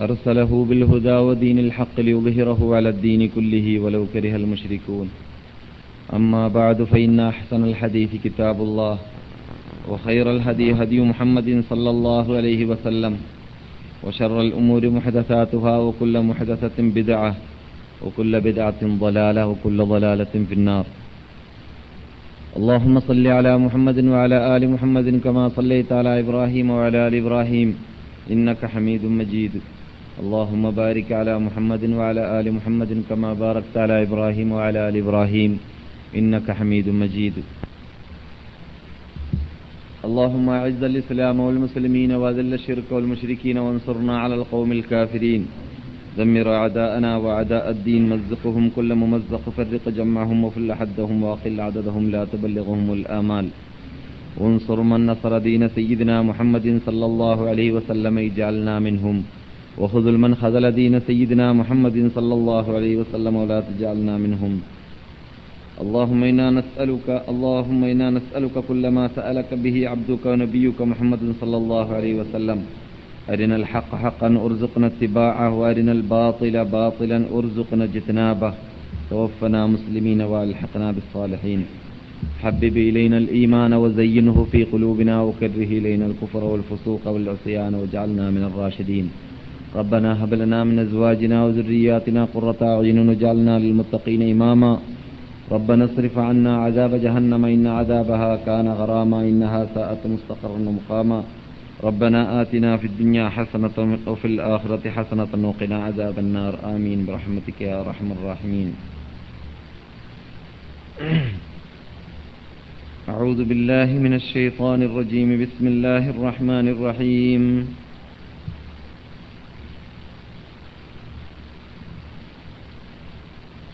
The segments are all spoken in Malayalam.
أرسله بالهدى ودين الحق ليظهره على الدين كله ولو كره المشركون. أما بعد فإن أحسن الحديث كتاب الله وخير الهدي هدي محمد صلى الله عليه وسلم وشر الأمور محدثاتها وكل محدثة بدعة وكل بدعة ضلالة وكل ضلالة في النار. اللهم صل على محمد وعلى آل محمد كما صليت على إبراهيم وعلى آل إبراهيم إنك حميد مجيد. اللهم بارك على محمد وعلى آل محمد كما باركت على إبراهيم وعلى آل إبراهيم. إنك حميد مجيد. اللهم أعز الإسلام والمسلمين وأذل الشرك والمشركين وانصرنا على القوم الكافرين. دمر أعداءنا وأعداء الدين. مزقهم كل ممزق. فرق جمعهم وفل حدهم وأقل عددهم. لا تبلغهم الآمال. وانصر من نصر دين سيدنا محمد صلى الله عليه وسلم. اجعلنا منهم. وخذل من خذل دين سيدنا محمد صلى الله عليه وسلم ولا تجعلنا منهم. اللهم إنا نسألك اللهم إنا نسألك كل ما سألك به عبدك ونبيك محمد صلى الله عليه وسلم. أرنا الحق حقا أرزقنا اتباعه وأرنا الباطل باطلا أرزقنا اجتنابه. توفنا مسلمين وألحقنا بالصالحين. حبب إلينا الإيمان وزينه في قلوبنا وكره إلينا الكفر والفسوق والعصيان واجعلنا من الراشدين. ربنا هب لنا من أزواجنا وذرياتنا قرة أعين واجعلنا للمتقين إماما. ربنا اصرف عنا عذاب جهنم إن عذابها كان غراما إنها ساءت مستقرا ومقاما. ربنا آتنا في الدنيا حسنة وفي الآخرة حسنة وقنا عذاب النار. آمين. برحمتك يا أرحم الراحمين. أعوذ بالله من الشيطان الرجيم. بسم الله الرحمن الرحيم.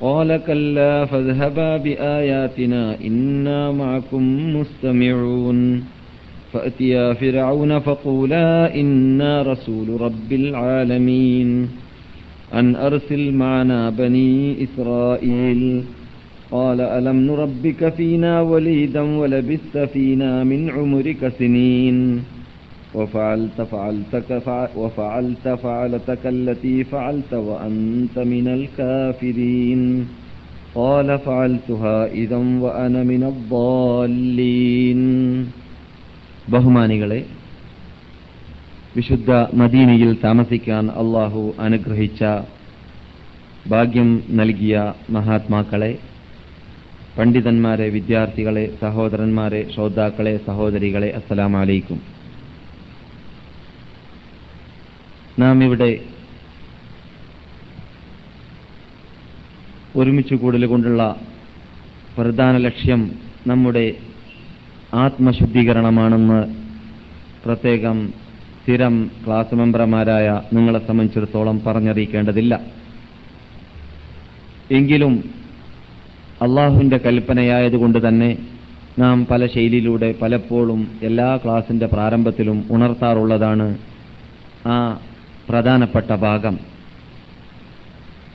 قال كلا فاذهبا بآياتنا إنا معكم مستمعون. فأتيا فرعون فقولا إنا رسول رب العالمين. أن أرسل معنا بني إسرائيل. قال ألم نربك فينا وليدا ولبثت فينا من عمرك سنين. وفعلت فعلتك وفعلت فعلتك التي فعلت وأنت من الكافرين قال فعلتها إذا وأنا من الضالين ബഹുമാനികളെ വിശുദ്ധ മദീനയിൽ താമസിക്കാൻ അള്ളാഹു അനുഗ്രഹിച്ച ഭാഗ്യം നൽകിയ മഹാത്മാക്കളെ പണ്ഡിതന്മാരെ വിദ്യാർത്ഥികളെ സഹോദരന്മാരെ ശ്രോതാക്കളെ സഹോദരികളെ അസ്സലാമലൈക്കും നാം ഇവിടെ ഒരുമിച്ച് കൂടൽ കൊണ്ടുള്ള പ്രധാന ലക്ഷ്യം നമ്മുടെ ആത്മശുദ്ധീകരണമാണെന്ന് പ്രത്യേകം സ്ഥിരം ക്ലാസ് മെമ്പർമാരായ നിങ്ങളെ സംബന്ധിച്ചിടത്തോളം പറഞ്ഞറിയിക്കേണ്ടതില്ല. എങ്കിലും അള്ളാഹുവിന്റെ കൽപ്പനയായതുകൊണ്ട് തന്നെ നാം പല ശൈലിയിലൂടെ പലപ്പോഴും എല്ലാ ക്ലാസിന്റെ പ്രാരംഭത്തിലും ഉണർത്താറുള്ളതാണ് ആ പ്രധാനപ്പെട്ട ഭാഗം.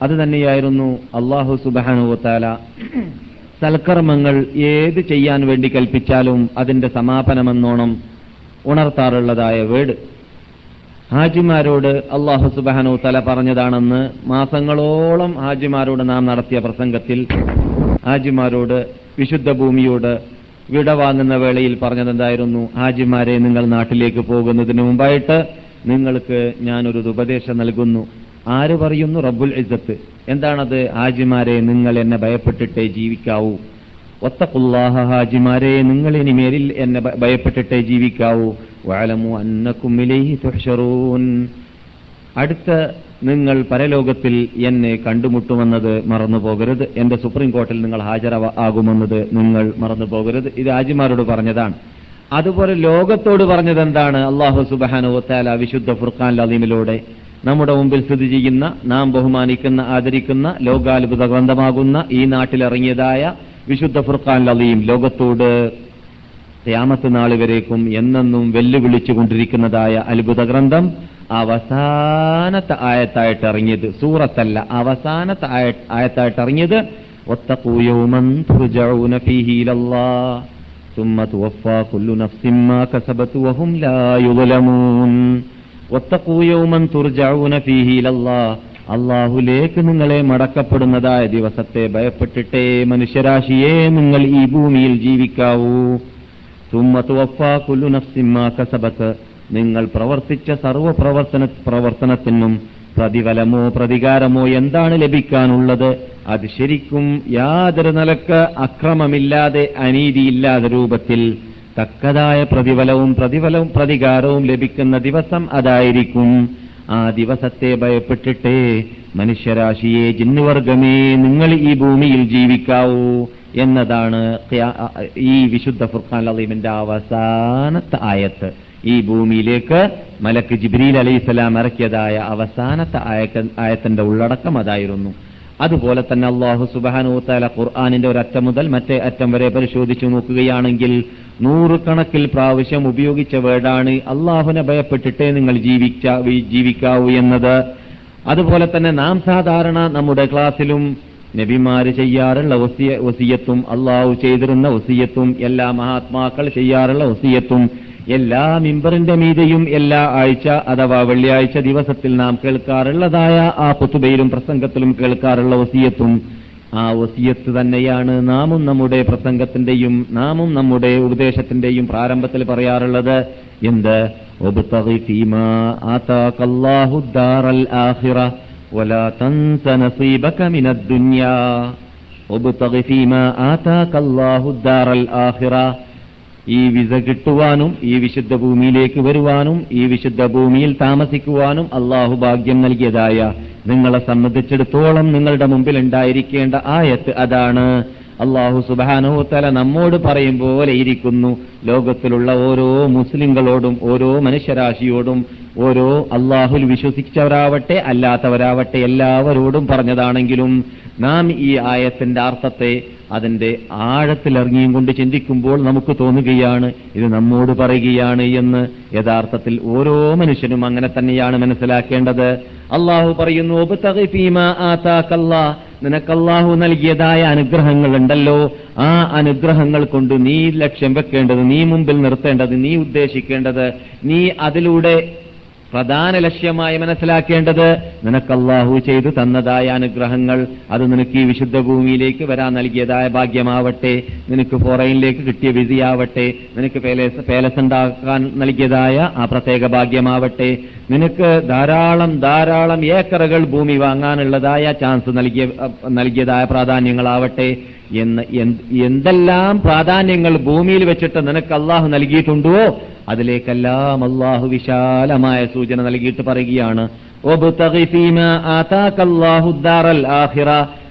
അത് തന്നെയായിരുന്നു അള്ളാഹു സുബാനുവത്താല സൽക്കർമ്മങ്ങൾ ഏത് ചെയ്യാൻ വേണ്ടി കൽപ്പിച്ചാലും അതിന്റെ സമാപനമെന്നോണം ഉണർത്താറുള്ളതായ വേട്. ഹാജിമാരോട് അള്ളാഹു സുബാനു തല പറഞ്ഞതാണെന്ന് മാസങ്ങളോളം ഹാജിമാരോട് നാം നടത്തിയ പ്രസംഗത്തിൽ ഹാജിമാരോട് വിശുദ്ധ ഭൂമിയോട് വിട വാങ്ങുന്ന വേളയിൽ പറഞ്ഞതെന്തായിരുന്നു? ഹാജിമാരെ നിങ്ങൾ നാട്ടിലേക്ക് പോകുന്നതിന് മുമ്പായിട്ട് നിങ്ങൾക്ക് ഞാനൊരു ഉപദേശം നൽകുന്നു. ആര് പറയുന്നു? റബ്ബുൽ ഇസ്സത്ത്. എന്താണത്? ഹാജിമാരെ നിങ്ങൾ എന്നെ ഭയപ്പെട്ടിട്ടേ ജീവിക്കാവൂ. ഒത്തക്കുല്ലാഹ ഹാജിമാരെ നിങ്ങൾ ഇനി മേലിൽ എന്നെ ഭയപ്പെട്ടിട്ടേ ജീവിക്കാവൂ. വാലമു അന്നക്കുമിലേഹി തുഷറൂൻ അടുത്ത നിങ്ങൾ പരലോകത്തിൽ എന്നെ കണ്ടുമുട്ടുമെന്നത് മറന്നു പോകരുത്. എന്റെ സുപ്രീം കോർട്ടിൽ നിങ്ങൾ ഹാജരാകുമെന്നത് നിങ്ങൾ മറന്നു പോകരുത്. ഇത് ഹാജിമാരോട് പറഞ്ഞതാണ്. അതുപോലെ ലോകത്തോട് പറഞ്ഞത് എന്താണ് അള്ളാഹു സുബാനുവത്താല വിശുദ്ധ ഫുർഖാൻ അലീമിലൂടെ നമ്മുടെ മുമ്പിൽ സ്ഥിതി ചെയ്യുന്ന നാം ബഹുമാനിക്കുന്ന ആദരിക്കുന്ന ലോകാത്ഭുത ഗ്രന്ഥമാകുന്ന ഈ നാട്ടിലിറങ്ങിയതായ വിശുദ്ധ ഫുർഖാൻ അലീം ലോകത്തോട് ക്യാമത്ത് നാൾ വരേക്കും എന്നെന്നും വെല്ലുവിളിച്ചു കൊണ്ടിരിക്കുന്നതായ അത്ഭുത ഗ്രന്ഥം അവസാനത്തെ ആയത്തായിട്ട് ഇറങ്ങിയത് സൂറത്തല്ല അവസാനത്തെ ആയത്തായിട്ട് ഇറങ്ങിയത് ഒത്തക്കൂയോമൻ يوما ترجعون فيه إلى الله ثم توفى كل نفس ما كسبت وهم لا يظلمون واتقوا يوما ترجعون فيه إلى الله അള്ളാഹുലേക്ക് നിങ്ങളെ മടക്കപ്പെടുന്നതായ ദിവസത്തെ ഭയപ്പെട്ടിട്ടേ മനുഷ്യരാശിയെ നിങ്ങൾ ഈ ഭൂമിയിൽ ജീവിക്കാവൂ തുമ്മത്തുവഫാ നഫ്സിമ്മാ കസബത്ത് നിങ്ങൾ പ്രവർത്തിച്ച സർവ പ്രവർത്തന പ്രവർത്തനത്തിനും പ്രതിഫലമോ പ്രതികാരമോ എന്താണ് ലഭിക്കാനുള്ളത്? അത് ശരിക്കും യാതൊരു നിലയ്ക്ക് അക്രമമില്ലാതെ അനീതിയില്ലാതെ രൂപത്തിൽ തക്കതായ പ്രതിഫലവും പ്രതിഫലവും പ്രതികാരവും ലഭിക്കുന്ന ദിവസം അതായിരിക്കും. ആ ദിവസത്തെ ഭയപ്പെട്ടിട്ടേ മനുഷ്യരാശിയെ ജിന്നുവർഗമേ നിങ്ങൾ ഈ ഭൂമിയിൽ ജീവിക്കാവൂ എന്നതാണ് ഈ വിശുദ്ധ ഫുർഖാൻ അലീമിന്റെ അവസാനത്തെ ആയത്ത്. ഈ ഭൂമിയിലേക്ക് മലക്ക് ജിബ്രീൽ അലൈഹിസ്സലാം ഇറക്കിയതായ അവസാനത്തെ ആയത്തിന്റെ ഉള്ളടക്കം അതായിരുന്നു. അതുപോലെ തന്നെ അള്ളാഹു സുബാനൂത്താല ഖുർആാനിന്റെ ഒരറ്റം മുതൽ മറ്റേ അറ്റം വരെ പരിശോധിച്ചു നോക്കുകയാണെങ്കിൽ നൂറുകണക്കിൽ പ്രാവശ്യം ഉപയോഗിച്ച വേർഡാണ് അള്ളാഹുനെ ഭയപ്പെട്ടിട്ടേ നിങ്ങൾ ജീവിച്ച ജീവിക്കാവൂ എന്നത്. അതുപോലെ തന്നെ നാം സാധാരണ നമ്മുടെ ക്ലാസ്സിലും നബിമാര് ചെയ്യാറുള്ള ഒസിയ വസിയത്തും അള്ളാഹു ചെയ്തിരുന്ന ഒസിയത്തും എല്ലാ മഹാത്മാക്കൾ ചെയ്യാറുള്ള വസിയത്തും എല്ലാ മിമ്പറിന്റെ മീതെയും എല്ലാ ആഴ്ച അഥവാ വെള്ളിയാഴ്ച ദിവസത്തിൽ നാം കേൾക്കാറുള്ളതായ ആ പുത്തുബയിലും പ്രസംഗത്തിലും കേൾക്കാറുള്ള വസീയത്തും ആ വസീയത്ത് തന്നെയാണ് നാമും നമ്മുടെ പ്രസംഗത്തിന്റെയും നാമും നമ്മുടെ ഉപദേശത്തിന്റെയും പ്രാരംഭത്തിൽ പറയാറുള്ളത്. എന്ത്? ആഹിറ ഈ വിസ കിട്ടുവാനും ഈ വിശുദ്ധ ഭൂമിയിലേക്ക് വരുവാനും ഈ വിശുദ്ധ ഭൂമിയിൽ താമസിക്കുവാനും അള്ളാഹു ഭാഗ്യം നൽകിയതായ നിങ്ങളെ സംബന്ധിച്ചിടത്തോളം നിങ്ങളുടെ മുമ്പിൽ ഉണ്ടായിരിക്കേണ്ട ആയത്ത് അതാണ്. അള്ളാഹു സുബാനോ തല നമ്മോട് പറയും പോലെ ഇരിക്കുന്നു. ലോകത്തിലുള്ള ഓരോ മുസ്ലിങ്ങളോടും ഓരോ മനുഷ്യരാശിയോടും ഓരോ അള്ളാഹുൽ വിശ്വസിച്ചവരാവട്ടെ അല്ലാത്തവരാവട്ടെ എല്ലാവരോടും പറഞ്ഞതാണെങ്കിലും നാം ഈ ആയത്തിന്റെ അർത്ഥത്തെ അതിന്റെ ആഴത്തിലിറങ്ങിയും കൊണ്ട് ചിന്തിക്കുമ്പോൾ നമുക്ക് തോന്നുകയാണ് ഇത് നമ്മോട് പറയുകയാണ് എന്ന് യഥാർത്ഥത്തിൽ ഓരോ മനുഷ്യനും അങ്ങനെ തന്നെയാണ് മനസ്സിലാക്കേണ്ടത് അള്ളാഹു പറയുന്നു നിനക്കല്ലാഹു ഫീമാ ആതാക്കല്ലാ." നിനക്ക് അള്ളാഹു നൽകിയതായ അനുഗ്രഹങ്ങൾ ഉണ്ടല്ലോ ആ അനുഗ്രഹങ്ങൾ കൊണ്ട് നീ ലക്ഷ്യം വെക്കേണ്ടത് നീ മുമ്പിൽ നിർത്തേണ്ടത് നീ ഉദ്ദേശിക്കേണ്ടത് നീ അതിലൂടെ പ്രധാന ലക്ഷ്യമായി മനസ്സിലാക്കേണ്ടത് നിനക്ക് അള്ളാഹു ചെയ്തു തന്നതായ അനുഗ്രഹങ്ങൾ. അത് നിനക്ക് ഈ വിശുദ്ധ ഭൂമിയിലേക്ക് വരാൻ നൽകിയതായ ഭാഗ്യമാവട്ടെ. നിനക്ക് ഫോറൈനിലേക്ക് കിട്ടിയ വിധിയാവട്ടെ നിനക്ക് പേലസ് പേലസ് ഉണ്ടാക്കാൻ നൽകിയതായ ആ പ്രത്യേക ഭാഗ്യമാവട്ടെ. നിനക്ക് ധാരാളം ധാരാളം ഏക്കറുകൾ ഭൂമി വാങ്ങാനുള്ളതായ ചാൻസ് നൽകിയ നൽകിയതായ പ്രാധാന്യങ്ങളാവട്ടെ. എന്ന് എന്തെല്ലാം പ്രാധാന്യങ്ങൾ ഭൂമിയിൽ വെച്ചിട്ട് നിനക്ക് അള്ളാഹു നൽകിയിട്ടുണ്ടോ? അതിലേക്കെല്ലാം അള്ളാഹു വിശാലമായ സൂചന നൽകിയിട്ട് പറയുകയാണ്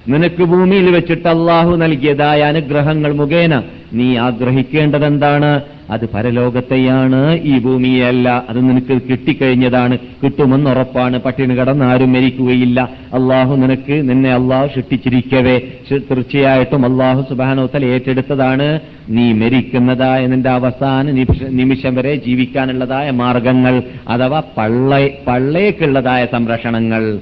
നിനക്ക് ഭൂമിയിൽ വെച്ചിട്ട് അള്ളാഹു നൽകിയതായ അനുഗ്രഹങ്ങൾ മുഖേന നീ ആഗ്രഹിക്കേണ്ടതെന്താണ്? അത് പരലോകത്തെയാണ് ഈ ഭൂമിയല്ല അത് നിനക്ക് കിട്ടിക്കഴിഞ്ഞതാണ്. കിട്ടുമെന്ന് ഉറപ്പാണ്. പട്ടിണി കടന്ന് ആരും മരിക്കുകയില്ല. അള്ളാഹു നിനക്ക് നിന്നെ അള്ളാഹു സൃഷ്ടിച്ചിരിക്കവേ. തീർച്ചയായിട്ടും അള്ളാഹു സുബാനോത്തൽ ഏറ്റെടുത്തതാണ്. നീ മരിക്കുന്നതായ നിന്റെ അവസാന നിമിഷം വരെ ജീവിക്കാനുള്ളതായ മാർഗങ്ങൾ അഥവാ പള്ള പള്ളേക്കുള്ളതായ സംരക്ഷണങ്ങൾ.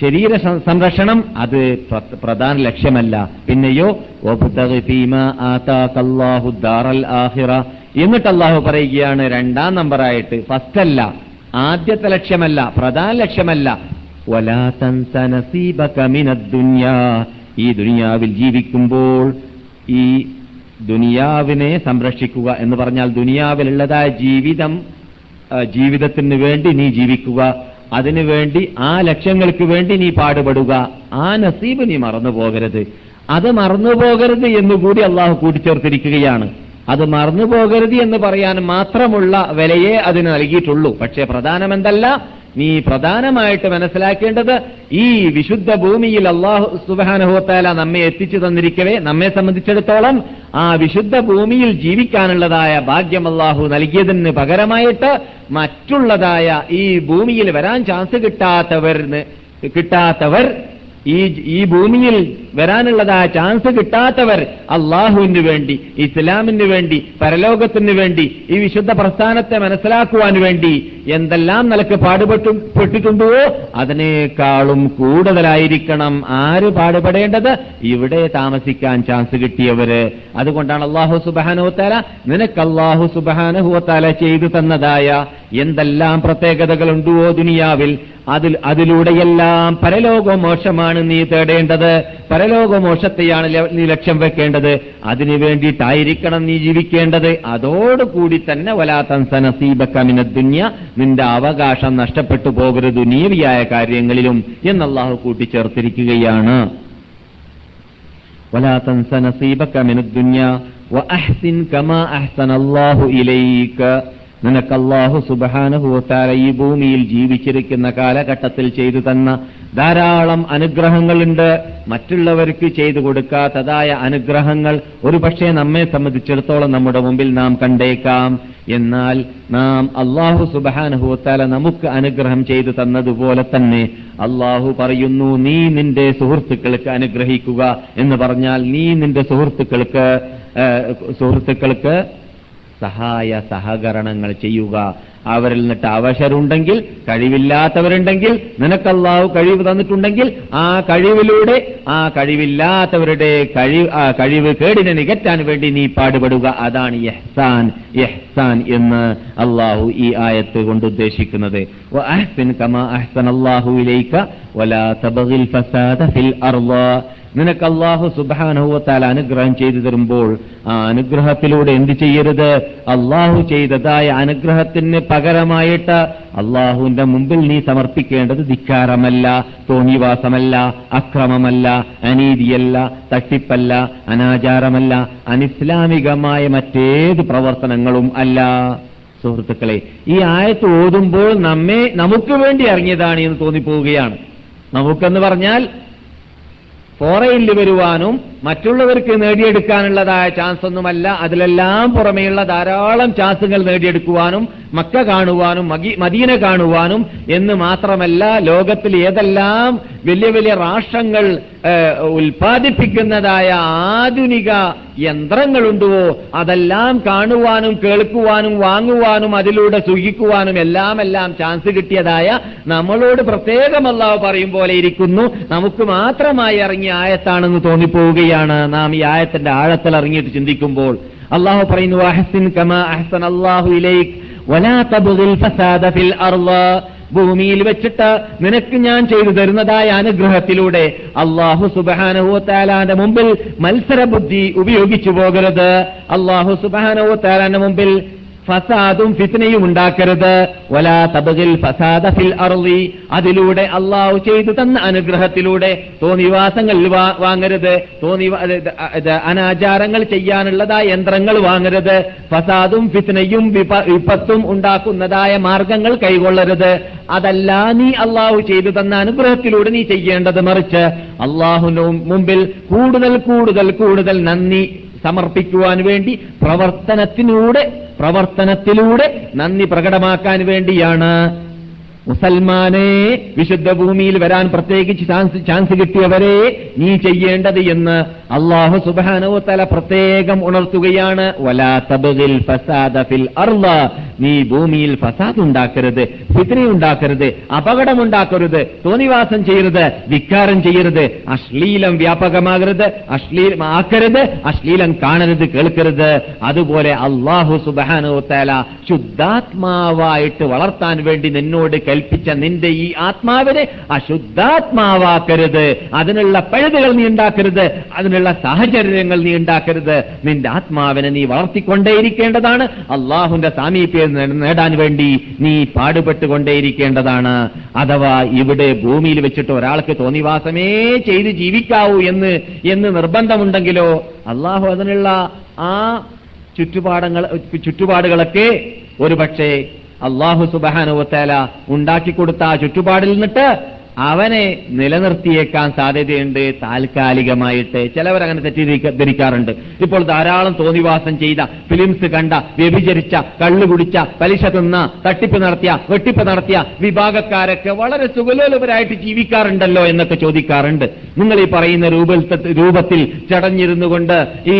ശരീര സംരക്ഷണം അത് പ്ര- പ്രധാന ലക്ഷ്യമല്ല. പിന്നെയോ "വബ്തഗി ഫീമാ ആതാക്കല്ലാഹു എന്നിട്ട് അള്ളാഹു പറയുകയാണ് രണ്ടാം നമ്പറായിട്ട് ഫസ്റ്റ് അല്ല ആദ്യത്തെ ലക്ഷ്യമല്ല പ്രധാന ലക്ഷ്യമല്ല. "വലാ തൻസ നസീബക ഈ ദുനിയാവിൽ ജീവിക്കുമ്പോൾ ഈ ദുനിയാവിനെ സംരക്ഷിക്കുക എന്ന് പറഞ്ഞാൽ ദുനിയാവിലുള്ളതായ ജീവിതം ജീവിതത്തിന് വേണ്ടി നീ ജീവിക്കുക. അതിനു വേണ്ടി ആ ലക്ഷ്യങ്ങൾക്ക് വേണ്ടി നീ പാടുപെടുക. ആ നസീബ് നീ മറന്നു പോകരുത്. അത് മറന്നു പോകരുത് എന്നുകൂടി അള്ളാഹു കൂട്ടിച്ചേർത്തിരിക്കുകയാണ്. അത് മറന്നു പോകരുത് എന്ന് പറയാൻ മാത്രമുള്ള വിലയെ അതിന് നൽകിയിട്ടുള്ളൂ. പക്ഷേ പ്രധാനമെന്തല്ല? നീ പ്രധാനമായിട്ട് മനസ്സിലാക്കേണ്ടത് ഈ വിശുദ്ധ ഭൂമിയിൽ അള്ളാഹു സുബാനുഭവത്താല നമ്മെ എത്തിച്ചു തന്നിരിക്കവേ നമ്മെ സംബന്ധിച്ചിടത്തോളം ആ വിശുദ്ധ ഭൂമിയിൽ ജീവിക്കാനുള്ളതായ ഭാഗ്യം അള്ളാഹു നൽകിയതിന് പകരമായിട്ട് മറ്റുള്ളതായ ഈ ഭൂമിയിൽ വരാൻ ചാൻസ് കിട്ടാത്തവർ കിട്ടാത്തവർ ഈ ഈ ഭൂമിയിൽ വരാനുള്ളതായ ചാൻസ് കിട്ടാത്തവർ അള്ളാഹുവിന് വേണ്ടി ഇസ്ലാമിന് വേണ്ടി പരലോകത്തിന് വേണ്ടി ഈ വിശുദ്ധ പ്രസ്ഥാനത്തെ മനസ്സിലാക്കുവാൻ വേണ്ടി എന്തെല്ലാം നിലയ്ക്ക് പാടുപെട്ടു പെട്ടിട്ടുണ്ടോ? അതിനേക്കാളും കൂടുതലായിരിക്കണം ആര് പാടുപെടേണ്ടത്? ഇവിടെ താമസിക്കാൻ ചാൻസ് കിട്ടിയവര്. അതുകൊണ്ടാണ് അള്ളാഹു സുബാനുഹത്താല നിനക്ക് അള്ളാഹു സുബാനുഹത്താല ചെയ്തു തന്നതായ എന്തെല്ലാം പ്രത്യേകതകളുണ്ടോ ദുനിയാവിൽ? അതിൽ അതിലൂടെയെല്ലാം ആണ് നീ തേടേണ്ടത്. പരലോകമോക്ഷത്തെയാണ് നീ ലക്ഷ്യം വെക്കേണ്ടത്. അതിനു വേണ്ടിയിട്ടായിരിക്കണം നീ ജീവിക്കേണ്ടത്. അതോടുകൂടി തന്നെ വലാത്തൻസ ദുന്യ നിന്റെ അവകാശം നഷ്ടപ്പെട്ടു പോകരുത് നീവിയായ കാര്യങ്ങളിലും എന്നല്ലാഹു കൂട്ടിച്ചേർത്തിരിക്കുകയാണ്. വലാത്തൻസ ദുന്യ വ അഹ്സിൻ കമാ അഹ്സൻ അള്ളാഹു ഇലൈക്ക് നിനക്ക് അള്ളാഹു സുബാനുഭൂത്താല ഈ ഭൂമിയിൽ ജീവിച്ചിരിക്കുന്ന കാലഘട്ടത്തിൽ ചെയ്തു തന്ന ധാരാളം അനുഗ്രഹങ്ങളുണ്ട്. മറ്റുള്ളവർക്ക് ചെയ്തു കൊടുക്കാത്തതായ അനുഗ്രഹങ്ങൾ ഒരുപക്ഷെ നമ്മെ സംബന്ധിച്ചിടത്തോളം നമ്മുടെ മുമ്പിൽ നാം കണ്ടേക്കാം. എന്നാൽ നാം അള്ളാഹു സുബാനുഭൂത്താല നമുക്ക് അനുഗ്രഹം ചെയ്തു തന്നതുപോലെ തന്നെ അള്ളാഹു പറയുന്നു നീ നിന്റെ സുഹൃത്തുക്കൾക്ക് അനുഗ്രഹിക്കുക എന്ന് പറഞ്ഞാൽ നീ നിന്റെ സുഹൃത്തുക്കൾക്ക് സുഹൃത്തുക്കൾക്ക് സഹായ സഹകരണങ്ങൾ ചെയ്യുക. അവരിൽ നിന്നിട്ട് അവശരുണ്ടെങ്കിൽ കഴിവില്ലാത്തവരുണ്ടെങ്കിൽ നിനക്കല്ലാവ് കഴിവ് തന്നിട്ടുണ്ടെങ്കിൽ ആ കഴിവിലൂടെ ആ കഴിവില്ലാത്തവരുടെ കഴിവ് ആ കഴിവ് കേടിനെ നികറ്റാൻ വേണ്ടി നീ പാടുപെടുക. അതാണ് യഹ്സാൻ യഹ്സാൻ എന്ന് അള്ളാഹു ഈ ആയത്ത് കൊണ്ട് ഉദ്ദേശിക്കുന്നത്. കമാ അല്ലാഹു ഇലൈക വലാ തബഗിൽ ഫസാദ ഫിൽ നിനക്ക് അള്ളാഹു സുബാനഹുവത്താൽ അനുഗ്രഹം ചെയ്തു തരുമ്പോൾ ആ അനുഗ്രഹത്തിലൂടെ എന്ത് ചെയ്യരുത്? അള്ളാഹു ചെയ്തതായ അനുഗ്രഹത്തിന് പകരമായിട്ട് അള്ളാഹുവിന്റെ മുമ്പിൽ നീ സമർപ്പിക്കേണ്ടത് ധിക്കാരമല്ല തോന്നിവാസമല്ല അക്രമമല്ല അനീതിയല്ല തട്ടിപ്പല്ല അനാചാരമല്ല അനിസ്ലാമികമായ മറ്റേത് പ്രവർത്തനങ്ങളും അല്ല. സുഹൃത്തുക്കളെ ഈ ആയത്ത് ഓതുമ്പോൾ നമ്മെ നമുക്ക് വേണ്ടി ഇറങ്ങിയതാണ് എന്ന് തോന്നിപ്പോവുകയാണ്. നമുക്കെന്ന് പറഞ്ഞാൽ ഫോറയിൽ വരുവാനും മറ്റുള്ളവർക്ക് നേടിയെടുക്കാനുള്ളതായ ചാൻസ് ഒന്നുമല്ല അതിലെല്ലാം പുറമെയുള്ള ധാരാളം ചാൻസുകൾ നേടിയെടുക്കുവാനും മക്ക കാണുവാനും മദീന കാണുവാനും എന്ന് മാത്രമല്ല ലോകത്തിൽ ഏതെല്ലാം വലിയ വലിയ രാഷ്ട്രങ്ങൾ ഉൽപ്പാദിപ്പിക്കുന്നതായ ആധുനിക യന്ത്രങ്ങളുണ്ടോ അതെല്ലാം കാണുവാനും കേൾക്കുവാനും വാങ്ങുവാനും അതിലൂടെ സുഖിക്കുവാനും എല്ലാം എല്ലാം ചാൻസ് കിട്ടിയതായ നമ്മളോട് പ്രത്യേകം അല്ലാഹു പറയും പോലെ ഇരിക്കുന്നു. നമുക്ക് മാത്രമായി ഇറങ്ങിയ ആയത്താണെന്ന് തോന്നിപ്പോവുകയാണ്. നാം ഈ ആയത്തിന്റെ ആഴത്തിൽ ഇറങ്ങിയിട്ട് ചിന്തിക്കുമ്പോൾ. അള്ളാഹു പറയുന്നു അഹസിൻ കമ അഹസൻ അള്ളാഹു ഇലൈക് ഭൂമിയിൽ വെച്ചിട്ട് നിനക്ക് ഞാൻ ചെയ്തു തരുന്നതായ അനുഗ്രഹത്തിലൂടെ അള്ളാഹു സുബാനുവത്താലാന്റെ മുമ്പിൽ മത്സരബുദ്ധി ഉപയോഗിച്ചു പോകരുത്. അള്ളാഹു സുബാനുവത്താലാന്റെ മുമ്പിൽ ഫസാദും ഫിത്നയും ഉണ്ടാക്കരുത്. വലാ തബകിൽ ഫസാദ ഫിൽ അർളി. അതിലൂടെ അള്ളാഹു ചെയ്തു തന്ന അനുഗ്രഹത്തിലൂടെ തോന്നിവാസങ്ങൾ വാങ്ങരുത്. തോന്നി അനാചാരങ്ങൾ ചെയ്യാനുള്ളതായ യന്ത്രങ്ങൾ വാങ്ങരുത്. ഫസാദും ഫിത്നയും വിപ- വിപത്തും ഉണ്ടാക്കുന്നതായ മാർഗങ്ങൾ കൈകൊള്ളരുത്. അതല്ല നീ അള്ളാഹു ചെയ്തു തന്ന അനുഗ്രഹത്തിലൂടെ നീ ചെയ്യേണ്ടത് മറിച്ച് അള്ളാഹുനു മുമ്പിൽ കൂടുതൽ കൂടുതൽ കൂടുതൽ നന്ദി സമർപ്പിക്കുവാൻ വേണ്ടി പ്രവർത്തനത്തിലൂടെ പ്രവർത്തനത്തിലൂടെ നന്ദി പ്രകടമാക്കാൻ വേണ്ടിയാണ് മുസൽമാനെ വിശുദ്ധ ഭൂമിയിൽ വരാൻ പ്രത്യേകിച്ച് ചാൻസ് കിട്ടിയവരെ നീ ചെയ്യേണ്ടത് എന്ന് അള്ളാഹു സുബാനോത്തല പ്രത്യേകം ഉണർത്തുകയാണ്. വലാ ഫസാദ ഫിൽ നീ ഭൂമിയിൽ ഫസാദ് ഉണ്ടാക്കരുത് ഫിത്രി ഉണ്ടാക്കരുത് അപകടമുണ്ടാക്കരുത് തോന്നിവാസം ചെയ്യരുത് വിക്കാരം ചെയ്യരുത് അശ്ലീലം വ്യാപകമാകരുത് അശ്ലീലം ആക്കരുത് അശ്ലീലം കാണരുത് കേൾക്കരുത്. അതുപോലെ അള്ളാഹു സുബാനോത്തല ശുദ്ധാത്മാവായിട്ട് വളർത്താൻ വേണ്ടി നിന്നോട് കൽപ്പിച്ച നിന്റെ ഈ ആത്മാവിനെ അശുദ്ധാത്മാവാക്കരുത്. അതിനുള്ള പഴുതുകൾ നീ ഉണ്ടാക്കരുത്. അതിനുള്ള സാഹചര്യങ്ങൾ നീ ഉണ്ടാക്കരുത്. നിന്റെ ആത്മാവിനെ നീ വളർത്തിക്കൊണ്ടേയിരിക്കേണ്ടതാണ്. അള്ളാഹുന്റെ സാമീപ്യം നേടാൻ വേണ്ടി നീ പാടുപെട്ടുകൊണ്ടേയിരിക്കേണ്ടതാണ്. അഥവാ ഇവിടെ ഭൂമിയിൽ വെച്ചിട്ട് ഒരാൾക്ക് തോന്നിവാസമേ ചെയ്ത് ജീവിക്കാവൂ എന്ന് എന്ന് നിർബന്ധമുണ്ടെങ്കിലോ അള്ളാഹു അതിനുള്ള ആ ചുറ്റുപാടങ്ങൾ ചുറ്റുപാടുകളൊക്കെ ഒരുപക്ഷെ അള്ളാഹു ഉണ്ടാക്കി കൊടുത്ത ആ ചുറ്റുപാടിൽ നിന്നിട്ട് അവനെ നിലനിർത്തിയേക്കാൻ സാധ്യതയുണ്ട് താൽക്കാലികമായിട്ട്. ചിലവർ അങ്ങനെ തെറ്റിദ്ധരിക്കാറുണ്ട് ഇപ്പോൾ ധാരാളം തോന്നിവാസം ചെയ്ത ഫിലിംസ് കണ്ട വ്യഭിചരിച്ച കള്ളുകുടിച്ച പലിശ തിന്ന തട്ടിപ്പ് നടത്തിയ വെട്ടിപ്പ് നടത്തിയ വിഭാഗക്കാരൊക്കെ വളരെ സുഖലോലപരായിട്ട് ജീവിക്കാറുണ്ടല്ലോ എന്നൊക്കെ ചോദിക്കാറുണ്ട്. നിങ്ങൾ ഈ പറയുന്ന രൂപത്തിൽ ചടഞ്ഞിരുന്നു കൊണ്ട് ഈ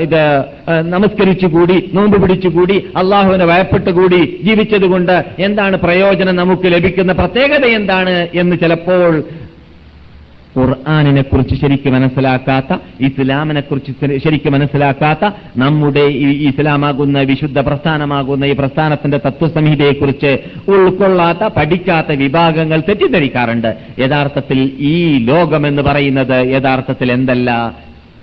ഇത് നമസ്കരിച്ചു നമസ്കരിച്ചുകൂടി നോമ്പ് പിടിച്ചുകൂടി അള്ളാഹുവിനെ വയപ്പെട്ടുകൂടി ജീവിച്ചതുകൊണ്ട് എന്താണ് പ്രയോജനം നമുക്ക് ലഭിക്കുന്ന പ്രത്യേകത എന്താണ് എന്ന് ചിലപ്പോൾ ഖുർആാനിനെ കുറിച്ച് ശരിക്ക് മനസ്സിലാക്കാത്ത ഇസ്ലാമിനെ കുറിച്ച് ശരിക്ക് മനസ്സിലാക്കാത്ത നമ്മുടെ ഈ ഇസ്ലാമാകുന്ന വിശുദ്ധ പ്രസ്ഥാനമാകുന്ന ഈ പ്രസ്ഥാനത്തിന്റെ തത്വസംഹിതയെക്കുറിച്ച് ഉൾക്കൊള്ളാത്ത പഠിക്കാത്ത വിഭാഗങ്ങൾ തെറ്റിദ്ധരിക്കാറുണ്ട്. യഥാർത്ഥത്തിൽ ഈ ലോകമെന്ന് പറയുന്നത് യഥാർത്ഥത്തിൽ എന്തല്ല?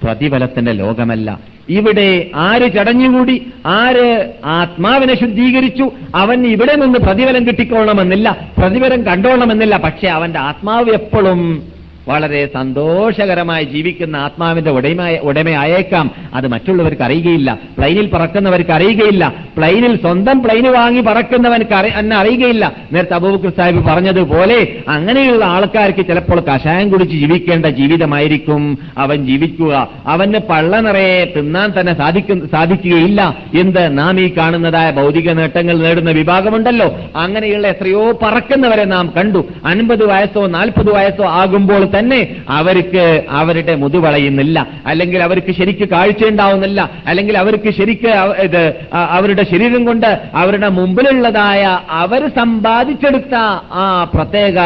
പ്രതിഫലത്തിന്റെ ലോകമല്ല. ഇവിടെ ആര് ചടഞ്ഞുകൂടി ആര് ആത്മാവിനെ ശുദ്ധീകരിച്ചു അവൻ ഇവിടെ നിന്ന് പ്രതിഫലം കിട്ടിക്കൊള്ളണമെന്നില്ല പ്രതിഫലം കണ്ടോളണമെന്നില്ല. പക്ഷെ അവന്റെ ആത്മാവ് എപ്പോഴും വളരെ സന്തോഷകരമായി ജീവിക്കുന്ന ആത്മാവിന്റെ ഉടമയായ ഉടമയായേക്കാം. അത് മറ്റുള്ളവർക്ക് അറിയുകയില്ല. പ്ലെയിനിൽ പറക്കുന്നവർക്ക് അറിയുകയില്ല. പ്ലെയിനിൽ സ്വന്തം പ്ലെയിന് വാങ്ങി പറക്കുന്നവർക്ക് അറി- എന്നെ അറിയുകയില്ല. നേരത്തെ അബൂബക്കർ സാഹിബ് പറഞ്ഞതുപോലെ അങ്ങനെയുള്ള ആൾക്കാർക്ക് ചിലപ്പോൾ കഷായം കുടിച്ച് ജീവിക്കേണ്ട ജീവിതമായിരിക്കും. അവൻ ജീവിക്കുക. അവന് പള്ള നിറയെ തിന്നാൻ തന്നെ സാധിക്കും സാധിക്കുകയില്ല. എന്ത്? നാം ഈ കാണുന്നതായ ഭൗതിക നേട്ടങ്ങൾ നേടുന്ന വിഭാഗമുണ്ടല്ലോ. അങ്ങനെയുള്ള എത്രയോ പറക്കുന്നവരെ നാം കണ്ടു. അൻപത് വയസ്സോ നാൽപ്പത് വയസ്സോ ആകുമ്പോൾ തന്നെ അവർക്ക് അവരുടെ മുതുവളയുന്നില്ല അല്ലെങ്കിൽ അവർക്ക് ശരിക്ക് കാഴ്ചയുണ്ടാവുന്നില്ല അല്ലെങ്കിൽ അവർക്ക് ശരിക്ക് ഇത് അവരുടെ ശരീരം കൊണ്ട് അവരുടെ മുമ്പിലുള്ളതായ അവർ സമ്പാദിച്ചെടുത്ത ആ പ്രത്യേക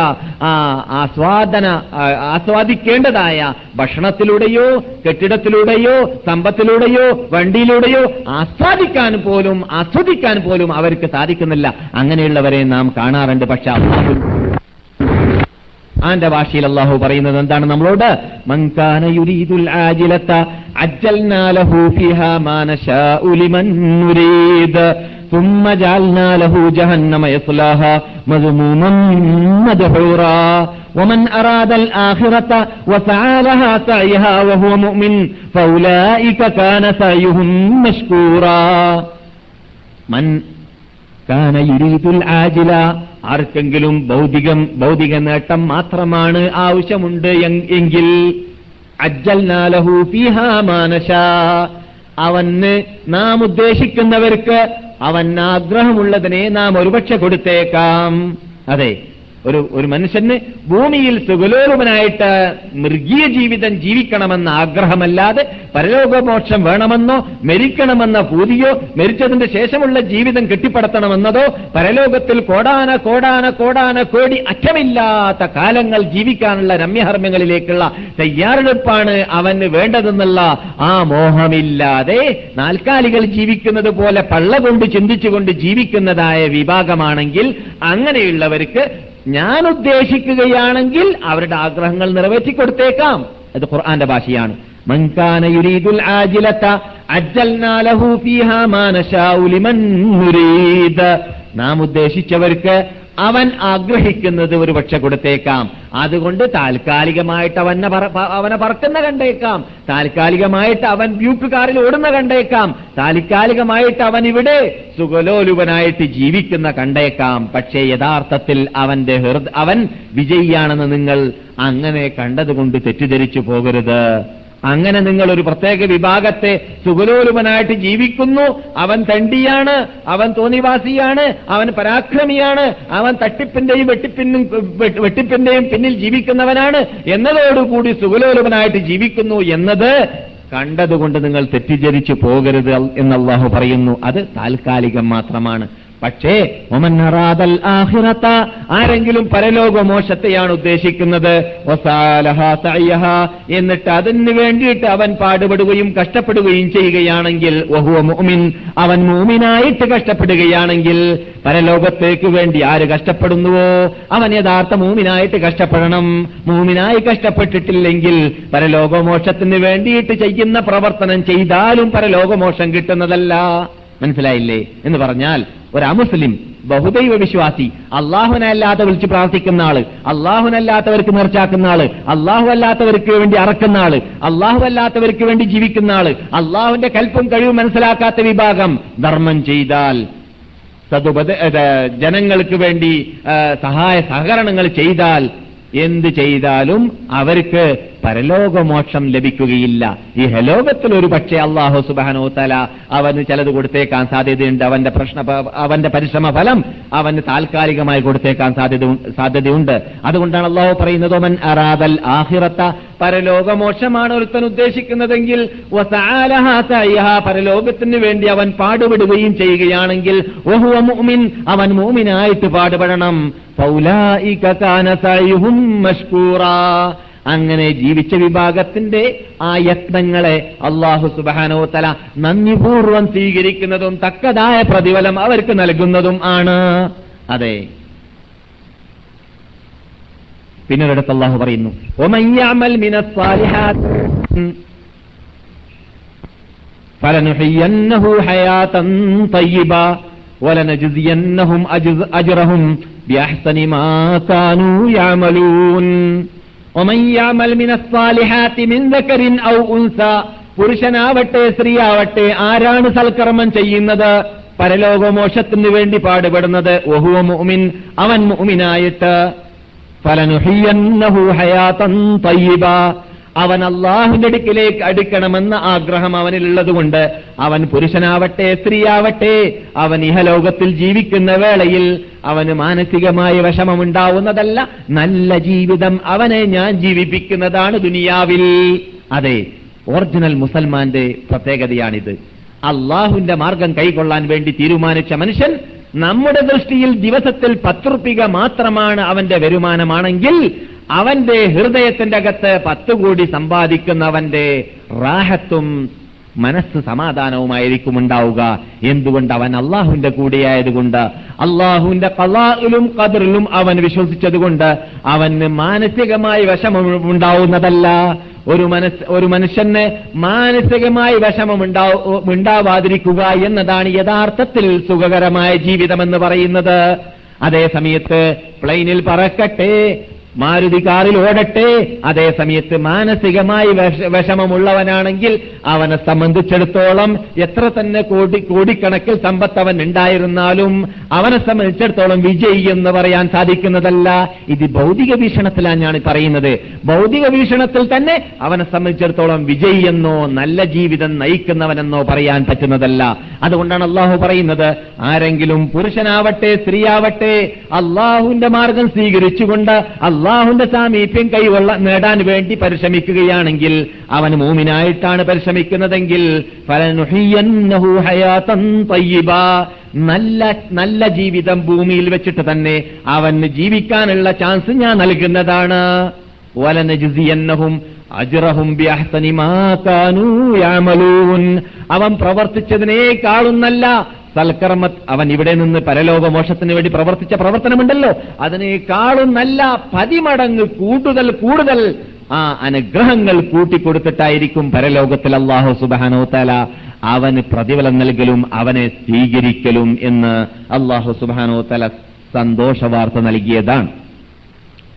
ആസ്വാദന ആസ്വാദിക്കേണ്ടതായ ഭക്ഷണത്തിലൂടെയോ കെട്ടിടത്തിലൂടെയോ സമ്പത്തിലൂടെയോ വണ്ടിയിലൂടെയോ ആസ്വാദിക്കാൻ പോലും ആസ്വദിക്കാൻ പോലും അവർക്ക് സാധിക്കുന്നില്ല. അങ്ങനെയുള്ളവരെ നാം കാണാറുണ്ട്. പക്ഷെ ആന്റെ ഭാഷയിൽ അള്ളാഹു പറയുന്നത് എന്താണ് നമ്മളോട് മൻകാന യുരീദുൽ ആജിലത അജ്ജൽനാ ലഹു ഫിഹാ മാ നശാഉ ലിമൻ നുരീദ് ثم جعلنا له جهنم يصلاها مذموما مدحورا ومن أراد الآخرة وسعى لها سعيها وهو مؤمن فأولئك كان سعيهم مشكورا من കാന യുരീദുൽ ആജില ആർക്കെങ്കിലും ഭൗതികം ഭൗതിക നേട്ടം മാത്രമാണ് ആവശ്യമുണ്ട് എങ്- എങ്കിൽ അജ്ജൽ ഫീഹാ മാനശാ. അവന് നാം ഉദ്ദേശിക്കുന്നവർക്ക് അവൻ ആഗ്രഹമുള്ളതിനെ നാം ഒരുപക്ഷെ കൊടുത്തേക്കാം. അതെ ഒരു ഒരു മനുഷ്യന് ഭൂമിയിൽ സുഖലോലുപനായിട്ട് മൃഗീയ ജീവിതം ജീവിക്കണമെന്ന ആഗ്രഹമല്ലാതെ പരലോകമോക്ഷം വേണമെന്നോ മരിക്കണമെന്ന പൂതിയോ മരിച്ചതിന്റെ ശേഷമുള്ള ജീവിതം കെട്ടിപ്പടുത്തണമെന്നതോ പരലോകത്തിൽ കോടാന കോടാന കോടാന കോടി അറ്റമില്ലാത്ത കാലങ്ങൾ ജീവിക്കാനുള്ള രമ്യഹർമ്മങ്ങളിലേക്കുള്ള തയ്യാറെടുപ്പാണ് അവന് വേണ്ടതെന്നുള്ള ആ മോഹമില്ലാതെ നാൽക്കാലികൾ ജീവിക്കുന്നത് പോലെ പള്ള കൊണ്ട് ചിന്തിച്ചുകൊണ്ട് ജീവിക്കുന്നതായ വിഭാഗമാണെങ്കിൽ അങ്ങനെയുള്ളവർക്ക് ഞാൻ ഉദ്ദേശിക്കുകയാണെങ്കിൽ അവരുടെ ആഗ്രഹങ്ങൾ നിറവേറ്റിക്കൊടുത്തേക്കാം. അത് ഖുർആന്റെ ഭാഷയാണ്. മൻകാന ആജിലത അജ്ജൽനാ ലഹു ഫീഹാ മാ നശാഉ ലിമൻ നാം ഉദ്ദേശിച്ചവർക്ക് അവൻ ആഗ്രഹിക്കുന്നത് ഒരു പക്ഷെ കൊടുത്തേക്കാം. അതുകൊണ്ട് താൽക്കാലികമായിട്ട് അവനെ അവനെ പറക്കുന്ന കണ്ടേക്കാം. താൽക്കാലികമായിട്ട് അവൻ ബ്യൂക്ക് കാറിൽ ഓടുന്ന കണ്ടേക്കാം. താൽക്കാലികമായിട്ട് അവൻ ഇവിടെ സുഖലോലുപനായിട്ട് ജീവിക്കുന്ന കണ്ടേക്കാം. പക്ഷേ യഥാർത്ഥത്തിൽ അവന്റെ ഹൃദ അവൻ വിജയിയാണെന്ന് നിങ്ങൾ അങ്ങനെ കണ്ടതുകൊണ്ട് തെറ്റിദ്ധരിച്ചു പോകരുത്. അങ്ങനെ നിങ്ങൾ ഒരു പ്രത്യേക വിഭാഗത്തെ സുഗലോലുപനായിട്ട് ജീവിക്കുന്നു. അവൻ തണ്ടിയാണ് അവൻ തോന്നിവാസിയാണ് അവൻ പരാക്രമിയാണ് അവൻ തട്ടിപ്പിന്റെയും വെട്ടിപ്പിന്നും വെട്ടി- വെട്ടിപ്പിന്റെയും പിന്നിൽ ജീവിക്കുന്നവനാണ്. എന്നതോടുകൂടി സുഗലോലുപനായിട്ട് ജീവിക്കുന്നു എന്നത് കണ്ടതുകൊണ്ട് നിങ്ങൾ തെറ്റിദ്ധരിച്ചു പോകരുത് എന്നല്ലാഹു പറയുന്നു. അത് താൽക്കാലികം മാത്രമാണ്. പക്ഷേ ഒമൻ അറാദൽ ആഖിറത ആരെങ്കിലും പരലോകമോശത്തെയാണ് ഉദ്ദേശിക്കുന്നത്. വസാലഹ സഅയഹ എന്നിട്ട് അതിന് വേണ്ടിയിട്ട് അവൻ പാടുപെടുകയും കഷ്ടപ്പെടുകയും ചെയ്യുകയാണെങ്കിൽ വഹുവ അവൻ മൂമിനായിട്ട് കഷ്ടപ്പെടുകയാണെങ്കിൽ പരലോകത്തേക്ക് വേണ്ടി ആര് കഷ്ടപ്പെടുന്നുവോ? അവൻ യഥാർത്ഥ മൂമിനായിട്ട് കഷ്ടപ്പെടണം. മൂമിനായി കഷ്ടപ്പെട്ടിട്ടില്ലെങ്കിൽ പരലോകമോക്ഷത്തിന് വേണ്ടിയിട്ട് ചെയ്യുന്ന പ്രവർത്തനം ചെയ്താലും പരലോകമോക്ഷം കിട്ടുന്നതല്ല. മനസ്സിലായില്ലേ? എന്ന് പറഞ്ഞാൽ ഒരു ബഹുദൈവ വിശ്വാസി അള്ളാഹുനല്ലാത്ത വിളിച്ച് പ്രാർത്ഥിക്കുന്ന ആൾ അള്ളാഹുനല്ലാത്തവർക്ക് നേർച്ചാക്കുന്ന ആൾ അള്ളാഹു അല്ലാത്തവർക്ക് വേണ്ടി അറക്കുന്ന ആൾ അള്ളാഹു അല്ലാത്തവർക്ക് വേണ്ടി ജീവിക്കുന്ന ആൾ അള്ളാഹുവിന്റെ കൽപ്പും കഴിവും മനസ്സിലാക്കാത്ത വിഭാഗം ധർമ്മം ചെയ്താൽ സതുപദ ജനങ്ങൾക്ക് വേണ്ടി സഹായ സഹകരണങ്ങൾ ചെയ്താൽ എന്ത് ചെയ്താലും അവർക്ക് പരലോകമോക്ഷം ലഭിക്കുകയില്ല. ഈ ഹലോകത്തിൽ ഒരു പക്ഷേ അള്ളാഹു സുബാനോ തല അവന് ചിലത് കൊടുത്തേക്കാൻ സാധ്യതയുണ്ട്. അവന്റെ പ്രശ്ന അവന്റെ പരിശ്രമ ഫലം അവന് താൽക്കാലികമായി കൊടുത്തേക്കാൻ സാധ്യത സാധ്യതയുണ്ട്. അതുകൊണ്ടാണ് അള്ളാഹു പറയുന്നത് മൻ അറാദൽ ആഹിറത്ത പരലോകമോക്ഷമാണ് ഒരുത്തൻ ഉദ്ദേശിക്കുന്നതെങ്കിൽ പരലോകത്തിന് വേണ്ടി അവൻ പാടുപെടുകയും ചെയ്യുകയാണെങ്കിൽ അവൻ മൂമിനായിട്ട് പാടുപെടണം. അങ്ങനെ ജീവിച്ച വിഭാഗത്തിന്റെ ആ യത്നങ്ങളെ അള്ളാഹു സുബാനോ തല നന്ദിപൂർവം സ്വീകരിക്കുന്നതും തക്കതായ പ്രതിഫലം അവർക്ക് നൽകുന്നതും ആണ്. അതെ. പിന്നെ ഒരിടത്ത് അള്ളാഹു പറയുന്നു പുരുഷനാവട്ടെ സ്ത്രീയാവട്ടെ ആരാണ് സൽക്കർമ്മം ചെയ്യുന്നത്? പരലോകമോക്ഷത്തിനു വേണ്ടി പാടുപെടുന്നത് ഓഹുവ മുഅ്മിൻ അവൻ മുഅ്മിനായിട്ട്. അവൻ അള്ളാഹുന്റെ അടുക്കിലേക്ക് അടുക്കണമെന്ന ആഗ്രഹം അവനിലുള്ളതുകൊണ്ട് അവൻ പുരുഷനാവട്ടെ സ്ത്രീയാവട്ടെ അവൻ ഇഹലോകത്തിൽ ജീവിക്കുന്ന വേളയിൽ അവന് മാനസികമായ വിഷമമുണ്ടാവുന്നതല്ല നല്ല ജീവിതം അവനെ ഞാൻ ജീവിപ്പിക്കുന്നതാണ് ദുനിയാവിൽ. അതെ ഒറിജിനൽ മുസൽമാന്റെ പ്രത്യേകതയാണിത്. അള്ളാഹുവിന്റെ മാർഗം കൈകൊള്ളാൻ വേണ്ടി തീരുമാനിച്ച മനുഷ്യൻ നമ്മുടെ ദൃഷ്ടിയിൽ ദിവസത്തിൽ പത്തുറുപ്പിക മാത്രമാണ് അവന്റെ വരുമാനമാണെങ്കിൽ അവന്റെ ഹൃദയത്തിന്റെ അകത്ത് പത്ത് കോടി സമ്പാദിക്കുന്നവന്റെ റാഹത്തും മനസ്സ് സമാധാനവുമായിരിക്കും ഉണ്ടാവുക എന്തുകൊണ്ട് അവൻ അള്ളാഹുവിന്റെ കൂടെയായതുകൊണ്ട്? അള്ളാഹുവിന്റെ കലായിലും കതിറിലും അവൻ വിശ്വസിച്ചതുകൊണ്ട് അവന് മാനസികമായി വിഷമം ഉണ്ടാവുന്നതല്ല ഒരു മനസ് ഒരു മനുഷ്യന് മാനസികമായി വിഷമം ഉണ്ടാവാതിരിക്കുക എന്നതാണ് യഥാർത്ഥത്തിൽ സുഖകരമായ ജീവിതമെന്ന് പറയുന്നത്. അതേ സമയത്ത് പ്ലെയിനിൽ പറക്കട്ടെ മാരുതി കാറിൽ ഓടട്ടെ. അതേസമയത്ത് മാനസികമായി വിഷ- വിഷമമുള്ളവനാണെങ്കിൽ അവനെ സംബന്ധിച്ചിടത്തോളം എത്ര തന്നെ കോടി കോടിക്കണക്കിൽ സമ്പത്ത് അവൻ ഉണ്ടായിരുന്നാലും അവനെ സംബന്ധിച്ചിടത്തോളം വിജയി എന്ന് പറയാൻ സാധിക്കുന്നതല്ല. ഇത് ഭൗതിക വീക്ഷണത്തിലാണ് ഞാൻ പറയുന്നത്. ഭൗതിക വീക്ഷണത്തിൽ തന്നെ അവനെ സംബന്ധിച്ചിടത്തോളം വിജയി എന്നോ നല്ല ജീവിതം നയിക്കുന്നവനെന്നോ പറയാൻ പറ്റുന്നതല്ല. അതുകൊണ്ടാണ് അള്ളാഹു പറയുന്നത് ആരെങ്കിലും പുരുഷനാവട്ടെ സ്ത്രീയാവട്ടെ അള്ളാഹുവിന്റെ മാർഗം സ്വീകരിച്ചുകൊണ്ട് അള്ളാഹുവിന്റെ സാമീപ്യം കൈവള്ള നേടാൻ വേണ്ടി പരിശ്രമിക്കുകയാണെങ്കിൽ അവൻ മൂമിനായിട്ടാണ് പരിശ്രമിക്കുന്നതെങ്കിൽ. നല്ല നല്ല ജീവിതം ഭൂമിയിൽ വെച്ചിട്ട് തന്നെ അവന് ജീവിക്കാനുള്ള ചാൻസ് ഞാൻ നൽകുന്നതാണ് വലനജുസിയന്നഹും അജ്റഹും അവൻ പ്രവർത്തിച്ചതിനേക്കാളും നല്ല സൽക്കർമ്മ അവൻ ഇവിടെ നിന്ന് പരലോകമോക്ഷത്തിന് വേണ്ടി പ്രവർത്തിച്ച പ്രവർത്തനമുണ്ടല്ലോ. അതിനേക്കാളും നല്ല പതിമടങ്ങ് കൂടുതൽ കൂടുതൽ. ആ അനുഗ്രഹങ്ങൾ കൂട്ടിക്കൊടുത്തിട്ടായിരിക്കും പരലോകത്തിൽ അള്ളാഹു സുബാനോ തല അവന് പ്രതിഫലം നൽകലും അവനെ സ്വീകരിക്കലും എന്ന് അള്ളാഹു സുബാനോ തല സന്തോഷവാർത്ത നൽകിയതാണ്.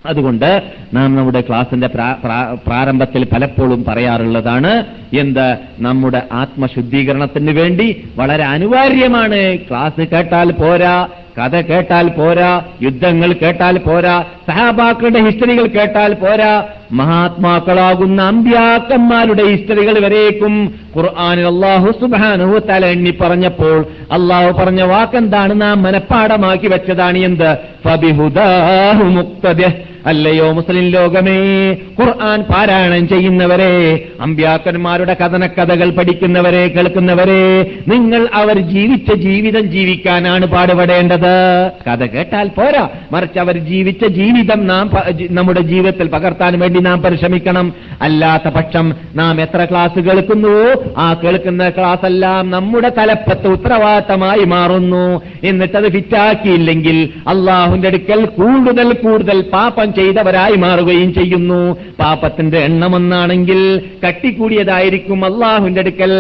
അതുകൊണ്ട് നാം നമ്മുടെ ക്ലാസിന്റെ പ്രാ- പ്രാ- പ്രാരംഭത്തിൽ പലപ്പോഴും പറയാറുള്ളതാണ് എന്ത് നമ്മുടെ ആത്മശുദ്ധീകരണത്തിന് വേണ്ടി വളരെ അനിവാര്യമാണ്. ക്ലാസ് കേട്ടാൽ പോരാ കഥ കേട്ടാൽ പോരാ യുദ്ധങ്ങൾ കേട്ടാൽ പോരാ സഹാബാക്കളുടെ ഹിസ്റ്ററികൾ കേട്ടാൽ പോരാ മഹാത്മാക്കളാകുന്ന അമ്പ്യാക്കന്മാരുടെ ഹിസ്റ്ററികൾ വരേക്കും. ഖുർആാനിൽ അള്ളാഹു സുബാനു തല എണ്ണി പറഞ്ഞപ്പോൾ അള്ളാഹു പറഞ്ഞ വാക്കെന്താണ്? നാം മനഃപ്പാടമാക്കി വെച്ചതാണ് എന്ത്? ഫബിഹുദാഹു മുക്തദ് അല്ലയോ മുസ്ലിം ലോകമേ? ഖുർആൻ പാരായണം ചെയ്യുന്നവരെ അമ്പ്യാക്കന്മാരുടെ കഥനക്കഥകൾ പഠിക്കുന്നവരെ കേൾക്കുന്നവരെ നിങ്ങൾ അവർ ജീവിച്ച ജീവിതം ജീവിക്കാനാണ് പാടുപെടേണ്ടത്. കഥ കേട്ടാൽ പോരാ. മറിച്ച് അവർ ജീവിച്ച ജീവിതം നാം നമ്മുടെ ജീവിതത്തിൽ പകർത്താൻ വേണ്ടി നാം പരിശ്രമിക്കണം. അല്ലാത്ത പക്ഷം നാം എത്ര ക്ലാസ് കേൾക്കുന്നുവോ ആ കേൾക്കുന്ന ക്ലാസ് എല്ലാം നമ്മുടെ തലപ്പത്ത് ഉത്തരവാദിത്തമായി മാറുന്നു. എന്നിട്ടത് ഫിറ്റാക്കിയില്ലെങ്കിൽ അള്ളാഹുന്റെ അടുക്കൽ കൂടുതൽ കൂടുതൽ പാപം ചെയ്തവരായി മാറുകയും ചെയ്യുന്നു. പാപത്തിന്റെ എണ്ണമെന്നാണെങ്കിൽ കട്ടിക്കൂടിയതായിരിക്കും അള്ളാഹുവിന്റെ അടുക്കൽ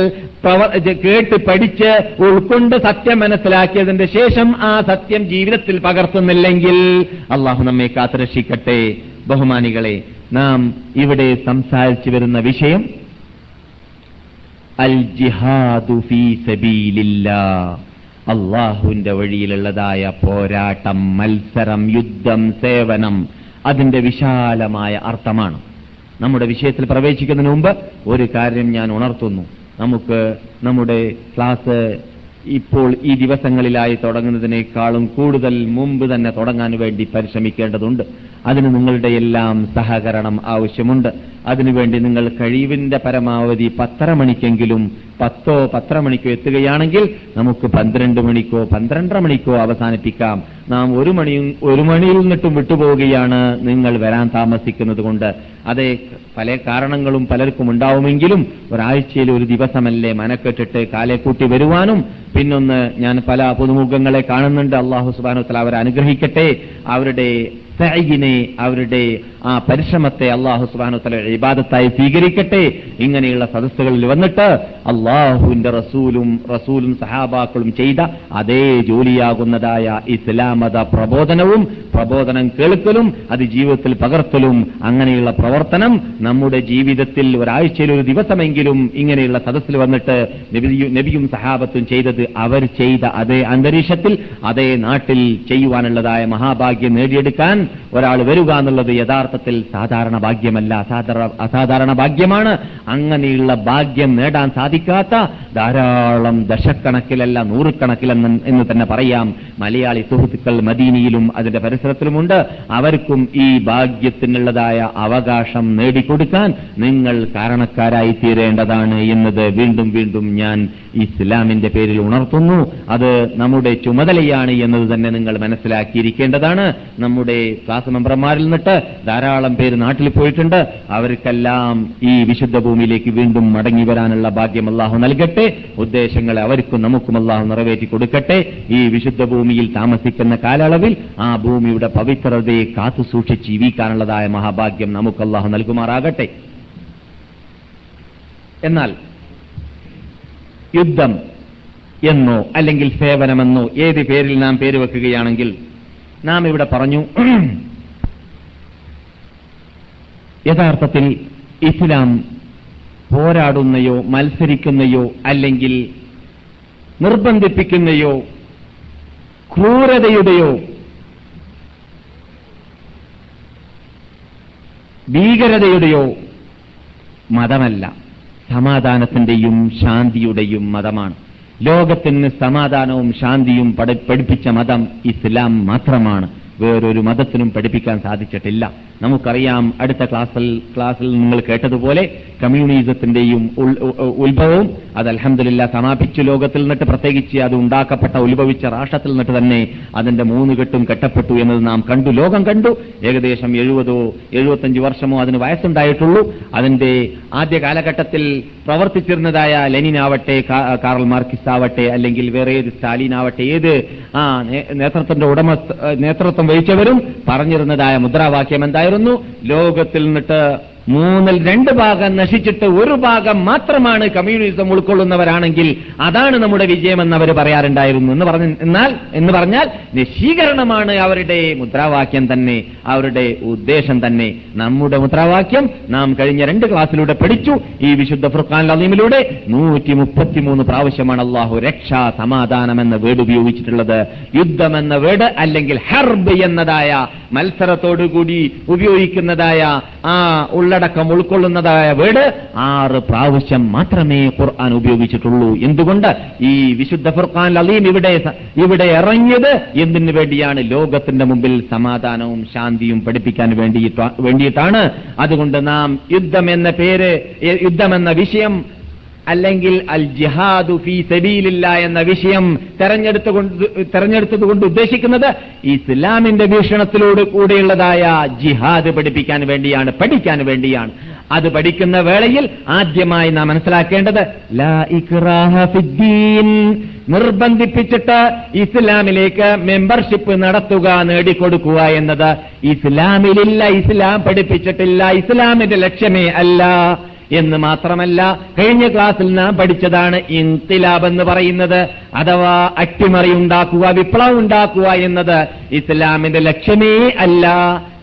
കേട്ട് പഠിച്ച് ഉൾക്കൊണ്ട് സത്യം മനസ്സിലാക്കിയതിന്റെ ശേഷം ആ സത്യം ജീവിതത്തിൽ പകർത്തുന്നില്ലെങ്കിൽ അള്ളാഹു നമ്മെ കാത്തുരക്ഷിക്കട്ടെ. ബഹുമാനികളെ നാം ഇവിടെ സംസാരിച്ചു വരുന്ന വിഷയം അൽ ജിഹാദു ഫീ അള്ളാഹുവിന്റെ വഴിയിലുള്ളതായ പോരാട്ടം മത്സരം യുദ്ധം സേവനം അതിന്റെ വിശാലമായ അർത്ഥമാണ്. നമ്മുടെ വിഷയത്തിൽ പ്രവേശിക്കുന്നതിന് മുമ്പ് ഒരു കാര്യം ഞാൻ ഉണർത്തുന്നു. നമുക്ക് നമ്മുടെ ക്ലാസ് ഇപ്പോൾ ഈ ദിവസങ്ങളിലായി തുടങ്ങുന്നതിനേക്കാളും കൂടുതൽ മുമ്പ് തന്നെ തുടങ്ങാൻ വേണ്ടി പരിശ്രമിക്കേണ്ടതുണ്ട്. അതിന് നിങ്ങളുടെ എല്ലാം സഹകരണം ആവശ്യമുണ്ട്. അതിനുവേണ്ടി നിങ്ങൾ കഴിവിന്റെ പരമാവധി പത്തര മണിക്കെങ്കിലും പത്തോ പത്തര മണിക്കോ എത്തുകയാണെങ്കിൽ നമുക്ക് പന്ത്രണ്ട് മണിക്കോ പന്ത്രണ്ടര മണിക്കോ അവസാനിപ്പിക്കാം. നാം ഒരു മണിയും ഒരു മണിയിൽ നിന്നിട്ടും വിട്ടുപോവുകയാണ് നിങ്ങൾ വരാൻ താമസിക്കുന്നത് കൊണ്ട്. അതേ പല കാരണങ്ങളും പലർക്കും ഉണ്ടാവുമെങ്കിലും ഒരാഴ്ചയിൽ ഒരു ദിവസമല്ലേ മനക്കെട്ടിട്ട് കാലെ കൂട്ടി വരുവാനും. പിന്നൊന്ന് ഞാൻ പല പുതുമുഖങ്ങളെ കാണുന്നുണ്ട്. അള്ളാഹു സുബാനുത്തല അവരെ അനുഗ്രഹിക്കട്ടെ. അവരുടെ സൈഗിനെ അവരുടെ ആ പരിശ്രമത്തെ അള്ളാഹു സുബാനുത്തല ഇബാദത്തായി സ്വീകരിക്കട്ടെ ഇങ്ങനെയുള്ള സദസ്സുകളിൽ വന്നിട്ട് അള്ളാഹുവിന്റെ റസൂലും റസൂലും സഹാബാക്കളും ചെയ്ത അതേ ജോലിയാകുന്നതായ ഇസ്ലാമത പ്രബോധനവും പ്രബോധനം കേൾക്കലും അത് ജീവിതത്തിൽ പകർത്തലും അങ്ങനെയുള്ള പ്രവർത്തനം നമ്മുടെ ജീവിതത്തിൽ ഒരാഴ്ചയിൽ ഒരു ദിവസമെങ്കിലും ഇങ്ങനെയുള്ള സദസ്സിൽ വന്നിട്ട് നബിയും സഹാബത്തും ചെയ്തത് അവർ ചെയ്ത അതേ അന്തരീക്ഷത്തിൽ അതേ നാട്ടിൽ ചെയ്യുവാനുള്ളതായ മഹാഭാഗ്യം നേടിയെടുക്കാൻ ഒരാൾ വരിക എന്നുള്ളത് യഥാർത്ഥത്തിൽ സാധാരണ ഭാഗ്യമല്ല. അസാധാരണ ഭാഗ്യമാണ്. അങ്ങനെയുള്ള ഭാഗ്യം നേടാൻ സാധിക്കാത്ത ധാരാളം ദശക്കണക്കിലല്ല നൂറുകണക്കിലെന്ന് എന്ന് തന്നെ പറയാം. മലയാളി സുഹൃത്തുക്കൾ മദീനിയിലും അതിന്റെ പരിസരത്തിലുമുണ്ട്. അവർക്കും ഈ ഭാഗ്യത്തിനുള്ളതായ അവകാശം നേടിക്കൊടുക്കാൻ നിങ്ങൾ കാരണക്കാരായി തീരേണ്ടതാണ് എന്നത് വീണ്ടും വീണ്ടും ഞാൻ ഇസ്ലാമിന്റെ പേരിൽ ഉണർത്തുന്നു. അത് നമ്മുടെ ചുമതലയാണ് എന്നത് തന്നെ നിങ്ങൾ മനസ്സിലാക്കിയിരിക്കേണ്ടതാണ്. നമ്മുടെ ക്ലാസ് മെമ്പർമാരിൽ നിന്നിട്ട് ധാരാളം പേര് നാട്ടിൽ പോയിട്ടുണ്ട്. അവർക്കെല്ലാം ഈ വിശുദ്ധ ഭൂമിയിലേക്ക് വീണ്ടും മടങ്ങി വരാനുള്ള ഭാഗ്യം അള്ളാഹു നൽകട്ടെ. ഉദ്ദേശങ്ങളെ അവർക്കും നമുക്കും അള്ളാഹു നിറവേറ്റി കൊടുക്കട്ടെ. ഈ വിശുദ്ധ ഭൂമിയിൽ താമസിക്കുന്ന കാലയളവിൽ ആ ഭൂമിയുടെ പവിത്രതയെ കാത്തു സൂക്ഷിച്ച് ജീവിക്കാനുള്ളതായ മഹാഭാഗ്യം നമുക്ക് അള്ളാഹു നൽകുമാറാകട്ടെ. എന്നാൽ യുദ്ധം എന്നോ അല്ലെങ്കിൽ സേവനമെന്നോ ഏത് പേരിൽ നാം പേര് വെക്കുകയാണെങ്കിൽ നാം ഇവിടെ പറഞ്ഞു യഥാർത്ഥത്തിൽ ഇസ്ലാം പോരാടുന്നയോ മത്സരിക്കുന്നയോ അല്ലെങ്കിൽ നിർബന്ധിപ്പിക്കുന്നയോ ക്രൂരതയുടെയോ ഭീകരതയുടെയോ മതമല്ല. സമാധാനത്തിന്റെയും ശാന്തിയുടെയും മതമാണ്. ലോകത്തിന് സമാധാനവും ശാന്തിയും പഠി- പഠിപ്പിച്ച മതം ഇസ്ലാം മാത്രമാണ്. വേറൊരു മതത്തിനും പഠിപ്പിക്കാൻ സാധിച്ചിട്ടില്ല. നമുക്കറിയാം അടുത്ത ക്ലാസ്സിൽ ക്ലാസ്സിൽ നിങ്ങൾ കേട്ടതുപോലെ കമ്മ്യൂണിസത്തിന്റെയും ഉത്ഭവവും അത് അലഹമില്ല സമാപിച്ചു ലോകത്തിൽ നിന്നിട്ട് പ്രത്യേകിച്ച് അത് ഉണ്ടാക്കപ്പെട്ട ഉത്ഭവിച്ച രാഷ്ട്രത്തിൽ നിന്നിട്ട് തന്നെ അതിന്റെ മൂന്ന് കെട്ടും കെട്ടപ്പെട്ടു എന്നത് നാം കണ്ടു. ലോകം കണ്ടു. ഏകദേശം എഴുപതോ എഴുപത്തഞ്ച് വർഷമോ അതിന് വയസ്സുണ്ടായിട്ടുള്ളൂ. അതിന്റെ ആദ്യ കാലഘട്ടത്തിൽ പ്രവർത്തിച്ചിരുന്നതായ ലെനിനാവട്ടെ കാ- കാറൽ മാർക്കിസ് ആവട്ടെ അല്ലെങ്കിൽ വേറെ ഏത് സ്റ്റാലിൻ ആവട്ടെ ഏത് ആ നേതൃത്വത്തിന്റെ ഉടമ നേതൃത്വം വഹിച്ചവരും പറഞ്ഞിരുന്നതായ മുദ്രാവാക്യം എന്തായിരുന്നു? ലോകത്തിൽ നിന്നിട്ട് മൂന്നിൽ രണ്ട് ഭാഗം നശിച്ചിട്ട് ഒരു ഭാഗം മാത്രമാണ് കമ്മ്യൂണിസം ഉൾക്കൊള്ളുന്നവരാണെങ്കിൽ അതാണ് നമ്മുടെ വിജയമെന്ന് അവർ പറയാറുണ്ടായിരുന്നു. എന്ന് പറഞ്ഞ എന്നാൽ എന്ന് പറഞ്ഞാൽ നശീകരണമാണ് അവരുടെ മുദ്രാവാക്യം തന്നെ അവരുടെ ഉദ്ദേശം തന്നെ. നമ്മുടെ മുദ്രാവാക്യം നാം കഴിഞ്ഞ രണ്ട് ക്ലാസ്സിലൂടെ പഠിച്ചു. ഈ വിശുദ്ധ ഫുർഖാൻ അലീമിലൂടെ നൂറ്റി മുപ്പത്തിമൂന്ന് പ്രാവശ്യമാണ് അള്ളാഹു രക്ഷ സമാധാനം എന്ന വേർഡ് ഉപയോഗിച്ചിട്ടുള്ളത്. യുദ്ധം എന്ന വേർഡ് അല്ലെങ്കിൽ ഹെർബ് എന്നതായ മത്സരത്തോടുകൂടി ഉപയോഗിക്കുന്നതായ ആ ഉള്ളടക്കം ഉൾക്കൊള്ളുന്നതായ വേർഡ് ആറ് പ്രാവശ്യം മാത്രമേ ഖുർആൻ ഉപയോഗിച്ചിട്ടുള്ളൂ. എന്തുകൊണ്ട്? ഈ വിശുദ്ധ ഫുർഖാൻ അലീം ഇവിടെ ഇവിടെ ഇറങ്ങിയത് എന്തിനു വേണ്ടിയാണ്? ലോകത്തിന്റെ മുമ്പിൽ സമാധാനവും ശാന്തിയും പഠിപ്പിക്കാൻ വേണ്ടിയിട്ടാണ്. അതുകൊണ്ട് നാം യുദ്ധം എന്ന പേര് യുദ്ധമെന്ന വിഷയം അല്ലെങ്കിൽ അൽ ജിഹാദു ഫി സബീലില്ല എന്ന വിഷയം തെരഞ്ഞെടുത്തുകൊണ്ട് തെരഞ്ഞെടുത്തതുകൊണ്ട് ഉദ്ദേശിക്കുന്നത് ഇസ്ലാമിന്റെ വീക്ഷണത്തിലൂടെ കൂടെയുള്ളതായ ജിഹാദ് പഠിപ്പിക്കാൻ വേണ്ടിയാണ് പഠിക്കാൻ വേണ്ടിയാണ്. അത് പഠിക്കുന്ന വേളയിൽ ആദ്യമായി നാം മനസ്സിലാക്കേണ്ടത് നിർബന്ധിപ്പിച്ചിട്ട് ഇസ്ലാമിലേക്ക് മെമ്പർഷിപ്പ് നടത്തുക നേടിക്കൊടുക്കുക എന്നത് ഇസ്ലാമിലില്ല ഇസ്ലാം പഠിപ്പിച്ചിട്ടില്ല ഇസ്ലാമിന്റെ ലക്ഷ്യമേ അല്ല. എന്ന് മാത്രമല്ല കഴിഞ്ഞ ക്ലാസ്സിൽ നാം പഠിച്ചതാണ് ഇൻതിലാബ് എന്ന് പറയുന്നത്. അഥവാ അട്ടിമറി ഉണ്ടാക്കുക വിപ്ലവം ഉണ്ടാക്കുക എന്നത് ഇസ്ലാമിന്റെ ലക്ഷ്യമേ അല്ല.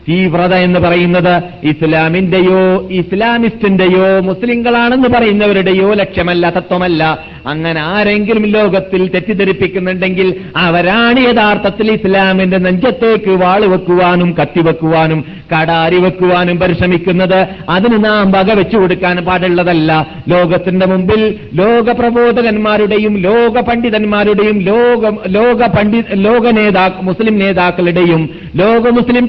തീവ്രത എന്ന് പറയുന്നത് ഇസ്ലാമിന്റെയോ ഇസ്ലാമിസ്റ്റിന്റെയോ മുസ്ലിങ്ങളാണെന്ന് പറയുന്നവരുടെയോ ലക്ഷ്യമല്ല തത്വമല്ല. അങ്ങനെ ആരെങ്കിലും ലോകത്തിൽ തെറ്റിദ്ധരിപ്പിക്കുന്നുണ്ടെങ്കിൽ അവരാണ് യഥാർത്ഥത്തിൽ ഇസ്ലാമിന്റെ നെഞ്ചത്തേക്ക് വാൾ വെക്കുവാനും കത്തിവെക്കുവാനും കടാരി വെക്കുവാനും പരിശ്രമിക്കുന്നത്. അതിന് നാം വക വെച്ചു കൊടുക്കാൻ പാടുള്ളതല്ല. ലോകത്തിന്റെ മുമ്പിൽ ലോക പ്രബോധകന്മാരുടെയും ലോക പണ്ഡിതന്മാരുടെയും ലോക ലോക പണ്ഡി ലോക നേതാ മുസ്ലിം നേതാക്കളുടെയും ലോക മുസ്ലിം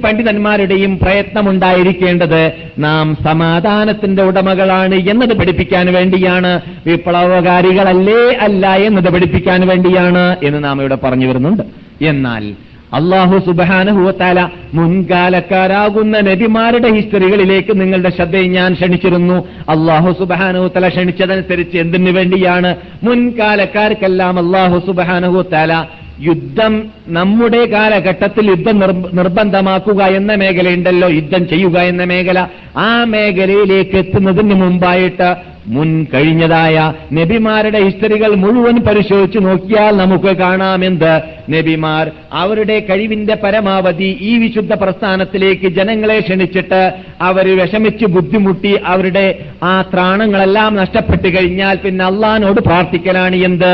പണ്ഡിതന്മാരുടെയും പ്രയത്നമുണ്ടായിരിക്കേണ്ടത് നാം സമാധാനത്തിന്റെ ഉടമകളാണ് എന്നത് പഠിപ്പിക്കാൻ വേണ്ടിയാണ്. വിപ്ലവകാരികളല്ലേ അല്ല എന്നത് പഠിപ്പിക്കാൻ വേണ്ടിയാണ് എന്ന് നാം ഇവിടെ പറഞ്ഞു വരുന്നുണ്ട്. എന്നാൽ അള്ളാഹു സുബാനഹുവത്താല മുൻകാലക്കാരാകുന്ന നബിമാരുടെ ഹിസ്റ്ററികളിലേക്ക് നിങ്ങളുടെ ശ്രദ്ധയെ ഞാൻ ക്ഷണിച്ചിരുന്നു. അള്ളാഹു സുബാനഹുത്തല ക്ഷണിച്ചതനുസരിച്ച് എന്തിനു വേണ്ടിയാണ്? മുൻകാലക്കാർക്കെല്ലാം അള്ളാഹു സുബാനഹുത്താല യുദ്ധം നമ്മുടെ കാലഘട്ടത്തിൽ യുദ്ധം നിർബന്ധമാക്കുക എന്ന മേഖലയുണ്ടല്ലോ യുദ്ധം ചെയ്യുക എന്ന മേഖല. ആ മേഖലയിലേക്ക് എത്തുന്നതിന് മുമ്പായിട്ട് മുൻ കഴിഞ്ഞതായ നബിമാരുടെ ഹിസ്റ്ററികൾ മുഴുവൻ പരിശോധിച്ചു നോക്കിയാൽ നമുക്ക് കാണാമെന്ത് നബിമാർ അവരുടെ കഴിവിന്റെ പരമാവധി ഈ വിശുദ്ധ പ്രസ്ഥാനത്തിലേക്ക് ജനങ്ങളെ ക്ഷണിച്ചിട്ട് അവർ വിഷമിച്ച് ബുദ്ധിമുട്ടി അവരുടെ ആ ത്രാണങ്ങളെല്ലാം നഷ്ടപ്പെട്ടു കഴിഞ്ഞാൽ പിന്നെ അള്ളഹാനോട് പ്രാർത്ഥിക്കലാണ് എന്ത്?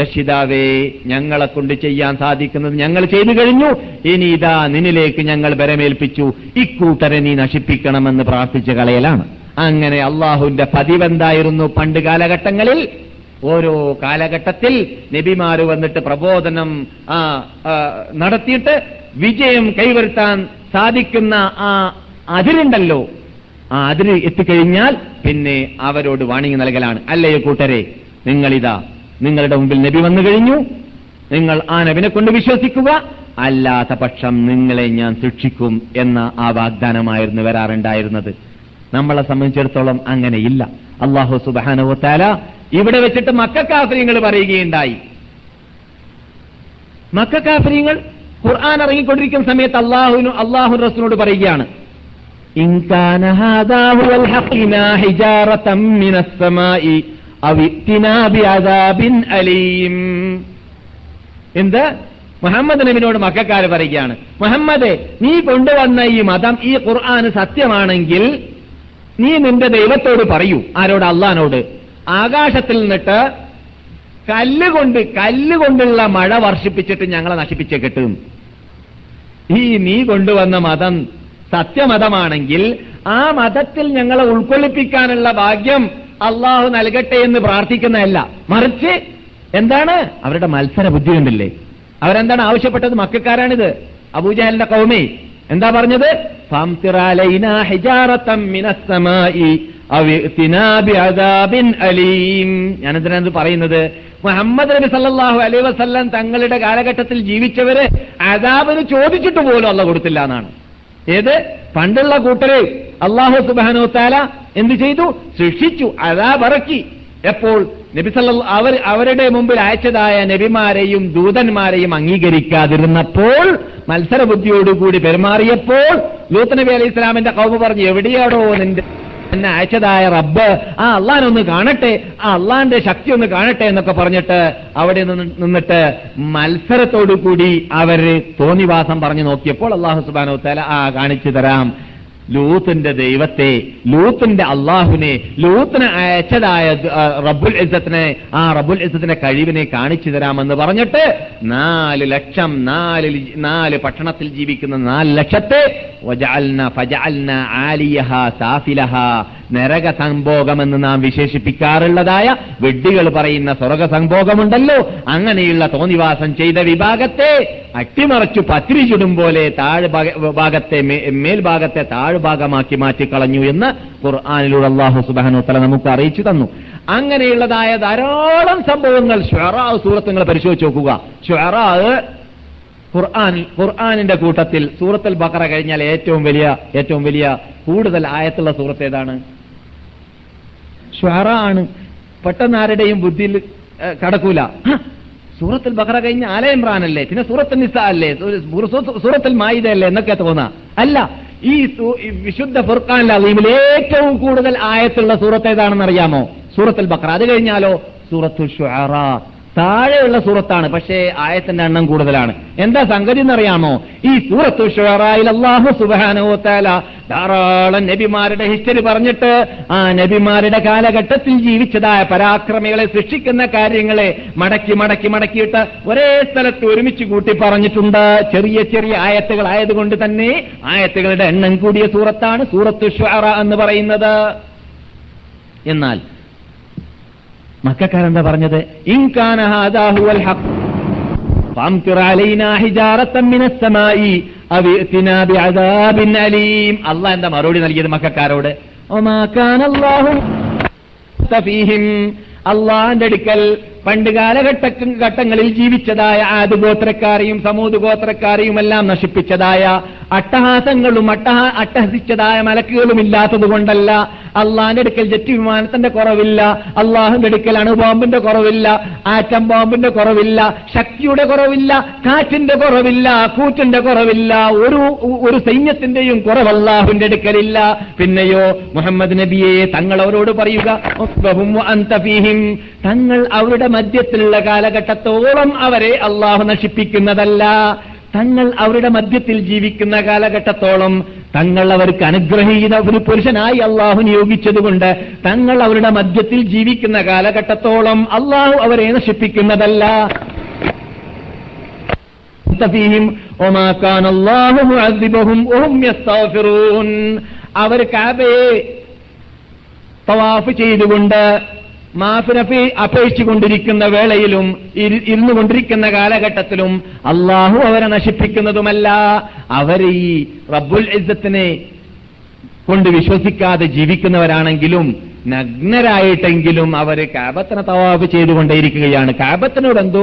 രക്ഷിതാവേ ഞങ്ങളെ കൊണ്ട് ചെയ്യാൻ സാധിക്കുന്നത് ഞങ്ങൾ ചെയ്തു കഴിഞ്ഞു. ഇനി ഇതാ നിന്നിലേക്ക് ഞങ്ങൾ ബരമേൽപ്പിച്ചു ഇക്കൂട്ടരെ നീ നശിപ്പിക്കണമെന്ന് പ്രാർത്ഥിച്ചു കളയലാണ്. അങ്ങനെ അള്ളാഹുവിന്റെ പതിവെന്തായിരുന്നു പണ്ട് കാലഘട്ടങ്ങളിൽ? ഓരോ കാലഘട്ടത്തിൽ നബിമാര് വന്നിട്ട് പ്രബോധനം നടത്തിയിട്ട് വിജയം കൈവരുത്താൻ സാധിക്കുന്ന ആ അതിരുണ്ടല്ലോ. ആ അതിര് എത്തിക്കഴിഞ്ഞാൽ പിന്നെ അവരോട് വാണിംഗ് നൽകലാണ്. അല്ലയോ കൂട്ടരെ നിങ്ങളിതാ നിങ്ങളുടെ മുമ്പിൽ നബി വന്നു കഴിഞ്ഞു. നിങ്ങൾ ആ നബിനെ കൊണ്ട് വിശ്വസിക്കുക. അല്ലാത്ത പക്ഷം നിങ്ങളെ ഞാൻ ശിക്ഷിക്കും എന്ന ആ വാഗ്ദാനമായിരുന്നു വരാറുണ്ടായിരുന്നത്. നമ്മളെ സംബന്ധിച്ചിടത്തോളം അങ്ങനെയില്ല. അള്ളാഹു സുബാനുവത്താല ഇവിടെ വെച്ചിട്ട് മക്കാഫര്യങ്ങൾ പറയുകയുണ്ടായി. മക്കാഫര്യങ്ങൾ ഖുർആൻ ഇറങ്ങിക്കൊണ്ടിരിക്കുന്ന സമയത്ത് അള്ളാഹുവിനും അള്ളാഹു റസൂലിനോട് പറയുകയാണ്. إن എന്ത്? മുഹമ്മദ് നബിനോട് മക്കാർ പറയുകയാണ് മുഹമ്മദ് നീ കൊണ്ടുവന്ന ഈ മതം ഈ ഖുർആൻ സത്യമാണെങ്കിൽ നീ നിന്റെ ദൈവത്തോട് പറയൂ. ആരോട്? അള്ളഹാനോട്. ആകാശത്തിൽ നിന്നിട്ട് കല്ലുകൊണ്ട് കല്ലുകൊണ്ടുള്ള മഴ വർഷിപ്പിച്ചിട്ട് ഞങ്ങളെ നശിപ്പിച്ചേ കിട്ടും ഈ നീ കൊണ്ടുവന്ന മതം സത്യമതമാണെങ്കിൽ ആ മതത്തിൽ ഞങ്ങളെ ഉൾക്കൊള്ളിപ്പിക്കാനുള്ള ഭാഗ്യം അള്ളാഹു നൽകട്ടെ എന്ന് പ്രാർത്ഥിക്കുന്നതല്ല. മറിച്ച് എന്താണ്? അവരുടെ മത്സര ബുദ്ധി കണ്ടില്ലേ അവരെന്താണ് ആവശ്യപ്പെട്ടത്? മക്കാരാണിത്. അബൂജഹലിന്റെ കൗമി. എന്താ പറഞ്ഞത്? ഞാനെന്തിനാണ് പറയുന്നത്? മുഹമ്മദ് നബി സല്ലാഹു അലൈ വസ്ല്ലാം തങ്ങളുടെ കാലഘട്ടത്തിൽ ജീവിച്ചവര് അദാബിന് ചോദിച്ചിട്ട് പോലും അല്ല കൊടുത്തില്ല എന്നാണ്. ഏത്? പണ്ടുള്ള കൂട്ടരെ അള്ളാഹു സുബാനോ താല എന്ത് ചെയ്തു? ശിക്ഷിച്ചു അതാബിറക്കി എപ്പോൾ? നബി സല്ല അവർ അവരുടെ മുമ്പിൽ അയച്ചതായ നബിമാരെയും ദൂതന്മാരെയും അംഗീകരിക്കാതിരുന്നപ്പോൾ മത്സരബുദ്ധിയോടുകൂടി പെരുമാറിയപ്പോൾ ലൂത്ത് നബി അലൈഹി ഇസ്ലാമിന്റെ കൗമ പറഞ്ഞു എവിടെയാണോ നിന്റെ എന്നെ അയച്ചതായ റബ്ബ്? ആ അള്ളഹാനൊന്ന് കാണട്ടെ ആ അള്ളാന്റെ ശക്തി ഒന്ന് കാണട്ടെ എന്നൊക്കെ പറഞ്ഞിട്ട് അവിടെ നിന്നിട്ട് മത്സരത്തോടു കൂടി അവർ തോന്നിവാസം പറഞ്ഞു നോക്കിയപ്പോൾ അള്ളാഹു സുബാനോ തല ആ കാണിച്ചു തരാം. ലൂത്തിന്റെ ദൈവത്തെ ലൂത്തിന്റെ അള്ളാഹുവിനെ ലൂത്തിന് അയച്ചതായ റബുൽ ഇസത്തിനെ ആ റബുൽ ഇസത്തിന്റെ കഴിവിനെ കാണിച്ചു തരാമെന്ന് പറഞ്ഞിട്ട് നാല് ലക്ഷം നാല് നാല് പട്ടണത്തിൽ ജീവിക്കുന്ന നാല് ലക്ഷത്തെ നരക സംഭോഗമെന്ന് നാം വിശേഷിപ്പിക്കാറുള്ളതായ വെഡ്ഡികൾ പറയുന്ന സ്വർഗ സംഭോഗമുണ്ടല്ലോ അങ്ങനെയുള്ള തോന്നിവാസം ചെയ്ത വിഭാഗത്തെ അട്ടിമറച്ചു പത്തിരി ചുടും പോലെ താഴ് ഭാഗ- ഭാഗത്തെ മേൽഭാഗത്തെ താഴ്ഭാഗമാക്കി മാറ്റിക്കളഞ്ഞു എന്ന് ഖുർആാനിലൂടെ അള്ളാഹു സുബാനോത്തല തല നമുക്ക് അറിയിച്ചു തന്നു. അങ്ങനെയുള്ളതായ ധാരാളം സംഭവങ്ങൾ ഷുറാ സൂറത്ത് പരിശോധിച്ച് നോക്കുക. ഷുറാ ഖുർആൻ ഖുർആാനിന്റെ കൂട്ടത്തിൽ സൂറത്തുൽ ബക്കറ കഴിഞ്ഞാൽ ഏറ്റവും വലിയ ഏറ്റവും വലിയ കൂടുതൽ ആയത്തുള്ള സൂറത്ത് ഏതാണ്? ഷുഹറ ആണ്. പെട്ടെന്ന് ആരുടെയും ബുദ്ധിയിൽ കടക്കൂല. സൂറത്തിൽ ബഹ്റ കഴിഞ്ഞ ആല അല്ലേ പിന്നെ സൂറത്തുൽ നിസ അല്ലേ? സൂറത്തിൽ മായിദ അല്ലേ? എന്നൊക്കെ തോന്നാ. അല്ല ഈ വിശുദ്ധ ഫുർഖാൻ അലീമിൽ ഏറ്റവും കൂടുതൽ ആയത്തുള്ള സൂറത്ത് ഏതാണെന്ന് അറിയാമോ? സൂറത്തുൽ ബക്ര അത് കഴിഞ്ഞാലോ? സൂറത്തുൽ ഷുഹറ താഴെയുള്ള സൂറത്താണ് പക്ഷേ ആയത്തിന്റെ എണ്ണം കൂടുതലാണ്. എന്താ സംഗതി എന്നറിയാമോ? ഈ സൂറത്തു ഷുറായിൽ അള്ളാഹു സുബാനോത്താല ധാരാളം നബിമാരുടെ ഹിസ്റ്ററി പറഞ്ഞിട്ട് ആ നബിമാരുടെ കാലഘട്ടത്തിൽ ജീവിച്ചതായ പരാക്രമികളെ സൃഷ്ടിക്കുന്ന കാര്യങ്ങളെ മടക്കി മടക്കി മടക്കിയിട്ട് ഒരേ സ്ഥലത്ത് ഒരുമിച്ച് കൂട്ടി പറഞ്ഞിട്ടുണ്ട്. ചെറിയ ചെറിയ ആയത്തുകൾ ആയതുകൊണ്ട് തന്നെ ആയത്തുകളുടെ എണ്ണം കൂടിയ സൂറത്താണ് സൂറത്ത് എന്ന് പറയുന്നത്. എന്നാൽ മക്കാരെന്താ പറഞ്ഞത്? അള്ളാഹ് എന്താ മറുപടി നൽകിയത് മക്കാരോട് അള്ളാഹുന്റെ അടുക്കൽ പണ്ട് കാലഘട്ട ഘട്ടങ്ങളിൽ ജീവിച്ചതായ ആദ് ഗോത്രക്കാരെയും സമൂത് ഗോത്രക്കാരെയും എല്ലാം നശിപ്പിച്ചതായ അട്ടഹാസങ്ങളും അട്ടഹ അട്ടഹസിച്ചതായ മലക്കുകളും ഇല്ലാത്തത് കൊണ്ടല്ല. അള്ളാന്റെ അടുക്കൽ ജെറ്റ് വിമാനത്തിന്റെ കുറവില്ല. അള്ളാഹുന്റെ അടുക്കൽ അണുബോംബിന്റെ കുറവില്ല. ആറ്റം ബോംബിന്റെ കുറവില്ല. ശക്തിയുടെ കുറവില്ല. കാറ്റിന്റെ കുറവില്ല. കൂറ്റിന്റെ കുറവില്ല. ഒരു ഒരു സൈന്യത്തിന്റെയും കുറവ് അള്ളാഹുവിന്റെ അടുക്കലില്ല. പിന്നെയോ മുഹമ്മദ് നബിയെ തങ്ങൾ അവരോട് പറയുക. തങ്ങൾ അവരുടെ മധ്യത്തിലുള്ള കാലഘട്ടത്തോളം അവരെ അള്ളാഹു നശിപ്പിക്കുന്നതല്ല. തങ്ങൾ അവരുടെ മധ്യത്തിൽ ജീവിക്കുന്ന കാലഘട്ടത്തോളം തങ്ങൾ അവർക്ക് അനുഗ്രഹീത ഒരു പുരുഷനായി അള്ളാഹു നിയോഗിച്ചതുകൊണ്ട് തങ്ങൾ അവരുടെ മധ്യത്തിൽ ജീവിക്കുന്ന കാലഘട്ടത്തോളം അള്ളാഹു അവരെ നശിപ്പിക്കുന്നതല്ല. അവർ കാബയെ തവാഫ് ചെയ്തുകൊണ്ട് മാഫിനഫി അപേക്ഷിച്ചുകൊണ്ടിരിക്കുന്ന വേളയിലും ഇരുന്നു കൊണ്ടിരിക്കുന്ന കാലഘട്ടത്തിലും അള്ളാഹു അവരെ നശിപ്പിക്കുന്നതുമല്ല. അവർ ഈ റബ്ബുൽ ഇസ്സത്തിനെ കൊണ്ട് വിശ്വസിക്കാതെ ജീവിക്കുന്നവരാണെങ്കിലും നഗ്നരായിട്ടെങ്കിലും അവർ കാബത്തിനെ തവാഫ് ചെയ്തുകൊണ്ടേയിരിക്കുകയാണ്. കാബത്തിനോട് എന്തോ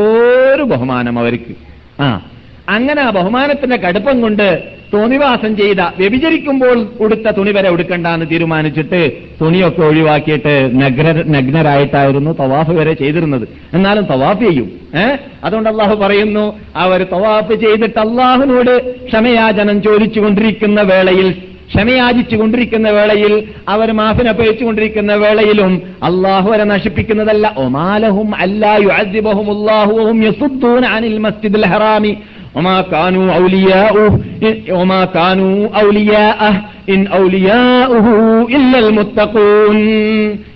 ഒരു ബഹുമാനം അവർക്ക്. ആ. അങ്ങനെ ആ ബഹുമാനത്തിന്റെ കടുപ്പം കൊണ്ട് തോന്നിവാസം ചെയ്ത വ്യഭിചരിക്കുമ്പോൾ ഉടുത്ത തുണി വരെ ഉടുക്കണ്ടെന്ന് തീരുമാനിച്ചിട്ട് തുണിയൊക്കെ ഒഴിവാക്കിയിട്ട് നഗ്ന നഗ്നരായിട്ടായിരുന്നു തവാഫ് വരെ ചെയ്തിരുന്നത്. എന്നാലും തവാഫ് ചെയ്യും. അതുകൊണ്ട് അള്ളാഹു പറയുന്നു അവർ തവാഫ് ചെയ്തിട്ട് അള്ളാഹുനോട് ക്ഷമയാചനം ചോദിച്ചുകൊണ്ടിരിക്കുന്ന വേളയിൽ ക്ഷമയാചിച്ചു കൊണ്ടിരിക്കുന്ന വേളയിൽ അവർ മാഫിനപേക്ഷിച്ചുകൊണ്ടിരിക്കുന്ന വേളയിലും അള്ളാഹു വരെ നശിപ്പിക്കുന്നതല്ല. ഒമാലഹും അല്ലാഹു അനിൽ ഒമാ കാനു കാനു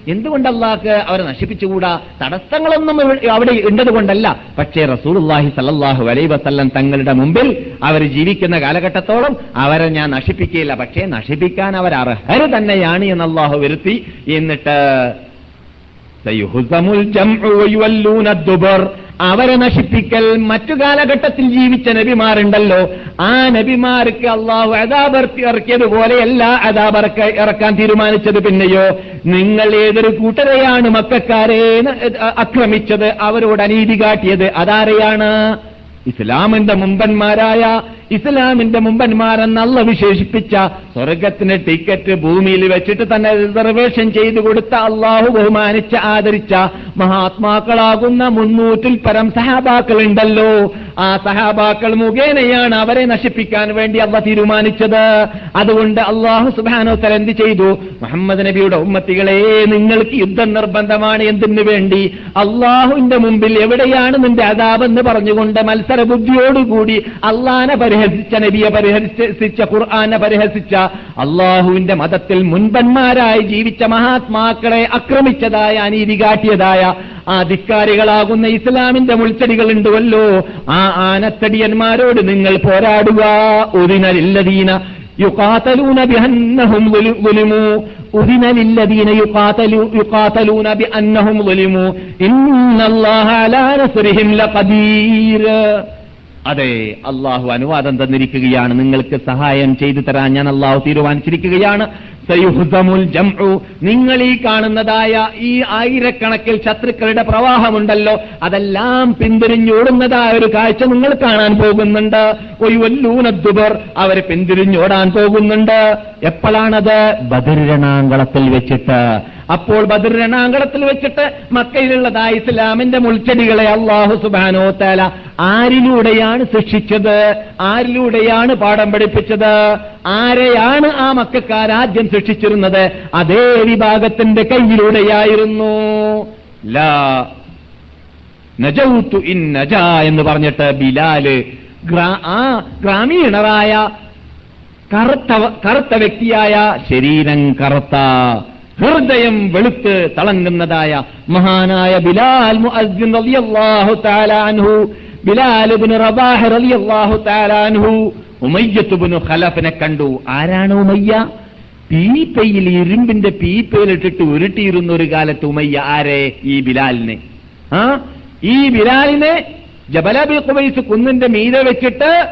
എന്തുകൊണ്ട് അള്ളാഹ് അവരെ നശിപ്പിച്ചുകൂടാ? തടസ്സങ്ങളൊന്നും അവിടെ ഉണ്ടതുകൊണ്ടല്ല. പക്ഷേ റസൂൽഹി സല്ലാഹു വലൈ വസല്ലം തങ്ങളുടെ മുമ്പിൽ അവർ ജീവിക്കുന്ന കാലഘട്ടത്തോളം അവരെ ഞാൻ നശിപ്പിക്കുകയില്ല. പക്ഷേ നശിപ്പിക്കാൻ അവർ അർഹർ തന്നെയാണ് എന്ന് അള്ളാഹു വരുത്തി. എന്നിട്ട് അവരെ നശിപ്പിക്കൽ മറ്റു കാലഘട്ടത്തിൽ ജീവിച്ച നബിമാരുണ്ടല്ലോ. ആ നബിമാർക്ക് അള്ളാഹു അതാപർത്തി ഇറക്കിയതുപോലെയല്ല അതാബ് ഇറക്ക- ഇറക്കാൻ തീരുമാനിച്ചത് പിന്നെയോ? നിങ്ങൾ ഏതൊരു കൂട്ടരെയാണ് മക്കാരെ ആക്രമിച്ചത്? അവരോട് അനീതി കാട്ടിയത് അതാരെയാണ്? ഇസ്ലാമിന്റെ മുമ്പന്മാരായ ഇസ്ലാമിന്റെ മുമ്പന്മാരെന്ന് അല്ല വിശേഷിപ്പിച്ച സ്വർഗത്തിന് ടിക്കറ്റ് ഭൂമിയിൽ വെച്ചിട്ട് തന്നെ റിസർവേഷൻ ചെയ്തു കൊടുത്ത അള്ളാഹു ബഹുമാനിച്ച് ആദരിച്ച മഹാത്മാക്കളാകുന്ന മുന്നൂറ്റിൽ പരം സഹാബാക്കൾ ഉണ്ടല്ലോ ആ സഹാബാക്കൾ മുഖേനയാണ് അവരെ നശിപ്പിക്കാൻ വേണ്ടി അള്ള തീരുമാനിച്ചത്. അതുകൊണ്ട് അള്ളാഹു സുബാനോത്തൽ എന്ത് ചെയ്തു? മുഹമ്മദ് നബിയുടെ ഉമ്മത്തികളെ നിങ്ങൾക്ക് യുദ്ധം നിർബന്ധമാണ് എന്തിനു വേണ്ടി? അള്ളാഹുവിന്റെ മുമ്പിൽ എവിടെയാണ് നിന്റെ അതാപെന്ന് പറഞ്ഞുകൊണ്ട് മത്സര ബുദ്ധിയോടുകൂടി അള്ളാനെ പരിഹസിച്ച നബിയെ പരിഹസിച്ച ഖുർആനെ പരിഹസിച്ച അള്ളാഹുവിന്റെ മതത്തിൽ മുൻപന്മാരായി ജീവിച്ച മഹാത്മാക്കളെ ആക്രമിച്ചതായ അനീതി കാട്ടിയതായ ആ ധിക്കാരികളാകുന്ന ഇസ്ലാമിന്റെ മുൾച്ചെടികൾ ഉണ്ടുവല്ലോ ആ ആനത്തടിയന്മാരോട് നിങ്ങൾ പോരാടുക ഒതിനലില്ലതീന يقاتلون بأنهم ظل- ظلموا أذن للذين يقاتلوا يقاتلون بأنهم ظلموا إن الله على نصرهم لقدير അതെ അള്ളാഹു അനുവാദം തന്നിരിക്കുകയാണ്. നിങ്ങൾക്ക് സഹായം ചെയ്തു തരാൻ ഞാൻ അള്ളാഹു തീരുമാനിച്ചിരിക്കുകയാണ്. സയുഹുസമുൽ ജംഉ. നിങ്ങൾ ഈ കാണുന്നതായ ഈ ആയിരക്കണക്കിൽ ശത്രുക്കളുടെ പ്രവാഹമുണ്ടല്ലോ അതെല്ലാം പിന്തിരിഞ്ഞോടുന്നതായ ഒരു കാഴ്ച നിങ്ങൾ കാണാൻ പോകുന്നുണ്ട്. ഒയ്വല്ലൂനദ്ദുബർ അവർ പിന്തിരിഞ്ഞോടാൻ പോകുന്നുണ്ട്. എപ്പോഴാണത്? ബദരണാങ്കളത്തിൽ വെച്ചിട്ട്. അപ്പോൾ ബദർ വെച്ചിട്ട് മക്കയിലുള്ളതായ ഇസ്ലാമിന്റെ മുൾച്ചെടികളെ അള്ളാഹു സുബാനോ താല ആരിലൂടെയാണ് ശിക്ഷിച്ചത്? ആരിലൂടെയാണ് പാഠം പഠിപ്പിച്ചത്? ആരെയാണ് ആ മക്കാരാദ്യം ശിക്ഷിച്ചിരുന്നത് അതേ വിഭാഗത്തിന്റെ കയ്യിലൂടെയായിരുന്നു. ലാ നജൗത്തു ഇൻ നജ എന്ന് പറഞ്ഞിട്ട് ബിലാൽ ആ ഗ്രാമീണരായ കറുത്ത കറുത്ത വ്യക്തിയായ ശരീരം കറുത്ത ഹൃദയം വെളുത്ത് തളങ്ങുന്നതായ മഹാനായ ബിലാൽ റളിയല്ലാഹു തആല അൻഹു ബിലാൽ ഇബ്നു റബാഹ് റളിയല്ലാഹു തആല അൻഹു ഉമയ്യത്ത് ഇബ്നു ഖലഫിനെ കണ്ടു. ആരാണ് ഉമയ്യ? പീപ്പയിൽ ഇരുമ്പിന്റെ പീപ്പയിലിട്ടിട്ട് ഉരുട്ടിയിരുന്ന ഒരു കാലത്ത് ഉമയ്യ ആരെ? ഈ ബിലാലിനെ. ആ? ഈ ബിലാലിനെ ജബലബി കുബൈസ് കുന്നിന്റെ മീതെ വെച്ചിട്ട്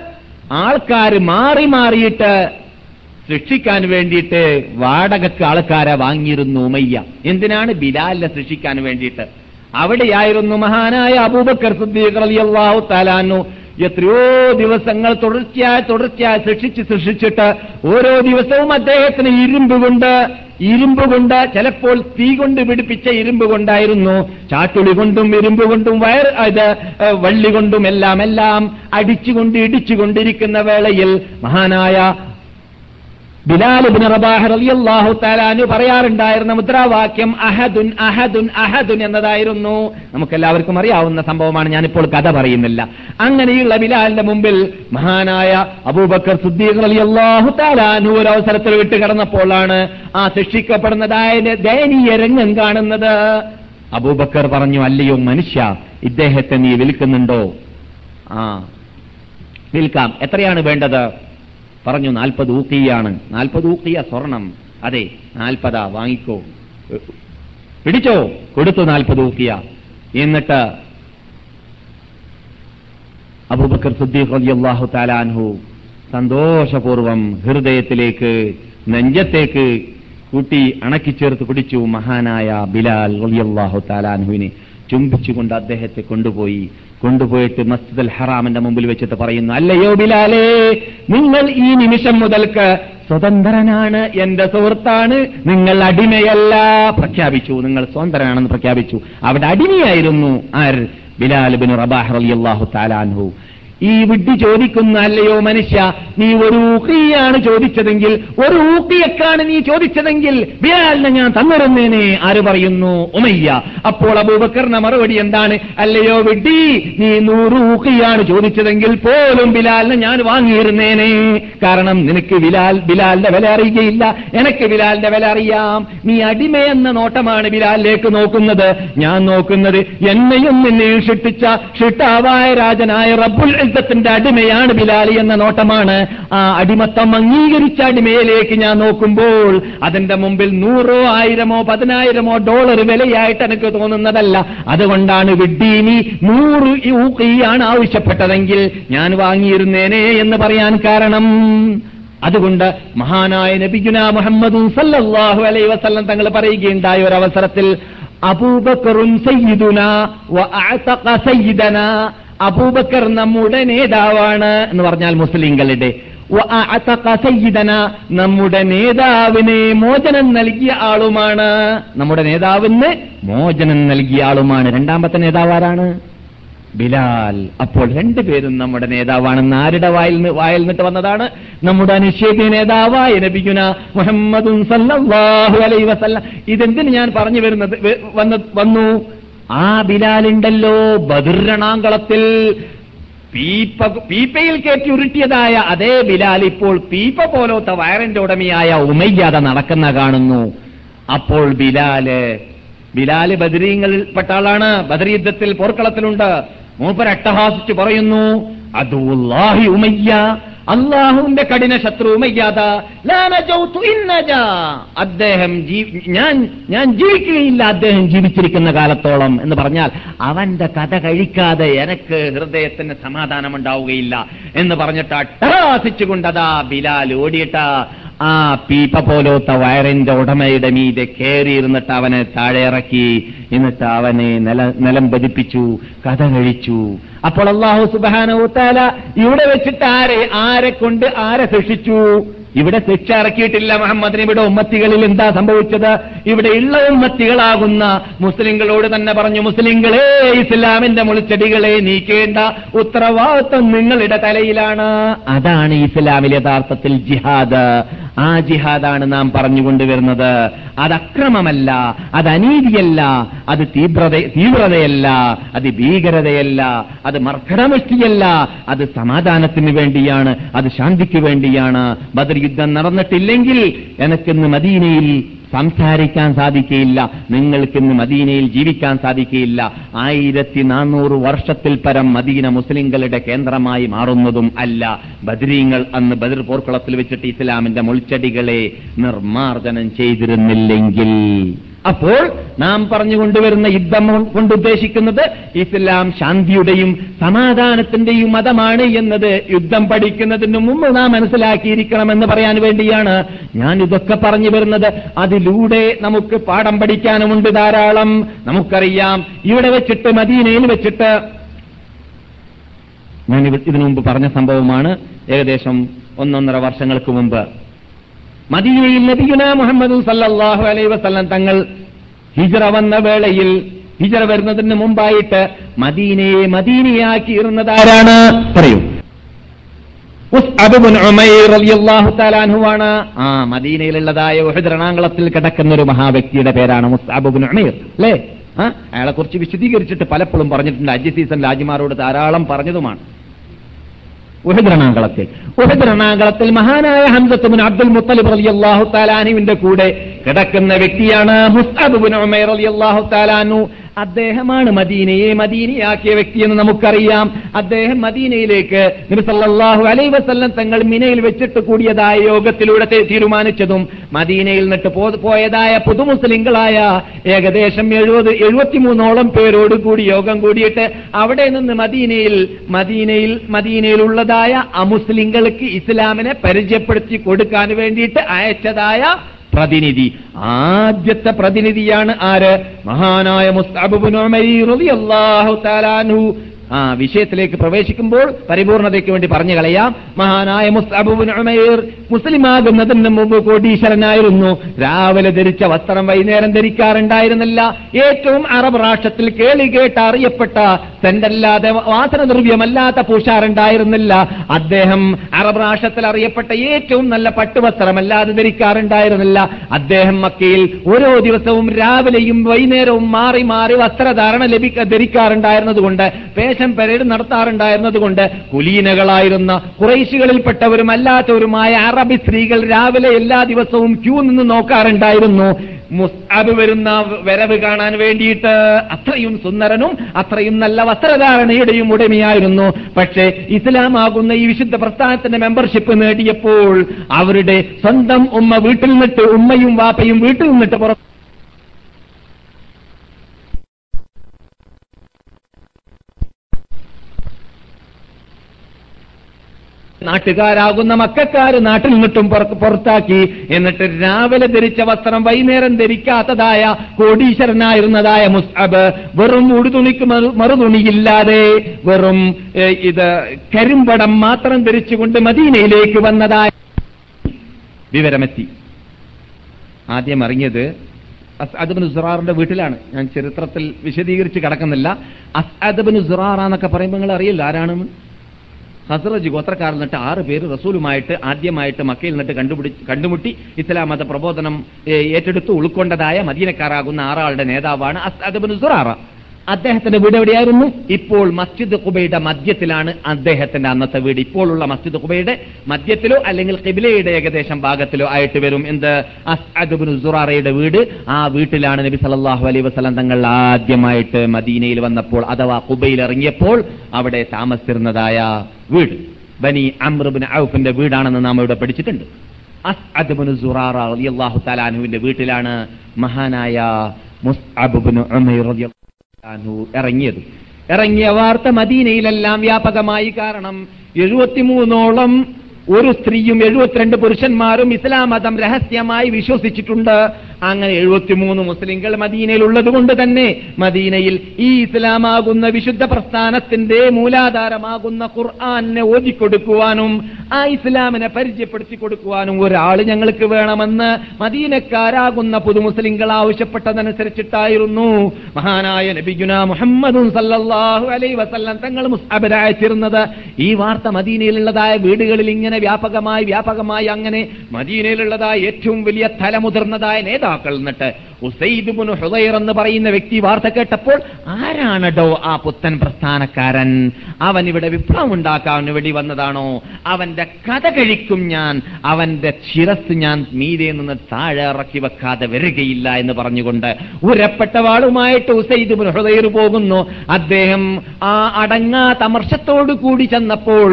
ആൾക്കാർ മാറി മാറിയിട്ട് ശിക്ഷിക്കാൻ വേണ്ടിയിട്ട് വാടകക്ക് ആൾക്കാരെ വാങ്ങിയിരുന്നു ഉമയ്യ. എന്തിനാണ് ബിലാലിനെ സൃഷ്ടിക്കാൻ വേണ്ടിയിട്ട്? അവിടെയായിരുന്നു മഹാനായ അബൂബക്കർ സിദ്ദീഖ് റളിയല്ലാഹു തആലാനു എത്രയോ ദിവസങ്ങൾ തുടർച്ചയായി തുടർച്ചയായി ശിക്ഷിച്ച് ശിക്ഷിച്ചിട്ട് ഓരോ ദിവസവും അദ്ദേഹത്തിന് ഇരുമ്പ് കൊണ്ട് ഇരുമ്പ് കൊണ്ട് ചിലപ്പോൾ തീ കൊണ്ട് പിടിപ്പിച്ച ഇരുമ്പ് കൊണ്ടായിരുന്നു. ചാട്ടുളി കൊണ്ടും ഇരുമ്പ് കൊണ്ടും വയർ ഇത് വള്ളി കൊണ്ടും എല്ലാം എല്ലാം അടിച്ചുകൊണ്ട് ഇടിച്ചുകൊണ്ടിരിക്കുന്ന വേളയിൽ മഹാനായ ബിലാൽ ഇബ്നു റബാഹ് റളിയല്ലാഹു താലാനു പറയാറുണ്ടായിരുന്ന മുദ്രാവാക്യം അഹദുൻ അഹദുൻ അഹദുൻ എന്നതായിരുന്നു. നമുക്കെല്ലാവർക്കും അറിയാവുന്ന സംഭവമാണ്. ഞാനിപ്പോൾ കഥ പറയുന്നില്ല. അങ്ങനെയുള്ള ബിലാലിന്റെ മുമ്പിൽ മഹാനായ അബൂബക്കർ സുദ്ദീഖ് റളിയല്ലാഹു താലാനു ഒരു അവസരത്തിൽ വിട്ട് കടന്നപ്പോഴാണ് ആ ശിക്ഷിക്കപ്പെടുന്നതായ ദയനീയ രംഗം കാണുന്നത്. അബൂബക്കർ പറഞ്ഞു അല്ലയോ മനുഷ്യ ഇദ്ദേഹത്തെ നീ വിൽക്കുന്നുണ്ടോ? ആ വിൽക്കാം. എത്രയാണ് വേണ്ടത്? പറഞ്ഞു നാൽപ്പത് ഊക്കിയാണ്. നാൽപ്പത് ഊക്കിയ സ്വർണം. അതെ നാൽപ്പതാ വാങ്ങിക്കോ. പിടിച്ചോ? കൊടുത്തു നാൽപ്പത് ഊക്കിയ. എന്നിട്ട് അബൂബക്കർ സിദ്ദീഖ് റളിയല്ലാഹു താലാൻഹു സന്തോഷപൂർവം ഹൃദയത്തിലേക്ക് നെഞ്ചത്തേക്ക് കൂട്ടി അണക്കിച്ചേർത്ത് പിടിച്ചു മഹാനായ ബിലാൽ റളിയല്ലാഹു താലാൻഹുവിനെ ചുംബിച്ചുകൊണ്ട് അദ്ദേഹത്തെ കൊണ്ടുപോയി. കൊണ്ടുപോയിട്ട് മസ്ജിദ് അൽ ഹറാമിന്റെ മുമ്പിൽ വെച്ചിട്ട് പറയുന്നു അല്ലയോ ബിലാലേ നിങ്ങൾ ഈ നിമിഷം മുതൽക്ക് സ്വതന്ത്രനാണ് എന്റെ സുഹൃത്താണ് നിങ്ങൾ അടിമയല്ല. പ്രഖ്യാപിച്ചു നിങ്ങൾ സ്വതന്ത്രനാണെന്ന് പ്രഖ്യാപിച്ചു. അവിടെ അടിമയായിരുന്നു ആർ ബിലാൽ ബിൻ റബാഹ് റളിയല്ലാഹു താലാൻഹു ഈ വിഡ്ഢി ചോദിക്കുന്ന അല്ലയോ മനുഷ്യ നീ ഒരു ഊക്കിയാണ് ചോദിച്ചതെങ്കിൽ ഒരു ഊക്കിയക്കാണ് നീ ചോദിച്ചതെങ്കിൽ ബിലാലിനെ ഞാൻ തന്നിരുന്നേനെ ആര് പറയുന്നു? ഉമയ്യ. അപ്പോൾ അബൂബക്കറിന്റെ മറുപടി എന്താണ്? അല്ലയോ വിഡ്ഢി നീ നൂറ് ഊക്കിയാണ് ചോദിച്ചതെങ്കിൽ പോലും ബിലാലിനെ ഞാൻ വാങ്ങിയിരുന്നേനെ. കാരണം നിനക്ക് ബിലാൽ ബിലാലിന്റെ വില അറിയുകയില്ല. എനിക്ക് ബിലാലിന്റെ വില അറിയാം. നീ അടിമയെന്ന നോട്ടമാണ് ബിലാലിലേക്ക് നോക്കുന്നത്. ഞാൻ നോക്കുന്നത് എന്നെയും നിന്നെ ഷിട്ടിച്ച ഷിട്ടാവായ രാജനായ റബ്ബുൽ ഇസ്സത്തിന്റെ അടിമയാണ് ബിലാലി എന്ന നോട്ടമാണ്. ആ അടിമത്തം അംഗീകരിച്ച അടിമയിലേക്ക് ഞാൻ നോക്കുമ്പോൾ അതിന്റെ മുമ്പിൽ നൂറോ ആയിരമോ പതിനായിരമോ ഡോളർ വിലയായിട്ട് എനിക്ക് തോന്നുന്നതല്ല. അതുകൊണ്ടാണ് വിഡ്ഡീനി നൂറ് ഊക്കിയാണ് ആവശ്യപ്പെട്ടതെങ്കിൽ ഞാൻ വാങ്ങിയിരുന്നേനെ എന്ന് പറയാൻ കാരണം. അതുകൊണ്ട് മഹാനായ നബിഗുന മുഹമ്മദ് സല്ലാഹു അലൈ വസല്ലം തങ്ങൾ പറയുകയുണ്ടായ ഒരു അവസരത്തിൽ അബൂബക്കറും സയ്യിദുന സയ്യിദന അബൂബക്കർ നമ്മുടെ നേതാവാണ് എന്ന് പറഞ്ഞാൽ മുസ്ലിങ്ങളുടെ. നമ്മുടെ നേതാവിന് മോചനം നൽകിയ ആളുമാണ്. നമ്മുടെ നേതാവിന് മോചനം നൽകിയ ആളുമാണ്. രണ്ടാമത്തെ നേതാവ് ആരാണ് ബിലാൽ. അപ്പോൾ രണ്ടുപേരും നമ്മുടെ നേതാവാണെന്ന് ആരുടെ വായിൽ വായിൽ നിന്നിട്ട് വന്നതാണ്? നമ്മുടെ അനിശ്ചയ നേതാവായ നബിക്കുന മുഹമ്മദും ഇതെന്തിന് ഞാൻ പറഞ്ഞു വരുന്നത് വന്നു? ആ ബിലാലുണ്ടല്ലോ ബദുരണാങ്കളത്തിൽ പീപ്പ പീപ്പയിൽ കയറ്റി ഉരുട്ടിയതായ അതേ ബിലാൽ ഇപ്പോൾ പീപ്പ പോലത്തെ വയറിന്റെ ഉടമയായ ഉമയ്യാത നടക്കുന്ന കാണുന്നു. അപ്പോൾ ബിലാൽ ബിലാൽ ബദരീങ്ങളിൽപ്പെട്ട ആളാണ് ബദർ യുദ്ധത്തിൽ പോർക്കളത്തിലുണ്ട്. മൂപ്പരട്ടഹാസിച്ച് പറയുന്നു അതുല്ലാഹി ഉമയ്യ അള്ളാഹുവിന്റെ കഠിന ശത്രു നജാ. അദ്ദേഹം ഞാൻ ഞാൻ ജീവിക്കുകയില്ല അദ്ദേഹം ജീവിച്ചിരിക്കുന്ന കാലത്തോളം എന്ന് പറഞ്ഞാൽ അവന്റെ കഥ കഴിക്കാതെ എനിക്ക് ഹൃദയത്തിന് സമാധാനം ഉണ്ടാവുകയില്ല എന്ന് പറഞ്ഞിട്ട് അട്ടഹാസിച്ചുകൊണ്ടതാ ബിലാൽ ഓടിയിട്ട ആ പീപ്പ പോലത്തെ വയറിന്റെ ഉടമയുടെ മീതെ കയറിയിരുന്നിട്ട് അവനെ താഴെ ഇറക്കി എന്നിട്ട് അവനെ നില നിലം പതിപ്പിച്ചു കഥ കഴിച്ചു അപ്പോൾ അള്ളാഹു സുബാനോത്താല ഇവിടെ വെച്ചിട്ട് ആരെ ആരെ കൊണ്ട് ആരെ ശിക്ഷിച്ചു? ഇവിടെ ശിക്ഷ ഇറക്കിയിട്ടില്ല മുഹമ്മദിന്. ഇവിടെ ഉമ്മത്തികളിൽ എന്താ സംഭവിച്ചത്? ഇവിടെ ഉള്ള ഉമ്മത്തികളാകുന്ന മുസ്ലിങ്ങളോട് തന്നെ പറഞ്ഞു മുസ്ലിങ്ങളെ ഇസ്ലാമിന്റെ മുളിച്ചെടികളെ നീക്കേണ്ട ഉത്തരവാദിത്വം നിങ്ങളുടെ തലയിലാണ്. അതാണ് ഇസ്ലാമിൽ യഥാർത്ഥത്തിൽ ജിഹാദ്. ആ ജിഹാദാണ് നാം പറഞ്ഞുകൊണ്ടുവരുന്നത്. അത് അക്രമമല്ല അത് അനീതിയല്ല അത് തീവ്രത തീവ്രതയല്ല അത് ഭീകരതയല്ല അത് മർദ്ദനമുഷ്ടിയല്ല അത് സമാധാനത്തിന് വേണ്ടിയാണ് അത് ശാന്തിക്ക് വേണ്ടിയാണ്. ബദർ യുദ്ധം നടന്നിട്ടില്ലെങ്കിൽ എനക്കിന്ന് മദീനയിൽ സംസാരിക്കാൻ സാധിക്കുകയില്ല നിങ്ങൾക്കിന്ന് മദീനയിൽ ജീവിക്കാൻ സാധിക്കുകയില്ല ആയിരത്തി നാനൂറ് വർഷത്തിൽ പരം മദീന മുസ്ലിങ്ങളുടെ കേന്ദ്രമായി മാറുന്നതും അല്ല. ബദരീങ്ങൾ അന്ന് ബദർ പോർക്കുളത്തിൽ വെച്ചിട്ട് ഇസ്ലാമിന്റെ മുൾച്ചെടികളെ നിർമാർജനം ചെയ്തിരുന്നില്ലെങ്കിൽ. അപ്പോൾ നാം പറഞ്ഞു കൊണ്ടുവരുന്ന യുദ്ധം കൊണ്ട് ഉദ്ദേശിക്കുന്നത് ഇസ്ലാം ശാന്തിയുടെയും സമാധാനത്തിന്റെയും മതമാണ് എന്നത് യുദ്ധം പഠിക്കുന്നതിന് മുമ്പ് നാം മനസ്സിലാക്കിയിരിക്കണം എന്ന് പറയാൻ വേണ്ടിയാണ് ഞാൻ ഇതൊക്കെ പറഞ്ഞു വരുന്നത്. അതിലൂടെ നമുക്ക് പാഠം പഠിക്കാനുമുണ്ട് ധാരാളം. നമുക്കറിയാം. ഇവിടെ വെച്ചിട്ട് മദീനയിൽ വെച്ചിട്ട് ഞാൻ ഇതിനു മുമ്പ് പറഞ്ഞ സംഭവമാണ് ഏകദേശം ഒന്നൊന്നര വർഷങ്ങൾക്ക് മുമ്പ്. മദീനയിൽ നബിയുന മുഹമ്മദ് സല്ലാഹു അലൈ വസ്ലം തങ്ങൾ ഹിജറ വന്ന വേളയിൽ ഹിജറ വരുന്നതിന് മുമ്പായിട്ട് മദീനയെ മദീനയാക്കിയിരുന്നത് ആരാണ്? പറയൂ. ാണ് ആ മദീനയിലുള്ളതായ രണാങ്കളത്തിൽ കിടക്കുന്ന ഒരു മഹാവ്യക്തിയുടെ പേരാണ് മുസ്അബ് ബിൻ ഉമൈർ അല്ലേ? അയാളെ കുറിച്ച് വിശദീകരിച്ചിട്ട് പലപ്പോഴും പറഞ്ഞിട്ടുണ്ട്. അജി സീസൺ രാജിമാരോട് ധാരാളം പറഞ്ഞതുമാണ്. ഉഹദ് രണാങ്കളത്തിൽ ഉഹദ് മഹാനായ ഹംസത്തുബിൻ അബ്ദുൽ മുത്തലിബ് അലി അള്ളാഹു താലാനുവിന്റെ കൂടെ കിടക്കുന്ന വ്യക്തിയാണ് മുസ്താബുബിൻ ബിൻ അലി അള്ളാഹു താലാനു അദ്ദേഹമാണ് മദീനയെ മദീനയാക്കിയ വ്യക്തിയെന്ന് നമുക്കറിയാം. അദ്ദേഹം മദീനയിലേക്ക് നിർസല്ലാഹു അലൈ വസല്ലം തങ്ങൾ മിനയിൽ വെച്ചിട്ട് കൂടിയതായ യോഗത്തിലൂടെ തീരുമാനിച്ചതും മദീനയിൽ നിന്നിട്ട് പോയതായ പുതുമുസ്ലിങ്ങളായ ഏകദേശം എഴുപത് എഴുപത്തിമൂന്നോളം പേരോട് കൂടി യോഗം കൂടിയിട്ട് അവിടെ നിന്ന് മദീനയിൽ മദീനയിൽ മദീനയിലുള്ളതായ അമുസ്ലിങ്ങൾക്ക് ഇസ്ലാമിനെ പരിചയപ്പെടുത്തി കൊടുക്കാൻ വേണ്ടിയിട്ട് അയച്ചതായ പ്രതിനിധി. ആദ്യത്തെ പ്രതിനിധിയാണ് ആര്? മഹാനായ മുസ്താബുബുനു ആ വിഷയത്തിലേക്ക് പ്രവേശിക്കുമ്പോൾ പരിപൂർണതയ്ക്ക് വേണ്ടി പറഞ്ഞു കളയാം. മഹാനായ മുസ്തബുബിൻ മുസ്ലിമാകുന്നതിന് മുമ്പ് കോടീശ്വരനായിരുന്നു. രാവിലെ ധരിച്ച വസ്ത്രം വൈകുന്നേരം ധരിക്കാറുണ്ടായിരുന്നില്ല. ഏറ്റവും അറബ് രാഷ്ട്രത്തിൽ കേളി കേട്ട് അറിയപ്പെട്ട സെന്റല്ലാതെ വാസന ദ്രവ്യമല്ലാത്ത പൂശാറുണ്ടായിരുന്നില്ല. അദ്ദേഹം അറബ് രാഷ്ട്രത്തിൽ അറിയപ്പെട്ട ഏറ്റവും നല്ല പട്ടുവസ്ത്രമല്ലാതെ ധരിക്കാറുണ്ടായിരുന്നില്ല. അദ്ദേഹം മക്കയിൽ ഓരോ ദിവസവും രാവിലെയും വൈകുന്നേരവും മാറി മാറി വസ്ത്രധാരണ ലഭിക്ക ധരിക്കാറുണ്ടായിരുന്നതുകൊണ്ട് പരേഡ് നടത്താറുണ്ടായിരുന്നതുകൊണ്ട് കുലീനകളായിരുന്ന കുറൈശികളിൽപ്പെട്ടവരുമല്ലാത്തവരുമായ അറബി സ്ത്രീകൾ രാവിലെ എല്ലാ ദിവസവും ക്യൂ നിന്ന് നോക്കാറുണ്ടായിരുന്നു. മുസ്അബ് വരുന്ന വരവ് കാണാൻ വേണ്ടിയിട്ട് അത്രയും സുന്ദരനും അത്രയും നല്ല വസ്ത്രധാരണയുടെയും ഉടമയായിരുന്നു. പക്ഷേ ഇസ്ലാമാകുന്ന ഈ വിശുദ്ധ പ്രസ്ഥാനത്തിന്റെ മെമ്പർഷിപ്പ് നേടിയപ്പോൾ അവരുടെ സ്വന്തം ഉമ്മ വീട്ടിൽ നിന്നിട്ട് ഉമ്മയും വാപ്പയും വീട്ടിൽ നിന്നിട്ട് പുറത്ത് നാട്ടുകാരാകുന്ന മക്കാര് നാട്ടിൽ നിന്നിട്ടും പുറത്താക്കി. എന്നിട്ട് രാവിലെ ധരിച്ച വസ്ത്രം വൈകുന്നേരം ധരിക്കാത്തതായ കോടീശ്വരനായിരുന്നതായ മുസ്അബ് വെറും ഉടുതുണിക്ക് മറു മറുതുണിയില്ലാതെ വെറും ഇത് കരിമ്പടം മാത്രം ധരിച്ചുകൊണ്ട് മദീനയിലേക്ക് വന്നതായ വിവരമെത്തി. ആദ്യം അറിഞ്ഞത് അസ്അദ്ബിൻ സുറാറിന്റെ വീട്ടിലാണ്. ഞാൻ ചരിത്രത്തിൽ വിശദീകരിച്ച് കിടക്കുന്നില്ല. അസ്അദ്ബിൻ സുറാറ എന്നൊക്കെ പറയുമ്പോൾ നിങ്ങൾ അറിയില്ല ആരാണെന്ന്. ഹസ്രജ് ഗോത്രക്കാർ എന്നിട്ട് ആറ് പേര് റസൂലുമായിട്ട് ആദ്യമായിട്ട് മക്കയിൽ നിന്നിട്ട് കണ്ടുപിടിച്ച് കണ്ടുമുട്ടി ഇസ്ലാം മത പ്രബോധനം ഏറ്റെടുത്ത് ഉൾക്കൊണ്ടതായ മദീനക്കാരാകുന്ന ആറാളുടെ നേതാവാണ് അസ്അദ്ബിൻ സുറാറ. അദ്ദേഹത്തിന്റെ വീട് എവിടെയായിരുന്നു? ഇപ്പോൾ മസ്ജിദ് കുബയുടെ മധ്യത്തിലാണ് അദ്ദേഹത്തിന്റെ അന്നത്തെ വീട്. ഇപ്പോഴുള്ള മസ്ജിദ് കുബയുടെ മധ്യത്തിലോ അല്ലെങ്കിൽ കിബിലയുടെ ഏകദേശം ഭാഗത്തിലോ ആയിട്ട് വരും. എന്ത്? അസ്അദ്ബിൻ സുറാറയുടെ വീട്. ആ വീട്ടിലാണ് നബി സല്ലല്ലാഹു അലൈ വസല്ലം തങ്ങൾ ആദ്യമായിട്ട് മദീനയിൽ വന്നപ്പോൾ അഥവാ കുബയിൽ ഇറങ്ങിയപ്പോൾ അവിടെ താമസിച്ചിരുന്നതായ വീട്. ബനി അമ്രബിൻ ഔഫിന്റെ വീടാണെന്ന് നാം ഇവിടെ പഠിച്ചിട്ടുണ്ട്. അസ്അദ്ബിൻ സുറാറ അൻഹുവിന്റെ വീട്ടിലാണ് മഹാനായ മുസ്അബ് ഇബ്നു ഉമൈർ ഇറങ്ങിയത്. ഇറങ്ങിയ വാർത്ത മദീനയിലെല്ലാം വ്യാപകമായി കാരണം എഴുപത്തിമൂന്നോളം ഒരു സ്ത്രീയും എഴുപത്തിരണ്ട് പുരുഷന്മാരും ഇസ്ലാം മതം രഹസ്യമായി വിശ്വസിച്ചിട്ടുണ്ട്. അങ്ങനെ എഴുപത്തിമൂന്ന് മുസ്ലിങ്ങൾ മദീനയിൽ ഉള്ളതുകൊണ്ട് തന്നെ മദീനയിൽ ഈ ഇസ്ലാമാകുന്ന വിശുദ്ധ പ്രസ്ഥാനത്തിന്റെ മൂലാധാരമാകുന്ന ഖുർആാനെ ഓതിക്കൊടുക്കുവാനും ആ ഇസ്ലാമിനെ പരിചയപ്പെടുത്തി കൊടുക്കുവാനും ഒരാൾ ഞങ്ങൾക്ക് വേണമെന്ന് മദീനക്കാരാകുന്ന പുതുമുസ്ലിങ്ങൾ ആവശ്യപ്പെട്ടതനുസരിച്ചിട്ടായിരുന്നു. മഹാനായ നബിഗുന മുഹമ്മദും സല്ലാഹു അലൈ വസല്ലം തങ്ങൾ മുസ്അബിനെ അയച്ചിരുന്നത് ഈ വാർത്ത മദീനയിലുള്ളതായ വീടുകളിൽ ഇങ്ങനെ അങ്ങനെ വ്യാപകമായി വ്യാപകമായി അങ്ങനെ മദീനയിലുള്ളതായ ഏറ്റവും വലിയ തലമുതിർന്നതായ നേതാക്കൾ എന്നിട്ട് ഉസൈദ് മുൻ ഹുദൈർ എന്ന് പറയുന്ന വ്യക്തി വാർത്ത കേട്ടപ്പോൾ ആരാണടോ ആ പുത്തൻ പ്രസ്ഥാനക്കാരൻ? അവൻ ഇവിടെ വിപ്ലവം ഉണ്ടാക്കാൻ വേണ്ടി വന്നതാണോ? അവന്റെ കഥ കഴിക്കും ഞാൻ അവന്റെ ശിരസ് ഞാൻ മീതെ നിന്ന് താഴെ ഇറക്കി വെക്കാതെ വരികയില്ല എന്ന് പറഞ്ഞുകൊണ്ട് ഉരപ്പെട്ട വാളുമായിട്ട് ഉസൈദ് മുൻ ഹുദൈർ പോകുന്നു. അദ്ദേഹം ആ അടങ്ങാ തമർശത്തോടു കൂടി ചെന്നപ്പോൾ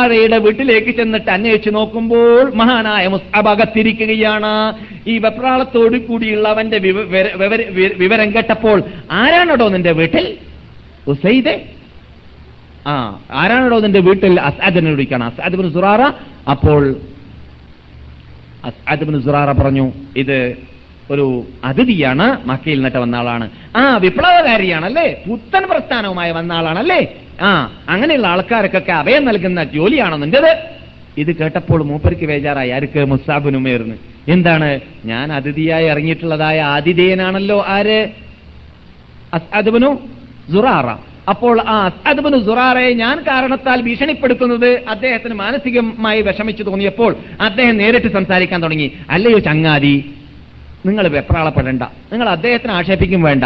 സുറാറയുടെ വീട്ടിലേക്ക് ചെന്നിട്ട് അന്വേഷിച്ചു നോക്കുമ്പോൾ മഹാനായ മുസ്അബ് അകത്തിരിക്കുകയാണ്. ഈ വെപ്രാളത്തോടു കൂടിയുള്ള അവന്റെ വിവ- വിവര- കേട്ടപ്പോൾ ആരാണോ നിന്റെ വീട്ടിൽ? ആ ആരാണോ നിന്റെ വീട്ടിൽ? അസാദിനെ വിളിക്കണം. Asad bin Zurara. അപ്പോൾ അസാദിബിന് സുറാറ പറഞ്ഞു ഇത് ഒരു അതിഥിയാണ് മക്കയിൽ നിന്നിട്ട് വന്ന ആളാണ് ആ വിപ്ലവകാരിയാണല്ലേ? പുത്തൻ പ്രസ്ഥാനവുമായി വന്ന ആളാണല്ലേ ആ അങ്ങനെയുള്ള ആൾക്കാർക്കൊക്കെ അഭയം നൽകുന്ന ജോലിയാണോ നിന്റേത് ഇത് കേട്ടപ്പോൾ മൂപ്പർക്ക് ബേജാറായി. ആർക്ക്? മുസാബിനുമേർന്ന് എന്താണ്? ഞാൻ അതിഥിയായി ഇറങ്ങിയിട്ടുള്ളതായ ആതിഥേയനാണല്ലോ ആര്? അദ്ബനു സുറാറ. അപ്പോൾ ആ അദ്ബനു സുറാറയെ ഞാൻ കാരണത്താൽ ഭീഷണിപ്പെടുത്തുന്നത് അദ്ദേഹത്തിന് മാനസികമായി വിഷമിച്ചു തോന്നിയപ്പോൾ അദ്ദേഹം നേരിട്ട് സംസാരിക്കാൻ തുടങ്ങി. അല്ലയോ ചങ്ങാതി നിങ്ങൾ വെപ്രാളപ്പെടണ്ട. നിങ്ങൾ അദ്ദേഹത്തിന് ആക്ഷേപിക്കും വേണ്ട.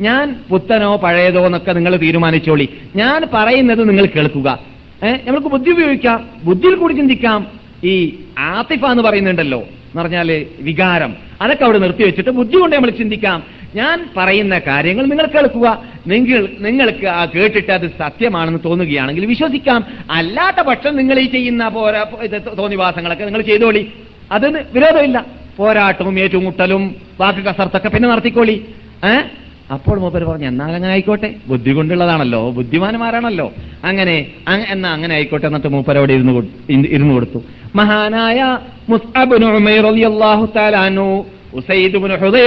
ഞാൻ പുത്തനോ പഴയതോ എന്നൊക്കെ നിങ്ങൾ തീരുമാനിച്ചോളി. ഞാൻ പറയുന്നത് നിങ്ങൾ കേൾക്കുക. ഏഹ് നമ്മൾക്ക് ബുദ്ധി ഉപയോഗിക്കാം. ബുദ്ധിയിൽ കൂടി ചിന്തിക്കാം. ഈ ആത്തിഫ എന്ന് പറയുന്നുണ്ടല്ലോ എന്ന് പറഞ്ഞാൽ വികാരം. അതൊക്കെ അവിടെ നിർത്തിവെച്ചിട്ട് ബുദ്ധി കൊണ്ട് നമ്മൾ ചിന്തിക്കാം. ഞാൻ പറയുന്ന കാര്യങ്ങൾ നിങ്ങൾ കേൾക്കുക. നിങ്ങൾ നിങ്ങൾക്ക് ആ കേട്ടിട്ട് അത് സത്യമാണെന്ന് തോന്നുകയാണെങ്കിൽ വിശ്വസിക്കാം. അല്ലാത്ത പക്ഷം നിങ്ങൾ ഈ ചെയ്യുന്ന പോരാ തോന്നിവാസങ്ങളൊക്കെ നിങ്ങൾ ചെയ്തോളി. അതിന് വിരോധമില്ല. പോരാട്ടവും ഏറ്റുമുട്ടലും വാക്ക് കസർത്തൊക്കെ പിന്നെ നടത്തിക്കോളി. ഏ? അപ്പോൾ മൂപ്പര് പറഞ്ഞു എന്നാൽ അങ്ങനെ ആയിക്കോട്ടെ. ബുദ്ധി കൊണ്ടുള്ളതാണല്ലോ. ബുദ്ധിമാന്മാരാണല്ലോ. അങ്ങനെ അങ്- എന്നാ അങ്ങനെ ആയിക്കോട്ടെ എന്നിട്ട് മൂപ്പര് അവിടെ ഇരുന്ന് ഇരുന്നു കൊടുത്തു. മഹാനായ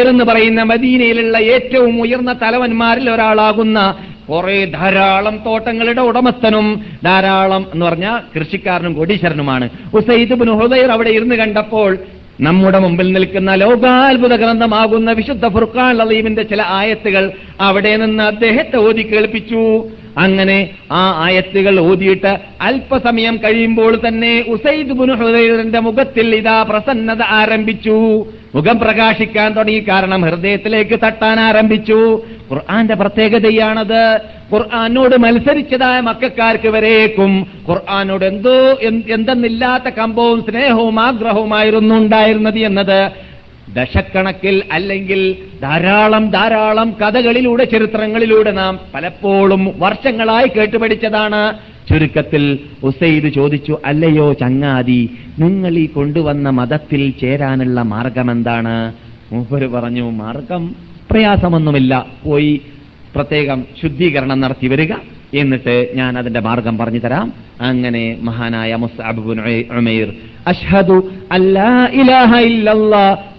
എന്ന് പറയുന്ന മദീനയിലുള്ള ഏറ്റവും ഉയർന്ന തലവന്മാരിൽ ഒരാളാകുന്ന കുറെ ധാരാളം തോട്ടങ്ങളുടെ ഉടമസ്ഥനും ധാരാളം എന്ന് പറഞ്ഞ കൃഷിക്കാരനും കോടീശ്വരനുമാണ്. ഉസൈദ് ബുൻ ഹുദൈർ അവിടെ ഇരുന്ന് കണ്ടപ്പോൾ നമ്മുടെ മുമ്പിൽ നിൽക്കുന്ന ലോകാത്ഭുത ഗ്രന്ഥമാകുന്ന വിശുദ്ധ ഫുർഖാൻ അലീമിന്റെ ചില ആയത്തുകൾ അവിടെ നിന്ന് അദ്ദേഹത്തെ ഓതി കേൾപ്പിച്ചു. അങ്ങനെ ആ ആയത്തുകൾ ഓതിയിട്ട് അല്പസമയം കഴിയുമ്പോൾ തന്നെ ഉസൈദ് ബുൻ ഹുദൈറിന്റെ മുഖത്തിൽ ഇതാ പ്രസന്നത ആരംഭിച്ചു. മുഖം പ്രകാശിക്കാൻ തുടങ്ങി. കാരണം ഹൃദയത്തിലേക്ക് തട്ടാൻ ആരംഭിച്ചു. ഖുർആന്റെ പ്രത്യേകതയാണത്. ഖുർആാനോട് മത്സരിച്ചതായ മക്കാർക്ക് വരേക്കും. ഖുർആാനോട് എന്തോ എന്തെന്നില്ലാത്ത കമ്പവും സ്നേഹവും ആഗ്രഹവുമായിരുന്നു ഉണ്ടായിരുന്നത് എന്നത്. ദശക്കണക്കിൽ അല്ലെങ്കിൽ ധാരാളം ധാരാളം കഥകളിലൂടെ ചരിത്രങ്ങളിലൂടെ നാം പലപ്പോഴും വർഷങ്ങളായി കേട്ടുപഠിച്ചതാണ്. ചുരുക്കത്തിൽ ഉസൈദ് ചോദിച്ചു അല്ലയോ ചങ്ങാതി നിങ്ങൾ ഈ കൊണ്ടുവന്ന മതത്തിൽ ചേരാനുള്ള മാർഗമെന്താണ്? മൂപ്പര് പറഞ്ഞു മാർഗം പ്രയാസമൊന്നുമില്ല. പോയി പ്രത്യേകം ശുദ്ധീകരണം നടത്തി വരിക. എന്നിട്ട് ഞാൻ അതിന്റെ മാർഗം പറഞ്ഞു തരാം. അങ്ങനെ മഹാനായ മുസ്അബ് ബിൻ ഉമൈർ അഷ്ഹദു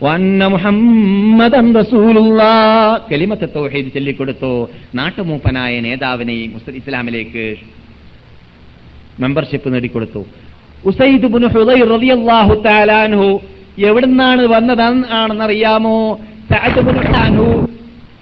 വഅന്ന മുഹമ്മദൻ തൗഹീദ് ചൊല്ലിക്കൊടുത്തു. നാട്ടുമൂപ്പനായ നേതാവിനെ ഇസ്ലാമിലേക്ക് മെമ്പർഷിപ്പ് നേടിക്കൊടുത്തു. ഉസൈദ് ബിൻ റളിയല്ലാഹു എവിടുന്നാണ് വന്നതാണെന്നറിയാമോ സഅദ് ബിൻ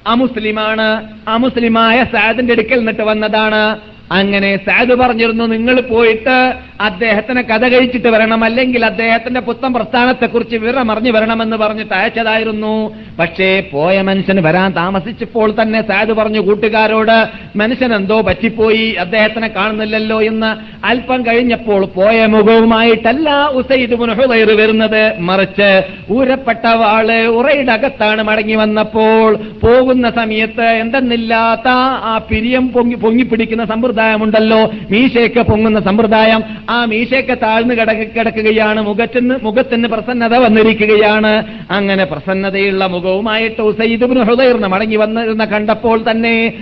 അമുസ്ലിമാണ്. അമുസ്ലിമായ സാദിന്റെ അടുക്കൽ നിന്നിട്ട് വന്നതാണ്. അങ്ങനെ സഅദ് പറഞ്ഞിരുന്നു നിങ്ങൾ പോയിട്ട് അദ്ദേഹത്തിന് കഥ കഴിച്ചിട്ട് വരണം അല്ലെങ്കിൽ അദ്ദേഹത്തിന്റെ പുത്തൻ പ്രസ്ഥാനത്തെക്കുറിച്ച് വിവരം അറിഞ്ഞു വരണമെന്ന് പറഞ്ഞിട്ട് അയച്ചതായിരുന്നു. പക്ഷേ പോയ മനുഷ്യന് വരാൻ താമസിച്ചപ്പോൾ തന്നെ സഅദ് പറഞ്ഞു കൂട്ടുകാരോട് മനുഷ്യൻ എന്തോ പറ്റിപ്പോയി അദ്ദേഹത്തിനെ കാണുന്നില്ലല്ലോ എന്ന്. അല്പം കഴിഞ്ഞപ്പോൾ പോയ മുഖവുമായിട്ടല്ല ഉസൈദ് മുനഹുദൈർ ഹുദൈർ വരുന്നത്. മറിച്ച് ഊരപ്പെട്ട വാൾ ഉറയുടെ അകത്താണ് മടങ്ങി വന്നപ്പോൾ പോകുന്ന സമയത്ത് എന്തെന്നില്ലാത്ത ആ പിരിയം പൊങ്ങി പൊങ്ങിപ്പിടിക്കുന്ന സമ്പ്രദായമുണ്ടല്ലോ. മീശയൊക്കെ പൊങ്ങുന്ന സമ്പ്രദായം. ആ മീശയൊക്കെ താഴ്ന്നു കിടക്ക കിടക്കുകയാണ്. മുഖത്തിന് മുഖത്തിന് പ്രസന്നത വന്നിരിക്കുകയാണ്. അങ്ങനെ പ്രസന്നതയുള്ള മുഖവുമായിട്ട് ഉസൈദ് ഹൃദയർന്ന് മടങ്ങി വന്നിരുന്ന കണ്ടപ്പോൾ തന്നെ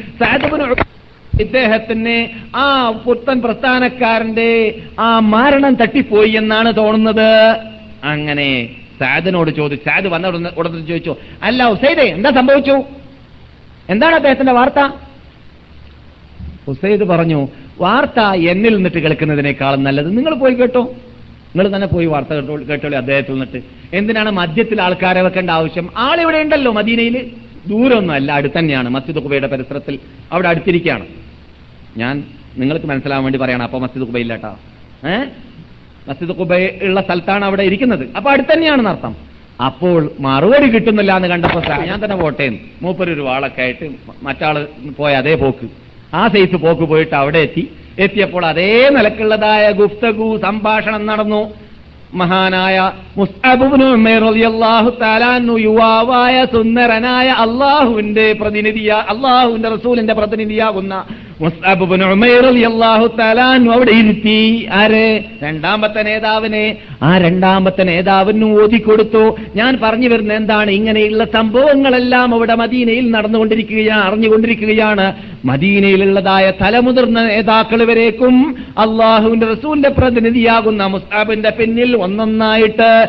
ഉ- ഇദ്ദേഹത്തിന് ആ പുത്തൻ പ്രസ്ഥാനക്കാരന്റെ ആ മരണം തട്ടിപ്പോയി എന്നാണ് തോന്നുന്നത്. അങ്ങനെ സാദിനോട് ചോദിച്ചു സാദ് വന്ന ഉടനെ ചോദിച്ചു അല്ല ഉസൈദേ എന്താ സംഭവിച്ചു? എന്താണ് അദ്ദേഹത്തിന്റെ വാർത്ത? ഉസൈദ് പറഞ്ഞു വാർത്ത എന്നിൽ നിന്നിട്ട് കേൾക്കുന്നതിനേക്കാളും നല്ലത് നിങ്ങൾ പോയി കേട്ടോ. നിങ്ങൾ തന്നെ പോയി വാർത്ത കേട്ടോ കേട്ടോളി അദ്ദേഹത്തിൽ നിന്നിട്ട്. എന്തിനാണ് മദ്യത്തിൽ ആൾക്കാരെ വെക്കേണ്ട ആവശ്യം? ആളിവിടെ ഉണ്ടല്ലോ മദീനയിൽ ദൂരമൊന്നും അല്ല അടുത്തന്നെയാണ് മസ്ജിദ് കുബയുടെ പരിസരത്തിൽ അവിടെ അടുത്തിരിക്കുകയാണ്. ഞാൻ നിങ്ങൾക്ക് മനസ്സിലാവാൻ വേണ്ടി പറയണം അപ്പൊ മസ്ജിദ് കുബയില്ലാട്ടാ ഏ? മസ്ജിദ് കുബ ഉള്ള സ്ഥലത്താണ് അവിടെ ഇരിക്കുന്നത്. അപ്പൊ അടുത്ത് തന്നെയാണെന്ന് അർത്ഥം. അപ്പോൾ മറുപടി കിട്ടുന്നില്ല എന്ന് കണ്ടപ്പോ ഞാൻ തന്നെ പോട്ടേന്ന്. മൂപ്പര് ഒരു വാളൊക്കെ ആയിട്ട് മറ്റാൾ പോയ അതേ പോക്ക്. ആ സൈസ് പോക്ക് പോയിട്ട് അവിടെ എത്തി. എത്തിയപ്പോൾ അതേ നിലക്കുള്ളതായ ഗുപ്തഗു സംഭാഷണം നടന്നു. മഹാനായ അൻഹു യുവാവായ സുന്ദരനായ അള്ളാഹുവിന്റെ പ്രതിനിധിയ അള്ളാഹുവിന്റെ റസൂലിന്റെ പ്രതിനിധിയാകുന്ന അവിടെ ഇരുത്തി. ആര്? രണ്ടാമത്തെ നേതാവിനെ. ആ രണ്ടാമത്തെ നേതാവിനും ഓതിക്കൊടുത്തു ഞാൻ പറഞ്ഞു വരുന്ന എന്താണ്? ഇങ്ങനെയുള്ള സംഭവങ്ങളെല്ലാം അവിടെ മദീനയിൽ നടന്നുകൊണ്ടിരിക്കുകയാണ് അറിഞ്ഞുകൊണ്ടിരിക്കുകയാണ്. മദീനയിലുള്ളതായ തലമുതിർന്ന നേതാക്കൾ വരേക്കും അള്ളാഹുവിന്റെ റസൂലിന്റെ പ്രതിനിധിയാകുന്ന മുസ്താബിന്റെ പിന്നിൽ ഒന്നൊന്നായിട്ട്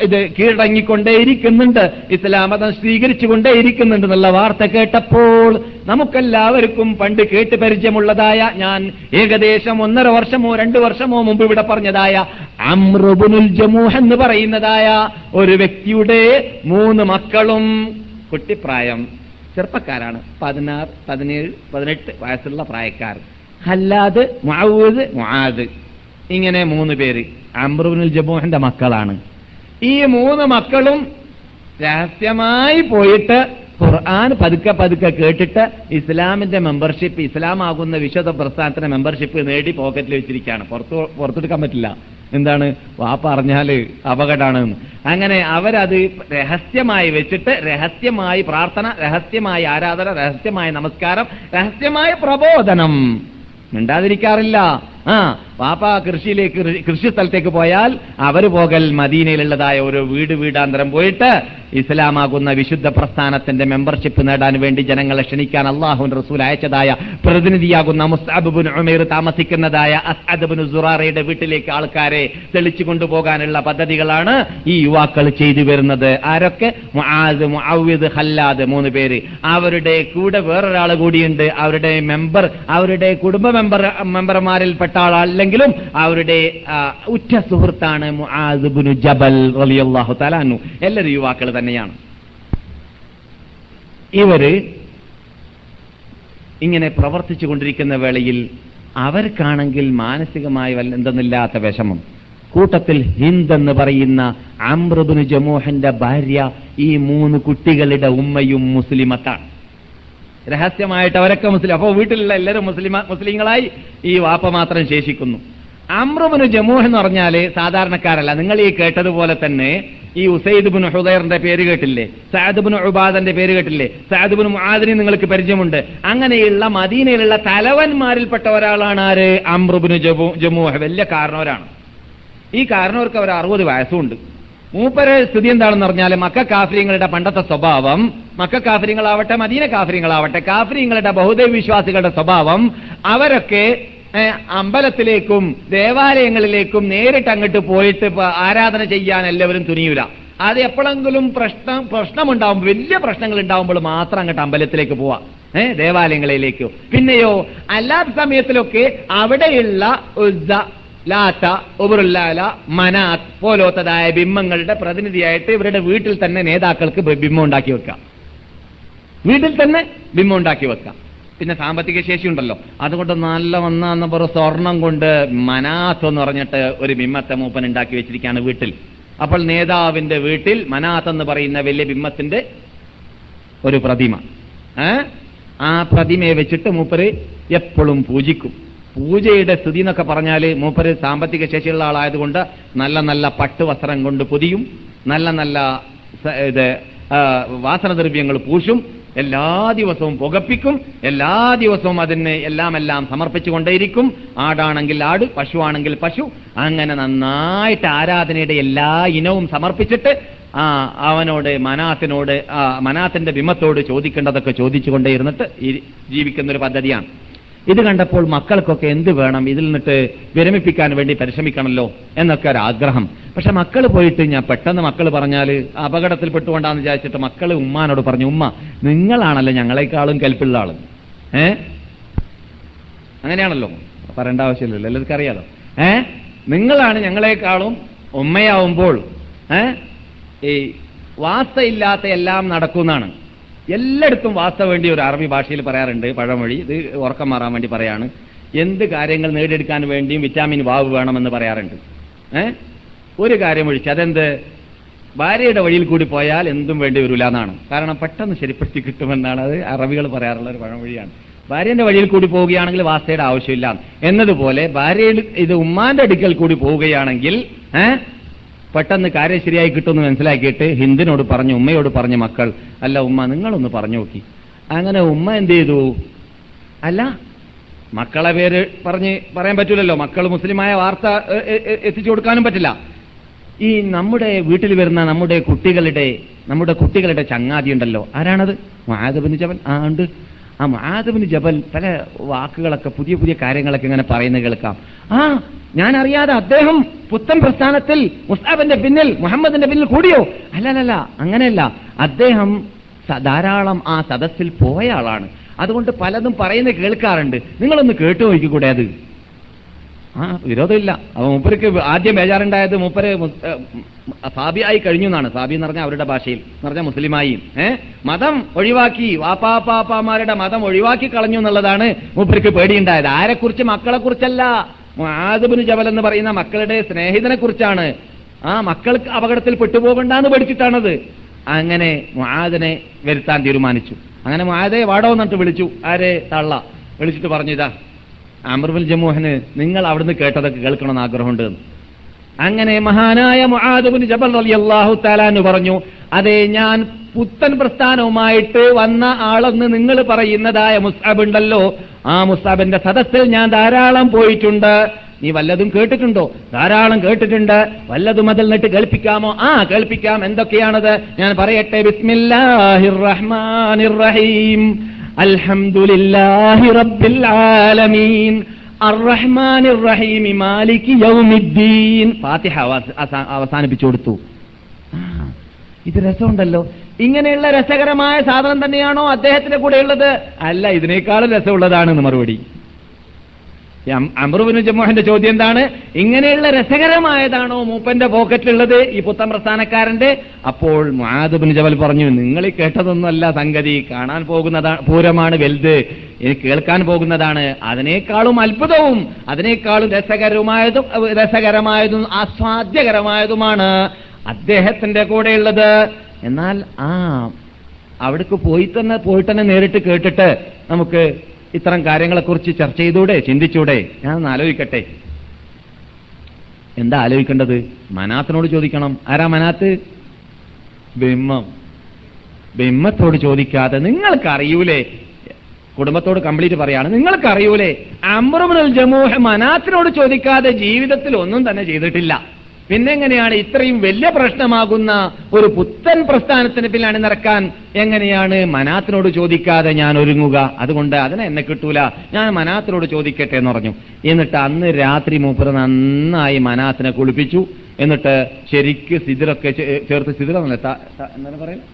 ഇത് കീഴടങ്ങിക്കൊണ്ടേ ഇത് കീഴടങ്ങിക്കൊണ്ടേയിരിക്കുന്നുണ്ട്. ഇസ്ലാം മതം സ്വീകരിച്ചുകൊണ്ടേയിരിക്കുന്നുണ്ട് എന്നുള്ള വാർത്ത കേട്ടപ്പോൾ നമുക്കെല്ലാവർക്കും പണ്ട് കേട്ട് പരിചയമുള്ളതായ ഞാൻ ഏകദേശം ഒന്നര വർഷമോ രണ്ടു വർഷമോ മുമ്പ് ഇവിടെ പറഞ്ഞതായ അമ്രുബുനുൽ ജമൂഹ് എന്ന് പറയുന്നതായ ഒരു വ്യക്തിയുടെ മൂന്ന് മക്കളും കുട്ടിപ്രായം. ചെറുപ്പക്കാരാണ്. പതിനാറ് പതിനേഴ് പതിനെട്ട് വയസ്സുള്ള പ്രായക്കാർ. ഹല്ലാദ് മാവൂദ് മുആദ്. ഇങ്ങനെ മൂന്ന് പേര്. അമ്രുബിനുൽ ജമൂഹിന്റെ മക്കളാണ്. ഈ മൂന്ന് മക്കളും രഹസ്യമായി പോയിട്ട് ഖുർആൻ പതുക്കെ പതുക്കെ കേട്ടിട്ട് ഇസ്ലാമിന്റെ മെമ്പർഷിപ്പ് ഇസ്ലാം ആകുന്ന വിശുദ്ധ പ്രസ്ഥാനത്തിന്റെ മെമ്പർഷിപ്പ് നേടി പോക്കറ്റിൽ വെച്ചിരിക്കുകയാണ്. പുറത്തു പുറത്തെടുക്കാൻ പറ്റില്ല. എന്താണ്? വാ പറഞ്ഞാൽ അപകടമാണ് അങ്ങനെ അവരത് രഹസ്യമായി വെച്ചിട്ട് രഹസ്യമായി പ്രാർത്ഥന രഹസ്യമായി ആരാധന രഹസ്യമായ നമസ്കാരം രഹസ്യമായ പ്രബോധനം. മിണ്ടാതിരിക്കാറില്ല. ആ പാപ്പ കൃഷിയിലേക്ക് കൃഷി- സ്ഥലത്തേക്ക് പോയാൽ അവർ പോകൽ മദീനയിലുള്ളതായ ഒരു വീട് വീടാന്തരം പോയിട്ട് ഇസ്ലാമാകുന്ന വിശുദ്ധ പ്രസ്ഥാനത്തിന്റെ മെമ്പർഷിപ്പ് നേടാൻ വേണ്ടി ജനങ്ങളെ ക്ഷണിക്കാൻ അള്ളാഹുൻ റസൂൽ അയച്ചതായ പ്രതിനിധിയാകുന്ന മുസ്താബുബുൻ ഉമേർ താമസിക്കുന്നതായ അസ്അദ്ബിൻ സുറാറയുടെ വീട്ടിലേക്ക് ആൾക്കാരെ തെളിച്ചു കൊണ്ടുപോകാനുള്ള പദ്ധതികളാണ് ഈ യുവാക്കൾ ചെയ്തു വരുന്നത്. ആരൊക്കെ? ഖല്ലാദ് മൂന്ന് പേര്. അവരുടെ കൂടെ വേറൊരാൾ കൂടിയുണ്ട്. അവരുടെ മെമ്പർ അവരുടെ കുടുംബ മെമ്പർ മെമ്പർമാരിൽപ്പെട്ട ആളല്ലെങ്കിലും അവരുടെ ഉറ്റ സുഹൃത്താണ് ജബൽ അൻഹു. എല്ലാവരും യുവാക്കൾ തന്നെയാണ്. ഇവർ ഇങ്ങനെ പ്രവർത്തിച്ചു കൊണ്ടിരിക്കുന്ന വേളയിൽ അവർക്കാണെങ്കിൽ മാനസികമായി വല്ല എന്തെന്നില്ലാത്ത വിഷമം. കൂട്ടത്തിൽ ഹിന്ദ് എന്ന് പറയുന്ന അമ്രബിന് ജമോഹന്റെ ഭാര്യ ഈ മൂന്ന് കുട്ടികളുടെ ഉമ്മയും മുസ്ലിമത്താണ്. രഹസ്യമായിട്ട് അവരൊക്കെ മുസ്ലിം അപ്പോൾ വീട്ടിലുള്ള എല്ലാവരും മുസ്ലിം മുസ്ലിങ്ങളായി ഈ വാപ്പ മാത്രം ശേഷിക്കുന്നു. അമ്രുബിന് ജമൂഹ് എന്ന് പറഞ്ഞാൽ സാധാരണക്കാരല്ല. നിങ്ങൾ ഈ കേട്ടതുപോലെ തന്നെ ഈ ഉസൈദ് ബിൻ ഹുദൈറിന്റെ പേര് കേട്ടില്ലേ? സഅദ് ബിൻ ഉബാദന്റെ പേര് കേട്ടില്ലേ? സഅദ് ബിൻ മുആദിനെ നിങ്ങൾക്ക് പരിചയമുണ്ട്. അങ്ങനെയുള്ള മദീനയിലുള്ള തലവന്മാരിൽപ്പെട്ട ഒരാളാണ് ആര്? അമ്രുബിന് ജമൂ ജമൂഹ്. വലിയ കാരണവരാണ്. ഈ കാരണവർക്ക് അവർ അറുപത് വയസ്സുണ്ട് മൂപ്പര് സ്ഥിതി എന്താണെന്ന് പറഞ്ഞാൽ മക്ക കാഫര്യങ്ങളുടെ പണ്ടത്തെ സ്വഭാവം മക്ക കാഫര്യങ്ങളാവട്ടെ മദീന കാഫര്യങ്ങളാവട്ടെ കാഫര്യങ്ങളുടെ ബഹുദൈവ വിശ്വാസികളുടെ സ്വഭാവം അവരൊക്കെ അമ്പലത്തിലേക്കും ദേവാലയങ്ങളിലേക്കും നേരിട്ട് അങ്ങോട്ട് പോയിട്ട് ആരാധന ചെയ്യാൻ എല്ലാവരും തുനിയൂല. അത് എപ്പോഴെങ്കിലും പ്രശ്നം പ്രശ്നമുണ്ടാവും വലിയ പ്രശ്നങ്ങൾ ഉണ്ടാവുമ്പോൾ മാത്രം അങ്ങോട്ട് അമ്പലത്തിലേക്ക് പോവാ. ഏഹ് ദേവാലയങ്ങളിലേക്കോ. പിന്നെയോ അല്ലാത്ത സമയത്തിലൊക്കെ അവിടെയുള്ള ലാത്ത ഉബറുല്ലാല മനാത്ത് പോലോത്തതായ ബിംബങ്ങളുടെ പ്രതിനിധിയായിട്ട് ഇവരുടെ വീട്ടിൽ തന്നെ നേതാക്കൾക്ക് ബിംബം ഉണ്ടാക്കി വെക്കാം വീട്ടിൽ തന്നെ ബിംബം ഉണ്ടാക്കി വെക്കാം പിന്നെ സാമ്പത്തിക ശേഷി ഉണ്ടല്ലോ. അതുകൊണ്ട് നല്ല ഒന്നാന്ന് പറ സ്വർണം കൊണ്ട് മനാത്ത് എന്ന് പറഞ്ഞിട്ട് ഒരു ബിംബത്തെ മൂപ്പൻ ഉണ്ടാക്കി വെച്ചിരിക്കുകയാണ് വീട്ടിൽ. അപ്പോൾ നേതാവിന്റെ വീട്ടിൽ മനാത്ത് എന്ന് പറയുന്ന വലിയ ബിംബത്തിന്റെ ഒരു പ്രതിമ? ആ പ്രതിമയെ വെച്ചിട്ട് മൂപ്പര് എപ്പോഴും പൂജിക്കും. പൂജയുടെ സ്ഥിതി എന്നൊക്കെ പറഞ്ഞാൽ മൂപ്പര് സാമ്പത്തിക ശേഷിയുള്ള ആളായതുകൊണ്ട് നല്ല നല്ല പട്ടുവസ്ത്രം കൊണ്ട് പൊതിയും നല്ല നല്ല ഇത് വാസനദ്രവ്യങ്ങൾ പൂശും എല്ലാ ദിവസവും പുകപ്പിക്കും എല്ലാ ദിവസവും അതിന് എല്ലാം എല്ലാം സമർപ്പിച്ചുകൊണ്ടേയിരിക്കും. ആടാണെങ്കിൽ ആട് പശുവാണെങ്കിൽ പശു. അങ്ങനെ നന്നായിട്ട് ആരാധനയുടെ എല്ലാ ഇനവും സമർപ്പിച്ചിട്ട് ആ അവനോട് മനാത്തിനോട് മനാത്തിന്റെ ബിംബത്തോട് ചോദിക്കേണ്ടതൊക്കെ ചോദിച്ചുകൊണ്ടേ ഇരുന്നിട്ട് ജീവിക്കുന്ന ഒരു പദ്ധതിയാണ്. ഇത് കണ്ടപ്പോൾ മക്കൾക്കൊക്കെ എന്ത് വേണം? ഇതിൽ നിന്നിട്ട് വിരമിപ്പിക്കാൻ വേണ്ടി പരിശ്രമിക്കണമല്ലോ എന്നൊക്കെ ഒരു ആഗ്രഹം. പക്ഷെ മക്കൾ പോയിട്ട് ഞാൻ പെട്ടെന്ന് മക്കൾ പറഞ്ഞാൽ അപകടത്തിൽ പെട്ടുകൊണ്ടാന്ന് വിചാരിച്ചിട്ട് മക്കൾ ഉമ്മാനോട് പറഞ്ഞു ഉമ്മ നിങ്ങളാണല്ലോ ഞങ്ങളെക്കാളും കൽപ്പുള്ള ആൾ. ഏ? അങ്ങനെയാണല്ലോ. പറയേണ്ട ആവശ്യമില്ലല്ലോ. എല്ലാവർക്കും അറിയാലോ. ഏ? നിങ്ങളാണ് ഞങ്ങളെക്കാളും ഉമ്മയാവുമ്പോൾ ഏ? ഈ വാസ്തയില്ലാത്ത എല്ലാം നടക്കുന്നാണ്. എല്ലായിടത്തും വാസ്ത വേണ്ടി ഒരു അറബി ഭാഷയിൽ പറയാറുണ്ട് പഴമൊഴി. ഇത് ഉറക്കം മാറാൻ വേണ്ടി പറയാണ്. എന്ത് കാര്യങ്ങൾ നേടിയെടുക്കാൻ വേണ്ടിയും വിറ്റാമിൻ വാവ് വേണമെന്ന് പറയാറുണ്ട്. ഏ? ഒരു കാര്യം ഒഴിച്ച് അതെന്ത്? ഭാര്യയുടെ വഴിയിൽ കൂടി പോയാൽ എന്തും വേണ്ടി വരില്ല എന്നാണ്. കാരണം പെട്ടെന്ന് ശരിപ്പെടുത്തി കിട്ടുമെന്നാണ്. അത് അറബികൾ പറയാറുള്ള ഒരു പഴമൊഴിയാണ്. ഭാര്യന്റെ വഴിയിൽ കൂടി പോവുകയാണെങ്കിൽ വാസ്തയുടെ ആവശ്യമില്ല. എന്നതുപോലെ ഭാര്യയിൽ ഇത് ഉമ്മാന്റെ അടുക്കൽ കൂടി പോവുകയാണെങ്കിൽ ഏഹ് പെട്ടെന്ന് കാര്യം ശരിയായി കിട്ടുമെന്ന് മനസ്സിലാക്കിയിട്ട് ഹിന്ദിനോട് പറഞ്ഞു ഉമ്മയോട് പറഞ്ഞു മക്കൾ അല്ല ഉമ്മ നിങ്ങളൊന്ന് പറഞ്ഞു നോക്കി. അങ്ങനെ ഉമ്മ എന്ത് ചെയ്തു? അല്ല മക്കളെ പേര് പറഞ്ഞ് പറയാൻ പറ്റൂലല്ലോ. മക്കൾ മുസ്ലിമായ വാർത്ത എത്തിച്ചു കൊടുക്കാനും പറ്റില്ല. ഈ നമ്മുടെ വീട്ടിൽ വരുന്ന നമ്മുടെ കുട്ടികളുടെ നമ്മുടെ കുട്ടികളുടെ ചങ്ങാതി ഉണ്ടല്ലോ ആരാണത് ജബൽ ആ ഉണ്ട്. ആ മാധവിന് ജബൽ പല വാക്കുകളൊക്കെ പുതിയ പുതിയ കാര്യങ്ങളൊക്കെ ഇങ്ങനെ പറയുന്നത് കേൾക്കാം. ആ ഞാൻ അറിയാതെ അദ്ദേഹം പുത്തൻ പ്രസ്ഥാനത്തിൽ മുസ്താബിന്റെ പിന്നിൽ മുഹമ്മദിന്റെ പിന്നിൽ കൂടിയോ? അല്ലല്ല അങ്ങനെയല്ല. അദ്ദേഹം ധാരാളം ആ സദസ്സിൽ പോയ ആളാണ്. അതുകൊണ്ട് പലതും പറയുന്നത് കേൾക്കാറുണ്ട്. നിങ്ങളൊന്ന് കേട്ടു നോക്കിക്കൂടെ അത്? ആ വിരോധമില്ല. അപ്പൊ മൂപ്പർക്ക് ആദ്യം ബേജാറുണ്ടായത് മൂപ്പര് സാബിയായി കഴിഞ്ഞു എന്നാണ്. സാബി എന്ന് പറഞ്ഞാൽ അവരുടെ ഭാഷയിൽ. എന്ന് പറഞ്ഞാൽ മുസ്ലിമായി. ഏ? മതം ഒഴിവാക്കി വാപ്പാപ്പാപ്പാമാരുടെ മതം ഒഴിവാക്കി കളഞ്ഞു എന്നുള്ളതാണ് മൂപ്പർക്ക് പേടിയുണ്ടായത്. ആരെക്കുറിച്ച്? മക്കളെ കുറിച്ചല്ല ആദബിന് ജബൽ എന്ന് പറയുന്ന മക്കളുടെ സ്നേഹിതനെ കുറിച്ചാണ് ആ മക്കൾക്ക് അപകടത്തിൽ പെട്ടുപോകണ്ടെന്ന് പഠിച്ചിട്ടാണത് അങ്ങനെ മുആദിനെ വരുത്താൻ തീരുമാനിച്ചു. അങ്ങനെ മുആദെ വാടോ എന്നിട്ട് വിളിച്ചു. ആരെ? തള്ള. വിളിച്ചിട്ട് പറഞ്ഞു ഇതാ അമർബുൽ ജമൂഹന് നിങ്ങൾ അവിടുന്ന് കേട്ടതൊക്കെ കേൾക്കണമെന്ന് ആഗ്രഹമുണ്ട്. അങ്ങനെ മഹാനായ മുആദുബിന് ജബൽ അള്ളാഹു തലാന്ന് പറഞ്ഞു അതെ ഞാൻ പുത്തൻ പ്രസ്ഥാനവുമായിട്ട് വന്ന ആളെന്ന് നിങ്ങൾ പറയുന്നതായ മുസ്താബ് ഉണ്ടല്ലോ. ആ മുസ്താബിന്റെ സദസ്സിൽ ഞാൻ ധാരാളം പോയിട്ടുണ്ട്. നീ വല്ലതും കേട്ടിട്ടുണ്ടോ? ധാരാളം കേട്ടിട്ടുണ്ട്. വല്ലതും അതിൽ നിട്ട് കേൾപ്പിക്കാമോ? ആ കേൾപ്പിക്കാം. എന്തൊക്കെയാണത്? ഞാൻ പറയട്ടെ. ബിസ്മില്ലാഹിർ റഹ്മാനിർ റഹീം. അൽഹംദുലില്ലാഹി റബ്ബിൽ ആലമീൻ. അർറഹ്മാനിർ റഹീമി മാലികി യൗമിദ്ദീൻ. ഫാത്തിഹ അവസ- അവസാനിപ്പിച്ചു കൊടുത്തു. ഇത് രസമുണ്ടല്ലോ. ഇങ്ങനെയുള്ള രസകരമായ സാധനം തന്നെയാണോ അദ്ദേഹത്തിന്റെ കൂടെ ഉള്ളത് അല്ല ഇതിനേക്കാളും രസമുള്ളതാണ് മറുപടി. അമ്രുബിന് ജമ്മോഹന്റെ ചോദ്യം എന്താണ്? ഇങ്ങനെയുള്ള രസകരമായതാണോ മൂപ്പന്റെ പോക്കറ്റിലുള്ളത് ഈ പുത്തൻ പ്രസ്ഥാനക്കാരന്റെ അപ്പോൾ മാധുബിന് ജബൽ പറഞ്ഞു നിങ്ങൾ കേട്ടതൊന്നുമല്ല സംഗതി. കാണാൻ പോകുന്നതാണ് പൂരമാണ് വലുത്. എനിക്ക് കേൾക്കാൻ പോകുന്നതാണ്. അതിനേക്കാളും അത്ഭുതവും അതിനേക്കാളും രസകരമായതും രസകരമായതും ആസ്വാദ്യകരമായതുമാണ് അദ്ദേഹത്തിന്റെ കൂടെയുള്ളത്. എന്നാൽ ആ അവിടേക്ക് പോയി തന്നെ പോയിട്ട് തന്നെ നേരിട്ട് കേട്ടിട്ട് നമുക്ക് ഇത്തരം കാര്യങ്ങളെക്കുറിച്ച് ചർച്ച ചെയ്തൂടെ ചിന്തിച്ചൂടെ? ഞാൻ ഒന്ന് ആലോചിക്കട്ടെ. എന്താ ആലോചിക്കേണ്ടത്? മനാത്തിനോട് ചോദിക്കണം. ആരാ മനാത്ത്? ബിംബം ബിംബത്തോട് ചോദിക്കാതെ നിങ്ങൾക്കറിയൂലേ? കുടുംബത്തോട് കംപ്ലീറ്റ് പറയാണ് നിങ്ങൾക്കറിയൂലേ? ജമൂഹ ജമൂഹ് മനാത്തിനോട് ചോദിക്കാതെ ജീവിതത്തിൽ ഒന്നും തന്നെ ചെയ്തിട്ടില്ല. പിന്നെ എങ്ങനെയാണ് ഇത്രയും വലിയ പ്രശ്നമാകുന്ന ഒരു പുത്തൻ പ്രസ്ഥാനത്തിന് പിന്നിൽ നടക്കാൻ? എങ്ങനെയാണ് മനാത്തിനോട് ചോദിക്കാതെ ഞാൻ ഒരുങ്ങുക? അതുകൊണ്ട് അതിനെ എന്നെ കിട്ടൂല. ഞാൻ മനാത്തിനോട് ചോദിക്കട്ടെ എന്ന് പറഞ്ഞു. എന്നിട്ട് അന്ന് രാത്രി മൂപ്പർ നന്നായി മനാത്തിനെ കുളിപ്പിച്ചു. എന്നിട്ട് ശരിക്ക് സിതിലൊക്കെ ചേർത്ത് സിദിറന്നല്ലേ എന്താണ് പറയുന്നത്?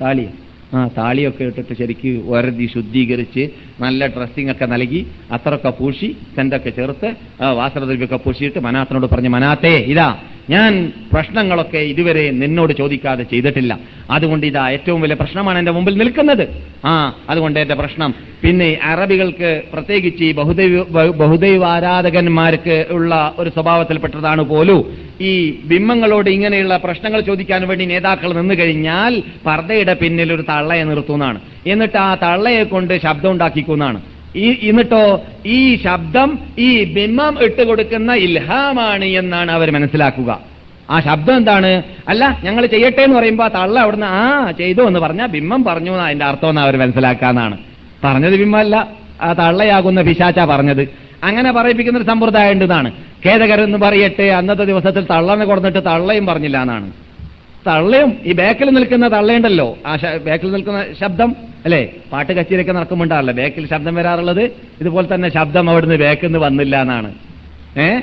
താലി ആ താളിയൊക്കെ ഇട്ടിട്ട് ശരിക്ക് വരതി ശുദ്ധീകരിച്ച് നല്ല ഡ്രസ്സിംഗ് ഒക്കെ നൽകി അത്രയൊക്കെ പൂശി സെന്റൊക്കെ ചേർത്ത് വാസ്ത്രദ്രവ്യൊക്കെ പൂശിയിട്ട് മനാത്തിനോട് പറഞ്ഞു മനാത്തേ ഇതാ ഞാൻ പ്രശ്നങ്ങളൊക്കെ ഇതുവരെ നിന്നോട് ചോദിക്കാതെ ചെയ്തിട്ടില്ല. അതുകൊണ്ട് ഇതാ ഏറ്റവും വലിയ പ്രശ്നമാണ് എന്റെ മുമ്പിൽ നിൽക്കുന്നത്. ആ അതുകൊണ്ട് എന്റെ പ്രശ്നം. പിന്നെ അറബികൾക്ക് പ്രത്യേകിച്ച് ഈ ബഹുദൈവ ബഹുദൈവാരാധകന്മാർക്ക് ഉള്ള ഒരു സ്വഭാവത്തിൽപ്പെട്ടതാണ് പോലും ഈ ബിംബങ്ങളോട് ഇങ്ങനെയുള്ള പ്രശ്നങ്ങൾ ചോദിക്കാൻ വേണ്ടി നേതാക്കൾ നിന്നു കഴിഞ്ഞാൽ പർദ്ദയുടെ പിന്നിൽ ഒരു തള്ളയെ നിർത്തുന്നതാണ്. എന്നിട്ട് ആ തള്ളയെ കൊണ്ട് ശബ്ദം ഉണ്ടാക്കിക്കുന്നതാണ് ഈ എന്നിട്ടോ ഈ ശബ്ദം ഈ ബിംബം ഇട്ട് കൊടുക്കുന്ന ഇൽഹാമാണ് എന്നാണ് അവർ മനസ്സിലാക്കുക. ആ ശബ്ദം എന്താണ്? അല്ല ഞങ്ങൾ ചെയ്യട്ടെ എന്ന് പറയുമ്പോ ആ തള്ള അവിടുന്ന് ആ ചെയ്തു എന്ന് പറഞ്ഞാൽ ബിംബം പറഞ്ഞു എന്നാ അതിന്റെ അർത്ഥം എന്ന് അവർ മനസ്സിലാക്കാന്നാണ്. പറഞ്ഞത് ബിംബമല്ല ആ തള്ളയാകുന്ന പിശാച്ച പറഞ്ഞത്. അങ്ങനെ പറയിപ്പിക്കുന്ന ഒരു സമ്പ്രദായം ഉണ്ടെന്നാണ് ഖേദകരെന്ന് പറയട്ടെ അന്നത്തെ ദിവസത്തിൽ തള്ളനെ കൊടുത്തിട്ട് തള്ളയും പറഞ്ഞില്ല എന്നാണ്. തള്ളയും ഈ ബാക്കിൽ നിൽക്കുന്ന തള്ളയുണ്ടല്ലോ. ആ ബാക്കിൽ നിൽക്കുന്ന ശബ്ദം അല്ലേ? പാട്ട് കച്ചേരിയൊക്കെ നടക്കുമ്പോണ്ടാണല്ലോ. ബാക്കിൽ ശബ്ദം വരാറുള്ളത്. ഇതുപോലെ തന്നെ ശബ്ദം അവിടുന്ന് ബാക്കിൽ നിന്ന് വന്നില്ല എന്നാണ്. ഏ?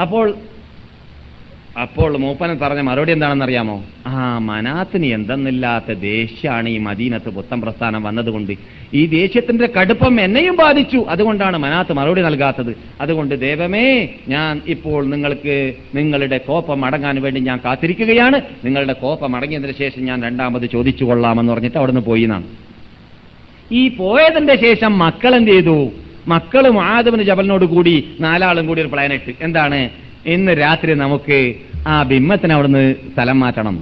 അപ്പോൾ അപ്പോൾ മൂപ്പൻ പറഞ്ഞ മറുപടി എന്താണെന്ന് അറിയാമോ ആ മനാത്തിന് എന്തെന്നില്ലാത്ത ദേഷ്യാണ് ഈ മദീനത്ത് പുത്തൻ പ്രസ്ഥാനം വന്നതുകൊണ്ട്. ഈ ദേഷ്യത്തിന്റെ കടുപ്പം എന്നെയും ബാധിച്ചു. അതുകൊണ്ടാണ് മനാത്ത് മറുപടി നൽകാത്തത്. അതുകൊണ്ട് ദേവമേ ഞാൻ ഇപ്പോൾ നിങ്ങൾക്ക് നിങ്ങളുടെ കോപ്പം അടങ്ങാൻ വേണ്ടി ഞാൻ കാത്തിരിക്കുകയാണ്. നിങ്ങളുടെ കോപ്പം അടങ്ങിയതിന് ശേഷം ഞാൻ രണ്ടാമത് ചോദിച്ചു കൊള്ളാമെന്ന് പറഞ്ഞിട്ട് അവിടുന്ന് പോയി എന്നാണ്. ഈ പോയതിന്റെ ശേഷം മക്കൾ എന്ത് ചെയ്തു? മക്കളും ആദവന് ജബലിനോട് കൂടി നാലാളും കൂടി ഒരു പ്ലാനിട്ട് എന്താണ്? ഇന്ന് രാത്രി നമുക്ക് ആ ബിംബത്തിന് അവിടുന്ന് സ്ഥലം മാറ്റണം.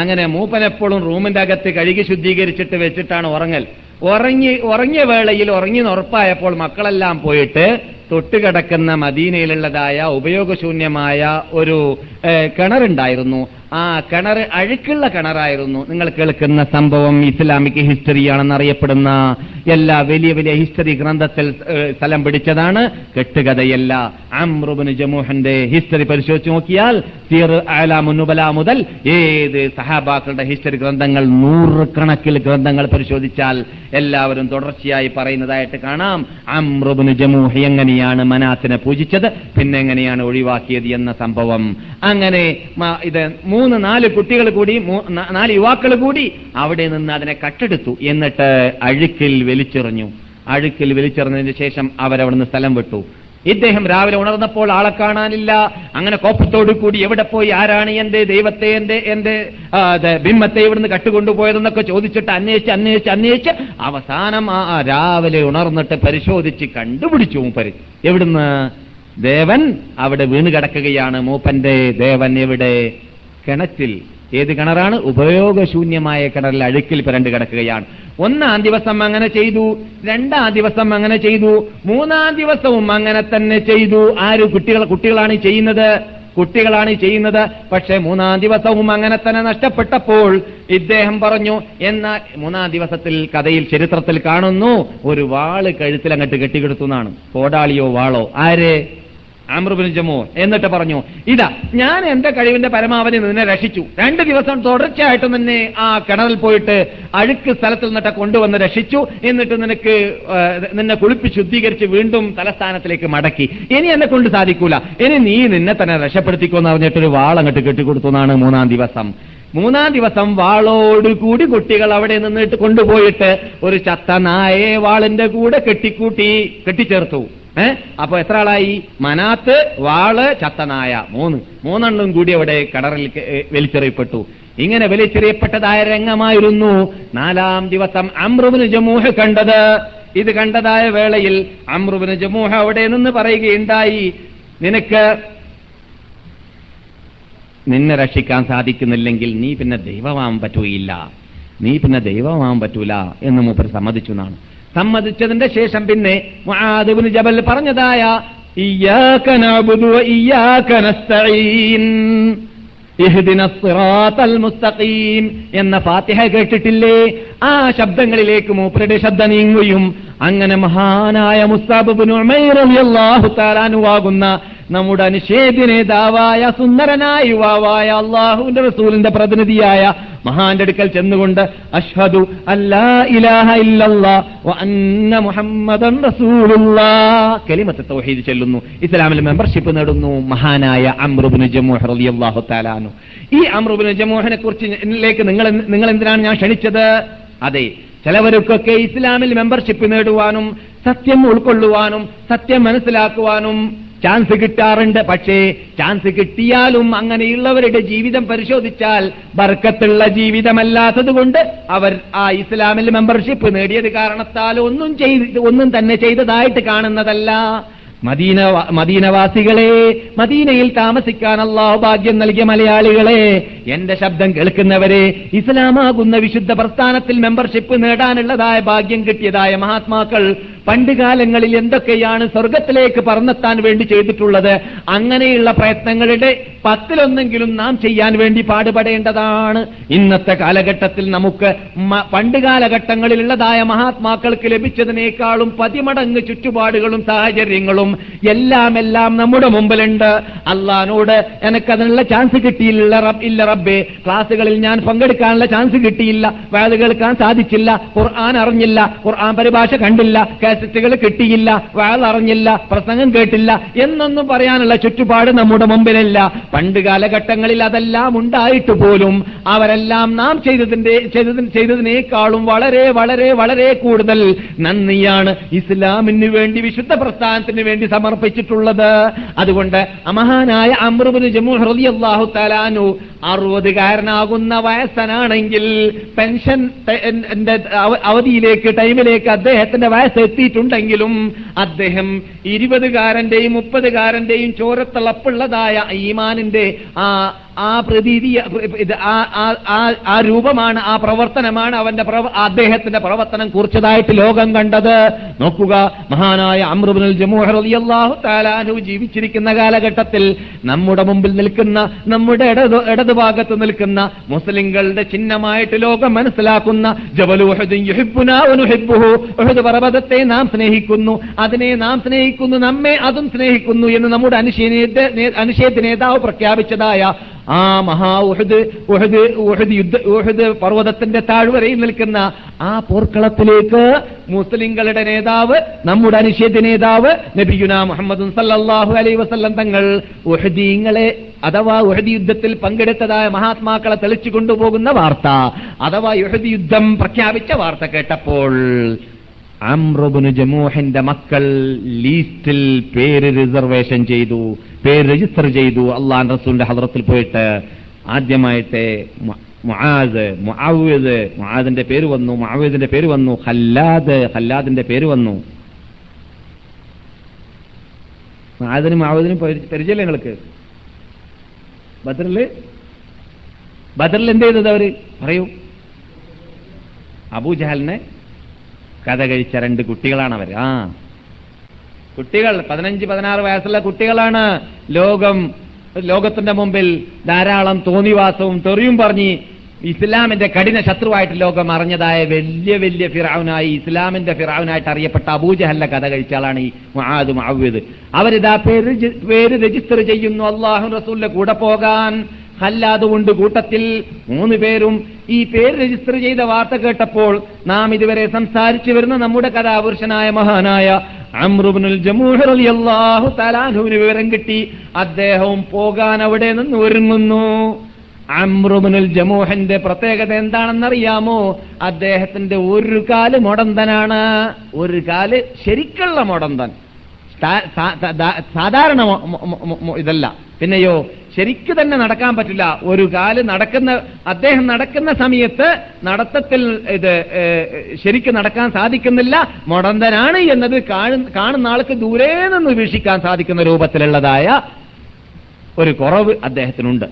അങ്ങനെ മൂപ്പനെപ്പോഴും റൂമിന്റെ അകത്ത് കഴുകി ശുദ്ധീകരിച്ചിട്ട് വെച്ചിട്ടാണ് ഉറങ്ങൽ. ഉറങ്ങി ഉറങ്ങിയ വേളയിൽ ഉറങ്ങി ഉറപ്പായപ്പോൾ മക്കളെല്ലാം പോയിട്ട് തൊട്ടുകിടക്കുന്ന മദീനയിലുള്ളതായ ഉപയോഗശൂന്യമായ ഒരു കിണറുണ്ടായിരുന്നു. ആ കിണർ അഴുക്കുള്ള കിണറായിരുന്നു. നിങ്ങൾ കേൾക്കുന്ന സംഭവം ഇസ്ലാമിക് ഹിസ്റ്ററിയാണെന്ന് അറിയപ്പെടുന്ന എല്ലാ വലിയ വലിയ ഹിസ്റ്ററി ഗ്രന്ഥത്തിൽ സ്ഥലം പിടിച്ചതാണ് കെട്ടുകഥയല്ല. അമ്രുബിന് ജമൂഹന്റെ ഹിസ്റ്ററി പരിശോധിച്ച് നോക്കിയാൽ സീർ ആലാമുനുബല മുതൽ ഏത് സഹാബാക്കളുടെ ഹിസ്റ്ററി ഗ്രന്ഥങ്ങൾ നൂറുകണക്കിൽ ഗ്രന്ഥങ്ങൾ പരിശോധിച്ചാൽ എല്ലാവരും തുടർച്ചയായി പറയുന്നതായിട്ട് കാണാം. അമ്രുബിന് ജമൂഹ് എങ്ങനെയാണ് മനാത്തിനെ പൂജിച്ചത് പിന്നെ എങ്ങനെയാണ് ഒഴിവാക്കിയത് എന്ന സംഭവം. അങ്ങനെ ഇത് മൂന്ന് നാല് കുട്ടികൾ കൂടി നാല് യുവാക്കൾ കൂടി അവിടെ നിന്ന് അതിനെ കട്ടെടുത്തു. എന്നിട്ട് അഴുക്കിൽ വലിച്ചെറിഞ്ഞു. അഴുക്കിൽ വലിച്ചെറിഞ്ഞതിന് ശേഷം അവരവിടുന്ന് സ്ഥലം വിട്ടു. ഇദ്ദേഹം രാവിലെ ഉണർന്നപ്പോൾ ആളെ കാണാനില്ല. അങ്ങനെ കോപ്പത്തോടു കൂടി എവിടെ പോയി? ആരാണ് എന്റെ? ദൈവത്തെ എന്റെ? എന്റെ ബിംബത്തെ ഇവിടുന്ന് കട്ടുകൊണ്ടുപോയതെന്നൊക്കെ ചോദിച്ചിട്ട് അന്വേഷിച്ച് അന്വേഷിച്ച് അന്വേഷിച്ച് അവസാനം ആ രാവിലെ ഉണർന്നിട്ട് പരിശോധിച്ച് കണ്ടുപിടിച്ചു മൂപ്പര്. എവിടുന്ന്? ദേവൻ അവിടെ വീണ് കിടക്കുകയാണ്. മൂപ്പന്റെ ദേവൻ എവിടെ? കിണറ്റിൽ ഏത് കിണറാണ്? ഉപയോഗശൂന്യമായ കിണറിൽ അഴുക്കിൽ പിരണ്ട് കിടക്കുകയാണ്. ഒന്നാം ദിവസം അങ്ങനെ ചെയ്തു രണ്ടാം ദിവസം അങ്ങനെ ചെയ്തു മൂന്നാം ദിവസവും അങ്ങനെ തന്നെ ചെയ്തു. ആര്? കുട്ടികൾ കുട്ടികളാണ് ചെയ്യുന്നത്. കുട്ടികളാണ് ചെയ്യുന്നത്. പക്ഷേ മൂന്നാം ദിവസവും അങ്ങനെ തന്നെ നഷ്ടപ്പെട്ടപ്പോൾ ഇദ്ദേഹം പറഞ്ഞു എന്നാൽ മൂന്നാം ദിവസത്തിൽ കഥയിൽ ചരിത്രത്തിൽ കാണുന്നു ഒരു വാൾ കഴുത്തിൽ അങ്ങോട്ട് കെട്ടിക്കെടുത്തു എന്നാണ്. കോടാളിയോ വാളോ? ആര്? ആമ്രുബിൻ ജമോർ എന്നിട്ട് പറഞ്ഞു ഇതാ ഞാൻ എന്റെ കഴിവിന്റെ പരമാവധി നിന്നെ രക്ഷിച്ചു. രണ്ട് ദിവസം തുടർച്ചയായിട്ട് നിന്നെ ആ കിണറിൽ പോയിട്ട് അഴുക്ക് സ്ഥലത്തിൽ നിന്നിട്ട് കൊണ്ടുവന്ന് രക്ഷിച്ചു. എന്നിട്ട് നിനക്ക് നിന്നെ കുളിപ്പി ശുദ്ധീകരിച്ച് വീണ്ടും തലസ്ഥാനത്തിലേക്ക് മടക്കി. ഇനി എന്നെ കൊണ്ട് സാധിക്കൂല. ഇനി നീ നിന്നെ തന്നെ രക്ഷപ്പെടുത്തിക്കോന്ന് പറഞ്ഞിട്ടൊരു വാളങ്ങട്ട് കെട്ടിക്കൊടുത്തു എന്നാണ് മൂന്നാം ദിവസം. മൂന്നാം ദിവസം വാളോട് കൂടി കുട്ടികൾ അവിടെ നിന്നിട്ട് കൊണ്ടുപോയിട്ട് ഒരു ചത്ത നായെ വാളിന്റെ കൂടെ കെട്ടിക്കൂട്ടി കെട്ടിച്ചേർത്തു. ഏ? അപ്പൊ എത്ര ആളായി? മനാത്ത് വാൾ ചത്തനായ. മൂന്ന്. മൂന്നെണ്ണം കൂടി അവിടെ കടറിൽ വലിച്ചെറിയപ്പെട്ടു. ഇങ്ങനെ വലിച്ചെറിയപ്പെട്ടതായ രംഗമായിരുന്നു നാലാം ദിവസം അമ്രുബിന് ജമൂഹ് കണ്ടത്. ഇത് കണ്ടതായ വേളയിൽ അമ്രുബിന് ജമൂഹ് അവിടെ നിന്ന് പറയുകയുണ്ടായി നിനക്ക് നിന്നെ രക്ഷിക്കാൻ സാധിക്കുന്നില്ലെങ്കിൽ നീ പിന്നെ ദൈവമാവാൻ പറ്റൂയില്ല. നീ പിന്നെ ദൈവമാവാൻ പറ്റൂല എന്ന് മൂപ്പർ സമ്മതിച്ചു എന്നാണ്. സമ്മതിച്ചതിന്റെ ശേഷം പിന്നെ മുആദ് ജബൽ പറഞ്ഞതായ എന്ന ഫാത്തിഹ കേട്ടിട്ടില്ലേ? ആ ശബ്ദങ്ങളിലേക്ക് മൂപ്പരുടെ ശബ്ദ നീങ്ങുകയും അങ്ങനെ മഹാനായ മുസ്താബിബിന് റളിയല്ലാഹു താലാനുവാകുന്ന നമ്മുടെ അനിഷേധ്യ നേതാവായ സുന്ദരനായ യുവാവായ അള്ളാഹുവിന്റെ റസൂലിന്റെ പ്രതിനിധിയായ മഹാന്റെ അടുക്കൽ ചെന്നുകൊണ്ട് അഷ്ഹദു അല്ലാ ഇല്ലല്ലാ വ മുഹമ്മദൻ തൗഹീദ് ചെല്ലുന്നു. ഇസ്ലാമിൽ മെമ്പർഷിപ്പ് നേടുന്നു. മഹാനായ അമ്രുബിന് ജമൂഹ് റളിയല്ലാഹു തആലാനു ഈ അമ്രുബിന് ജമൂഹിനെ കുറിച്ച് നിങ്ങൾ നിങ്ങൾ എന്തിനാണ് ഞാൻ ക്ഷണിച്ചത്? അതെ ചിലവർക്കൊക്കെ ഇസ്ലാമിൽ മെമ്പർഷിപ്പ് നേടുവാനും സത്യം ഉൾക്കൊള്ളുവാനും സത്യം മനസ്സിലാക്കുവാനും ചാൻസ് കിട്ടാറുണ്ട് പക്ഷേ ചാൻസ് കിട്ടിയാലും അങ്ങനെയുള്ളവരുടെ ജീവിതം പരിശോധിച്ചാൽ ബർക്കത്തുള്ള ജീവിതമല്ലാത്തത് കൊണ്ട് അവർ ആ ഇസ്ലാമിൽ മെമ്പർഷിപ്പ് നേടിയത് കാരണത്താൽ ഒന്നും ചെയ്ത് ഒന്നും തന്നെ ചെയ്തതായിട്ട് കാണുന്നതല്ല. മദീന മദീനവാസികളെ മദീനയിൽ താമസിക്കാൻ അള്ളാഹു ഭാഗ്യം നൽകിയ മലയാളികളെ എന്റെ ശബ്ദം കേൾക്കുന്നവരെ ഇസ്ലാമാകുന്ന വിശുദ്ധ പ്രസ്ഥാനത്തിൽ മെമ്പർഷിപ്പ് നേടാനുള്ളതായ ഭാഗ്യം കിട്ടിയതായ മഹാത്മാക്കൾ പണ്ടുകാലങ്ങളിൽ എന്തൊക്കെയാണ് സ്വർഗത്തിലേക്ക് പറന്നെത്താൻ വേണ്ടി ചെയ്തിട്ടുള്ളത്? അങ്ങനെയുള്ള പ്രയത്നങ്ങളുടെ പത്തിലൊന്നെങ്കിലും നാം ചെയ്യാൻ വേണ്ടി പാടുപെടേണ്ടതാണ്. ഇന്നത്തെ കാലഘട്ടത്തിൽ നമുക്ക് പണ്ട് കാലഘട്ടങ്ങളിലുള്ളതായ മഹാത്മാക്കൾക്ക് ലഭിച്ചതിനേക്കാളും പതിമടങ്ങ് ചുറ്റുപാടുകളും സാഹചര്യങ്ങളും എല്ലാം എല്ലാം നമ്മുടെ മുമ്പിലുണ്ട്. അള്ളഹാനോട് എനിക്കതിനുള്ള ചാൻസ് കിട്ടിയില്ല ഇല്ല റബ്ബേ. ക്ലാസ്സുകളിൽ ഞാൻ പങ്കെടുക്കാനുള്ള ചാൻസ് കിട്ടിയില്ല. വേദ കേൾക്കാൻ സാധിച്ചില്ല. ഖുർആൻ അറിഞ്ഞില്ല. ഖുർആൻ പരിഭാഷ കണ്ടില്ല. കാസറ്റുകൾ കിട്ടിയില്ല വാൾ അറിഞ്ഞില്ല പ്രസംഗം കേട്ടില്ല എന്നൊന്നും പറയാനുള്ള ചുറ്റുപാട് നമ്മുടെ മുമ്പിലില്ല. പണ്ട് കാലഘട്ടങ്ങളിൽ അതെല്ലാം ഉണ്ടായിട്ട് പോലും അവരെല്ലാം നാം ചെയ്തതിന്റെ ചെയ്തതിനേക്കാളും വളരെ വളരെ വളരെ കൂടുതൽ നന്ദിയാണ് ഇസ്ലാമിന് വേണ്ടി വിശുദ്ധ പ്രസ്ഥാനത്തിന് വേണ്ടി സമർപ്പിച്ചിട്ടുള്ളത്. അതുകൊണ്ട് അമഹാനായ അമൃബിന് ജമ്മു അള്ളാഹു തലാനു അറുപതുകാരനാകുന്ന വയസ്സനാണെങ്കിൽ പെൻഷൻ അവധിയിലേക്ക് ടൈമിലേക്ക് അദ്ദേഹത്തിന്റെ വയസ്സ് എത്തി എത്തിയിട്ടുണ്ടെങ്കിലും അദ്ദേഹം ഇരുപതുകാരന്റെയും മുപ്പതുകാരന്റെയും ചോരത്തിളപ്പുള്ളതായ ഈമാനിന്റെ ആ ആ പ്രതീതി ആ രൂപമാണ് ആ പ്രവർത്തനമാണ് അവന്റെ അദ്ദേഹത്തിന്റെ പ്രവർത്തനം കുറിച്ചതായിട്ട് ലോകം കണ്ടത്. നോക്കുക മഹാനായ അമ്രുബിനുൽ ജമൂഹർ റളിയല്ലാഹു താലാനു ജീവിച്ചിരിക്കുന്ന കാലഘട്ടത്തിൽ നമ്മുടെ മുമ്പിൽ നിൽക്കുന്ന നമ്മുടെ ഇടത് ഇടതുഭാഗത്ത് നിൽക്കുന്ന മുസ്ലിങ്ങളുടെ ചിഹ്നമായിട്ട് ലോകം മനസ്സിലാക്കുന്ന പർവതത്തെ നാം സ്നേഹിക്കുന്നു. അതിനെ നാം സ്നേഹിക്കുന്നു നമ്മെ അതും സ്നേഹിക്കുന്നു എന്ന് നമ്മുടെ അനുശേദ അനുശേദ നേതാവ് പ്രഖ്യാപിച്ചതായ ആ മഹാ ഉഹദ് പർവതത്തിന്റെ താഴ്വരയിൽ നിൽക്കുന്ന ആ പോർക്കളത്തിലേക്ക് മുസ്ലിങ്ങളുടെ നേതാവ് നമ്മുടെ അനിഷേധ നേതാവ് നബിയുന മുഹമ്മദ് സല്ലാഹു അലൈ വസല്ലം തങ്ങൾ ഉഹദീങ്ങളെ അഥവാ ഉഹദി യുദ്ധത്തിൽ പങ്കെടുത്തതായ മഹാത്മാക്കളെ തെളിച്ചു കൊണ്ടുപോകുന്ന വാർത്ത അഥവാ യുഹദി യുദ്ധം പ്രഖ്യാപിച്ച വാർത്ത കേട്ടപ്പോൾ അമ്രുബിന് ജമൂഹിന്റെ മക്കൾ ലീസ്റ്റിൽ പേര് റിസർവേഷൻ ചെയ്തു പേര് രജിസ്റ്റർ ചെയ്തു. അള്ളാൻ റസൂലിന്റെ ഹദ്രത്തിൽ പോയിട്ട് ആദ്യമായിട്ട് മുആദ് മുആവിദ് മുആദിന്റെ പേര് വന്നു മുആവിദിന്റെ പേര് വന്നു ഹല്ലാദ് ഹല്ലാദിന്റെ പേര് വന്നു. മുആദിനും മുആവിദിനും പരി- പരിചയമില്ല നിങ്ങൾക്ക്? ബദറിൽ? ബദറിൽ എന്ത് ചെയ്തത് അവർ? പറയൂ. അബൂജഹലിനെ കഥ കഴിച്ച രണ്ട് കുട്ടികളാണ് അവർ ആ. കുട്ടികൾ പതിനഞ്ച് പതിനാറ് വയസ്സുള്ള കുട്ടികളാണ് ലോകം ലോകത്തിന്റെ മുമ്പിൽ ധാരാളം തോന്നിവാസവും തെറിയും പറഞ്ഞ് ഇസ്ലാമിന്റെ കഠിന ശത്രുവായിട്ട് ലോകം അറിഞ്ഞതായ വലിയ വലിയ ഫിറാവുനായി ഇസ്ലാമിന്റെ ഫിറാവുനായിട്ട് അറിയപ്പെട്ട അബൂജഹല്ല കഥ കഴിച്ച ആളാണ് ഈ മഹാദ് അവരിതാ പേര് പേര് രജിസ്റ്റർ ചെയ്യുന്നു. അള്ളാഹു റസൂലിന്റെ കൂടെ പോകാൻ ഹല്ലാദ് കൊണ്ട് കൂട്ടത്തിൽ മൂന്ന് പേരും ഈ പേര് രജിസ്റ്റർ ചെയ്ത വാർത്ത കേട്ടപ്പോൾ നാം ഇതുവരെ സംസാരിച്ചു വരുന്ന നമ്മുടെ കഥാപുരുഷനായ മഹാനായ അമ്രുബിനുൽ ജമുഹു തലാഹുവിന് വിവരം കിട്ടി. അദ്ദേഹവും പോകാൻ അവിടെ നിന്ന് ഒരുങ്ങുന്നു. അമ്രുബിനുൽ ജമൂഹന്റെ പ്രത്യേകത എന്താണെന്നറിയാമോ? അദ്ദേഹത്തിന്റെ ഒരു കാൽ മൊടന്തനാണ്. ഒരു കാൽ ശരിക്കുള്ള മൊടന്തൻ. സാധാരണ ഇതല്ല. പിന്നെയോ ശരിക്ക് തന്നെ നടക്കാൻ പറ്റില്ല. ഒരു കാൽ നടക്കുന്ന അദ്ദേഹം നടക്കുന്ന സമയത്ത് നടത്തത്തിൽ ഇത് ശരിക്ക് നടക്കാൻ സാധിക്കുന്നില്ല. മൊടന്തനാണ് എന്നത് കാണു- കാണുന്ന ആൾക്ക് ദൂരെ നിന്ന് വീക്ഷിക്കാൻ സാധിക്കുന്ന രൂപത്തിലുള്ളതായ ഒരു കുറവ് അദ്ദേഹത്തിനുണ്ട്.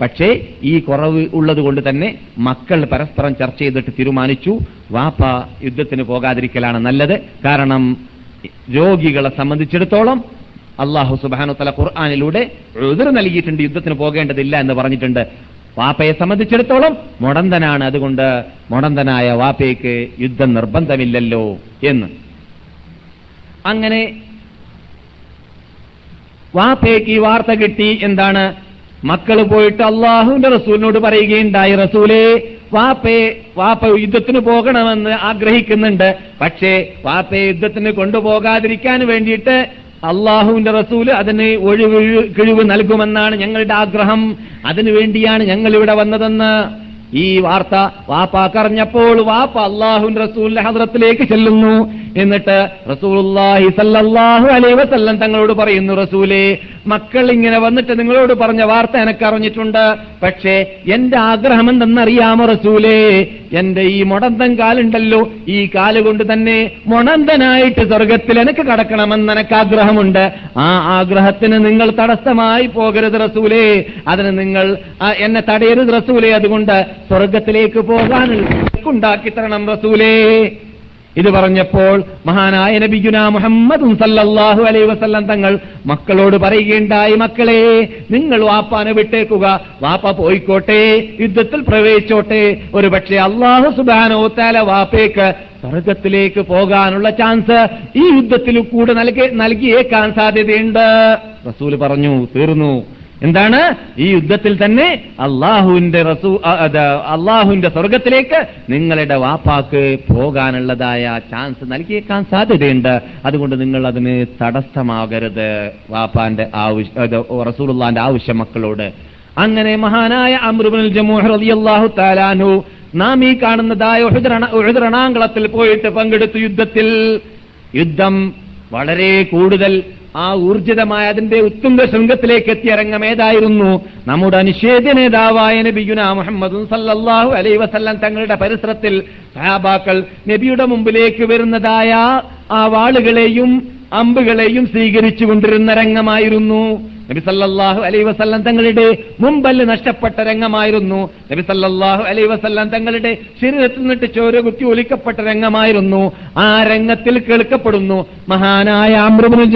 പക്ഷേ ഈ കുറവ് ഉള്ളത് കൊണ്ട് തന്നെ മക്കൾ പരസ്പരം ചർച്ച ചെയ്തിട്ട് തീരുമാനിച്ചു. വാപ്പ യുദ്ധത്തിന് പോകാതിരിക്കലാണ് നല്ലത്. കാരണം രോഗികളെ സംബന്ധിച്ചിടത്തോളം അള്ളാഹു സുബാനു തല ഖുർആാനിലൂടെ എതിർ നൽകിയിട്ടുണ്ട് യുദ്ധത്തിന് പോകേണ്ടതില്ല എന്ന് പറഞ്ഞിട്ടുണ്ട്. വാപ്പയെ സംബന്ധിച്ചിടത്തോളം മുടന്തനാണ്. അതുകൊണ്ട് മുടന്തനായ വാപ്പയ്ക്ക് യുദ്ധം നിർബന്ധമില്ലല്ലോ എന്ന്. അങ്ങനെ വാപ്പയ്ക്ക് ഈ വാർത്ത കിട്ടി. എന്താണ്? മക്കൾ പോയിട്ട് അള്ളാഹുവിന്റെ റസൂലിനോട് പറയുകയുണ്ടായി. റസൂലേ വാപ്പയെ വാപ്പ യുദ്ധത്തിന് പോകണമെന്ന് ആഗ്രഹിക്കുന്നുണ്ട്. പക്ഷേ വാപ്പയെ യുദ്ധത്തിന് കൊണ്ടുപോകാതിരിക്കാൻ വേണ്ടിയിട്ട് അള്ളാഹുവിന്റെ റസൂൽ അതിന് ഒഴിവ് കിഴിവ് നൽകുമെന്നാണ് ഞങ്ങളുടെ ആഗ്രഹം. അതിനുവേണ്ടിയാണ് ഞങ്ങൾ ഇവിടെ വന്നതെന്ന് ഈ വാർത്ത വാപ്പാക്കറിഞ്ഞപ്പോൾ വാപ്പ അള്ളാഹു റസൂലിന്റെ ഹദ്രത്തിലേക്ക് ചെല്ലുന്നു. എന്നിട്ട് സല്ലല്ലാഹു അലൈഹി വസല്ലം തങ്ങളോട് പറയുന്നു റസൂലേ മക്കൾ ഇങ്ങനെ വന്നിട്ട് നിങ്ങളോട് പറഞ്ഞ വാർത്ത എനക്ക് അറിഞ്ഞിട്ടുണ്ട് പക്ഷേ എന്റെ ആഗ്രഹം എന്തെന്നറിയാമോ റസൂലേ? എന്റെ ഈ മുടന്തൻ കാലുണ്ടല്ലോ. ഈ കാലുകൊണ്ട് തന്നെ മുണന്തനായിട്ട് സ്വർഗത്തിൽ എനിക്ക് കടക്കണമെന്ന് എനിക്ക് ആഗ്രഹമുണ്ട് ആ ആഗ്രഹത്തിന് നിങ്ങൾ തടസ്സമായി പോകരുത് റസൂലേ. അതിന് നിങ്ങൾ എന്നെ തടയരുത് റസൂലേ. അതുകൊണ്ട് സ്വർഗത്തിലേക്ക് പോകാനുള്ള ഉണ്ടാക്കി തരണം റസൂലേ. ഇത് പറഞ്ഞപ്പോൾ മഹാനായ നബിഗുന മുഹമ്മദും സല്ലല്ലാഹു അലൈ വസല്ലം തങ്ങൾ മക്കളോട് പറയുകയുണ്ടായി മക്കളെ നിങ്ങൾ വാപ്പാനെ വിട്ടേക്കുക. വാപ്പ പോയിക്കോട്ടെ യുദ്ധത്തിൽ പ്രവേശിച്ചോട്ടെ. ഒരു പക്ഷേ അള്ളാഹു സുബാനോ താല വാപ്പേക്ക് സ്വർഗത്തിലേക്ക് പോകാനുള്ള ചാൻസ് ഈ യുദ്ധത്തിൽ കൂടെ നൽകി നൽകിയേക്കാൻ സാധ്യതയുണ്ട്. റസൂൽ പറഞ്ഞു തീർന്നു. എന്താണ്? ഈ യുദ്ധത്തിൽ തന്നെ അള്ളാഹുവിന്റെ റസൂ അള്ളാഹുവിന്റെ സ്വർഗത്തിലേക്ക് നിങ്ങളുടെ വാപ്പാക്ക് പോകാനുള്ളതായ ചാൻസ് നൽകിയേക്കാൻ സാധ്യതയുണ്ട്. അതുകൊണ്ട് നിങ്ങൾ അതിന് തടസ്സമാകരുത് വാപ്പാന്റെ ആവശ്യം റസൂലുള്ളാന്റെ ആവശ്യം മക്കളോട്. അങ്ങനെ മഹാനായ അമൃബുൽ താലാനു നാം ഈ കാണുന്നതായ ഉഹദ് പോയിട്ട് പങ്കെടുത്തു യുദ്ധത്തിൽ. യുദ്ധം വളരെ കൂടുതൽ ആ ഊർജിതമായ അതിന്റെ ഉത്തുംഗ ശൃംഗത്തിലേക്ക് എത്തിയിറങ്ങമേതായിരുന്നു നമ്മുടെ അനിഷേധ്യ നേതാവായ നബിയുന മുഹമ്മദും സല്ലാഹു അലൈ വസല്ലം തങ്ങളുടെ പരിസരത്തിൽ സഹാബാക്കൾ നബിയുടെ മുമ്പിലേക്ക് വരുന്നതായ ആ വാളുകളെയും അമ്പുകളെയും സ്വീകരിച്ചു കൊണ്ടിരുന്ന രംഗമായിരുന്നു. നബി സല്ലല്ലാഹു അലൈഹി വസല്ലം തങ്ങളുടെ മുമ്പൽ നഷ്ടപ്പെട്ട രംഗമായിരുന്നു. നബി സല്ലല്ലാഹു അലൈഹി വസല്ലം തങ്ങളുടെ ശരീരത്തിൽ നിന്നിട്ട് ചോര കുത്തി ഒലിക്കപ്പെട്ട രംഗമായിരുന്നു. ആ രംഗത്തിൽ കേൾക്കപ്പെടുന്നു. മഹാനായ അമ്രുബിന്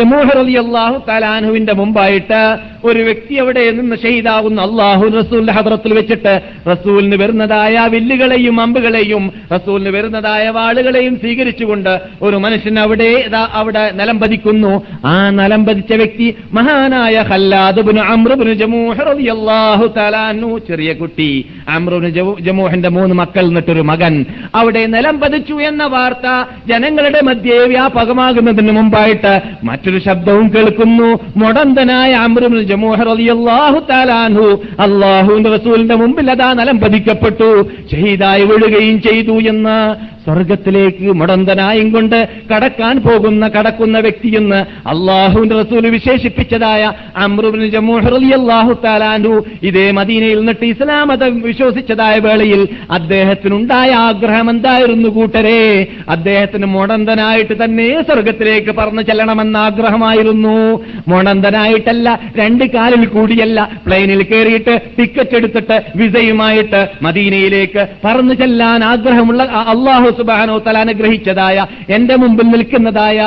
മുമ്പായിട്ട് ഒരു വ്യക്തി അവിടെ നിന്ന് ഷഹീദാകുന്നു അള്ളാഹു റസൂലിന്റെ ഹദ്രത്തിൽ വെച്ചിട്ട് റസൂലിന് വരുന്നതായ വില്ലുകളെയും അമ്പുകളെയും റസൂലിന് വരുന്നതായ വാളുകളെയും സ്വീകരിച്ചുകൊണ്ട് ഒരു മനുഷ്യൻ അവിടെ അവിടെ നിലം പതിക്കുന്നു. ആ നിലം വ്യക്തി മഹാനായ ചെറിയ കുട്ടി. അമ്രുബിന് ജമൂഹിന്റെ മൂന്ന് മക്കൾ എന്നിട്ടൊരു മകൻ. അവിടെ നിലം പതിച്ചു എന്ന വാർത്ത ജനങ്ങളുടെ മധ്യേ വ്യാപകമാകുന്നതിന് മുമ്പായിട്ട് മറ്റൊരു ശബ്ദവും കേൾക്കുന്നു. മുടന്തനായ അമ്രുബിന് ജമൂഹ് റളിയല്ലാഹു തലാൻഹു അള്ളാഹുവിന്റെ റസൂലിന്റെ മുമ്പിൽ അതാ നിലം പതിക്കപ്പെട്ടു ഷഹീദായി വീഴുകയും ചെയ്തു എന്ന് സ്വർഗത്തിലേക്ക് മുടന്തനായും കൊണ്ട് കടക്കാൻ പോകുന്ന കടക്കുന്ന വ്യക്തിയെന്ന് അള്ളാഹുവിന്റെ റസൂൽ വിശേഷിപ്പിച്ചതായ ഇതേ മദീനയിൽ നിന്നിട്ട് ഇസ്ലാം മതം വിശ്വസിച്ചതായ വേളയിൽ അദ്ദേഹത്തിനുണ്ടായ ആഗ്രഹം എന്തായിരുന്നു കൂട്ടരെ? അദ്ദേഹത്തിന് മുടന്തനായിട്ട് തന്നെ സ്വർഗത്തിലേക്ക് പറഞ്ഞു ചെല്ലണമെന്ന ആഗ്രഹമായിരുന്നു. മുടന്തനായിട്ടല്ല രണ്ട് കാലിൽ കൂടിയല്ല. പ്ലെയിനിൽ കയറിയിട്ട് ടിക്കറ്റ് എടുത്തിട്ട് വിസയുമായിട്ട് മദീനയിലേക്ക് പറഞ്ഞു ചെല്ലാൻ ആഗ്രഹമുള്ള അള്ളാഹു സുബാനോ തല അനുഗ്രഹിച്ചതായ എന്റെ മുമ്പിൽ നിൽക്കുന്നതായ